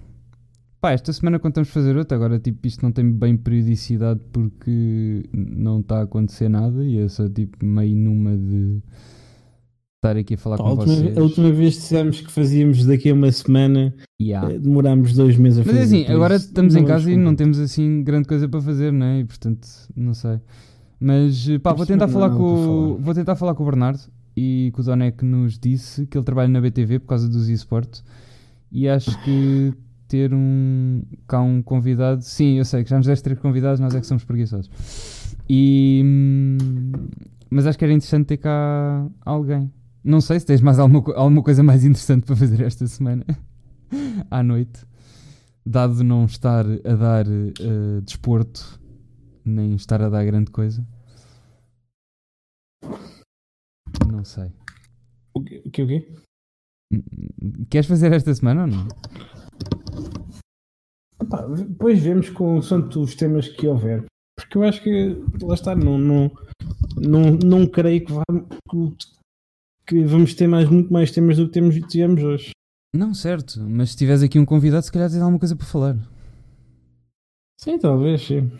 Pá, esta semana contamos fazer outra. Agora, tipo, isto não tem bem periodicidade porque não está a acontecer nada. E eu sou, tipo, meio numa de estar aqui a falar A com última, vocês. a última vez dissemos que fazíamos daqui a uma semana, Yeah. eh, demorámos dois meses a Mas fazer. é assim, agora estamos em casa e não temos assim grande coisa para fazer, não é? E portanto, não sei. Mas pá, vou tentar falar com o, vou tentar falar com o Bernardo e que o Donek nos disse que ele trabalha na BTV por causa dos eSports e acho que ter um cá um convidado, sim, eu sei que já nos deste três convidados, nós é que somos preguiçosos. E hum, mas acho que era interessante ter cá alguém. Não sei se tens mais alguma, alguma coisa mais interessante para fazer esta semana (laughs) à noite, dado não estar a dar eh, desporto nem estar a dar grande coisa. Não sei. O quê? O quê? o quê? Queres fazer esta semana ou não? Pá, depois vemos com os temas que houver. Porque eu acho que, lá está, não, não, não, não creio que, vá, que, que vamos ter mais, muito mais temas do que temos, tivemos hoje. Não, certo. Mas se tiveres aqui um convidado, se calhar tens alguma coisa para falar. Sim, talvez, sim.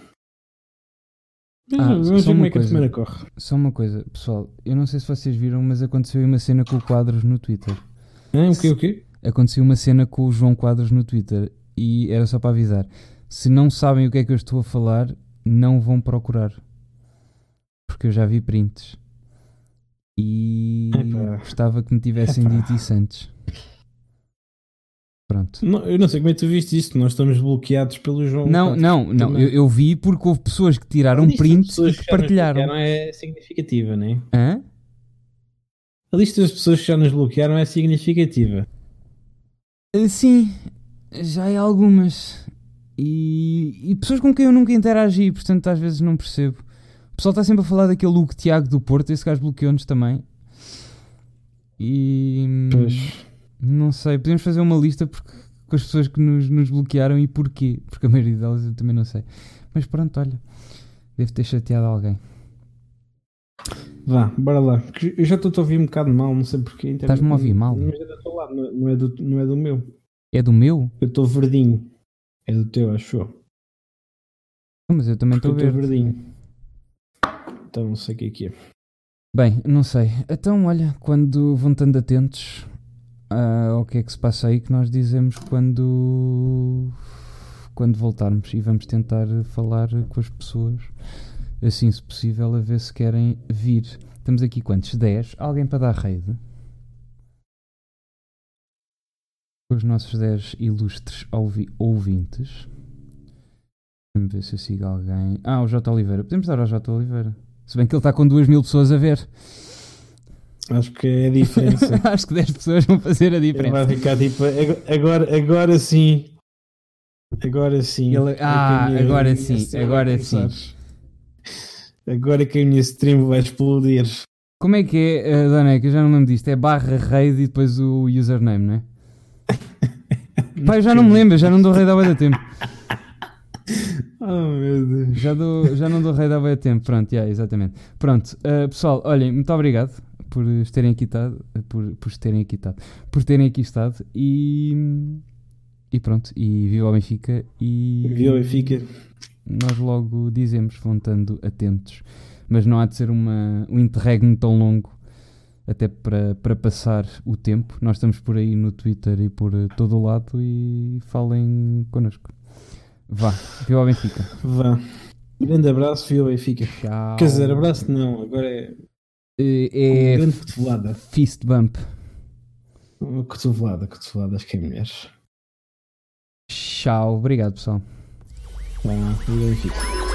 Ah, vamos só ver como uma é que a semana corre. Só uma coisa, pessoal. Eu não sei se vocês viram, mas aconteceu uma cena com o Quadros no Twitter. Hã? o quê? O quê? Aconteceu uma cena com o João Quadros no Twitter. E era só para avisar. Se não sabem o que é que eu estou a falar, não vão procurar. Porque eu já vi prints. E Epá. gostava que me tivessem Epá. dito isso antes. Pronto. Não, eu não sei como é que tu viste isto. Nós estamos bloqueados pelo João. Não, não, não. Eu, eu vi porque houve pessoas que tiraram A de prints e que nos partilharam. bloquearam é significativa, não é? Hã? A lista das pessoas que já nos bloquearam é significativa. Eh, Sim, já há algumas. E, e pessoas com quem eu nunca interagi, portanto às vezes não percebo. O pessoal está sempre a falar daquele Hugo Tiago do Porto, esse gajo bloqueou-nos também. E. Pois. Não sei, podemos fazer uma lista porque, com as pessoas que nos, nos bloquearam e porquê. Porque a maioria delas eu também não sei. Mas pronto, olha. Devo ter chateado alguém. Vá, bora lá. Eu já estou a ouvir um bocado mal, não sei porquê. Então, Estás-me a ouvir mal? Mas é do teu lado, não não é do, não é do meu. É do meu? Eu estou verdinho. É do teu, acho eu. Mas eu também estou verdinho. Então não sei o que é que é. Bem, não sei. Então, olha, quando vão estando atentos ah, ao que é que se passa aí, que nós dizemos quando, quando voltarmos e vamos tentar falar com as pessoas, assim se possível, a ver se querem vir. Estamos aqui quantos? 10? Alguém para dar rede? Os nossos 10 ilustres ouvi- ouvintes. Vamos ver se eu sigo alguém. Ah, o J. Oliveira. Podemos dar ao J. Oliveira. Se bem que ele está com 2 mil pessoas a ver. Acho que é a diferença. (laughs) Acho que 10 pessoas vão fazer a Ele diferença. vai ficar tipo. "Ag- Agora, agora sim. Agora sim. Ele- que ah, minha- agora minha sim, agora sim. Agora que a minha stream vai explodir. Como é que é, uh, Daneca? Eu já não me lembro disto. É barra raid e depois o username, não é? (laughs) Pá, eu já não me lembro, já não dou raid há muito tempo. (laughs) Oh meu Deus. Já, dou, já não dou raid há muito tempo. Pronto, yeah, exatamente. Pronto, uh, pessoal, olhem, muito obrigado por terem aqui estado. Por, por terem aqui estado. Por terem aqui estado. E. E pronto, e viva o Benfica. E. Viu e fica. nós logo dizemos, vão estando atentos. Mas não há de ser uma, um interregno tão longo, até para, para passar o tempo. Nós estamos por aí no Twitter e por todo o lado e falem connosco. Vá, viu ao Benfica. Vá. Grande abraço, viu e fica. Tchau. Quer dizer, abraço não, agora é. Eh, É grande cotovelada. fist bump. Cotovelada, cotovelada, acho que é melhor. Tchau, obrigado pessoal. Fica.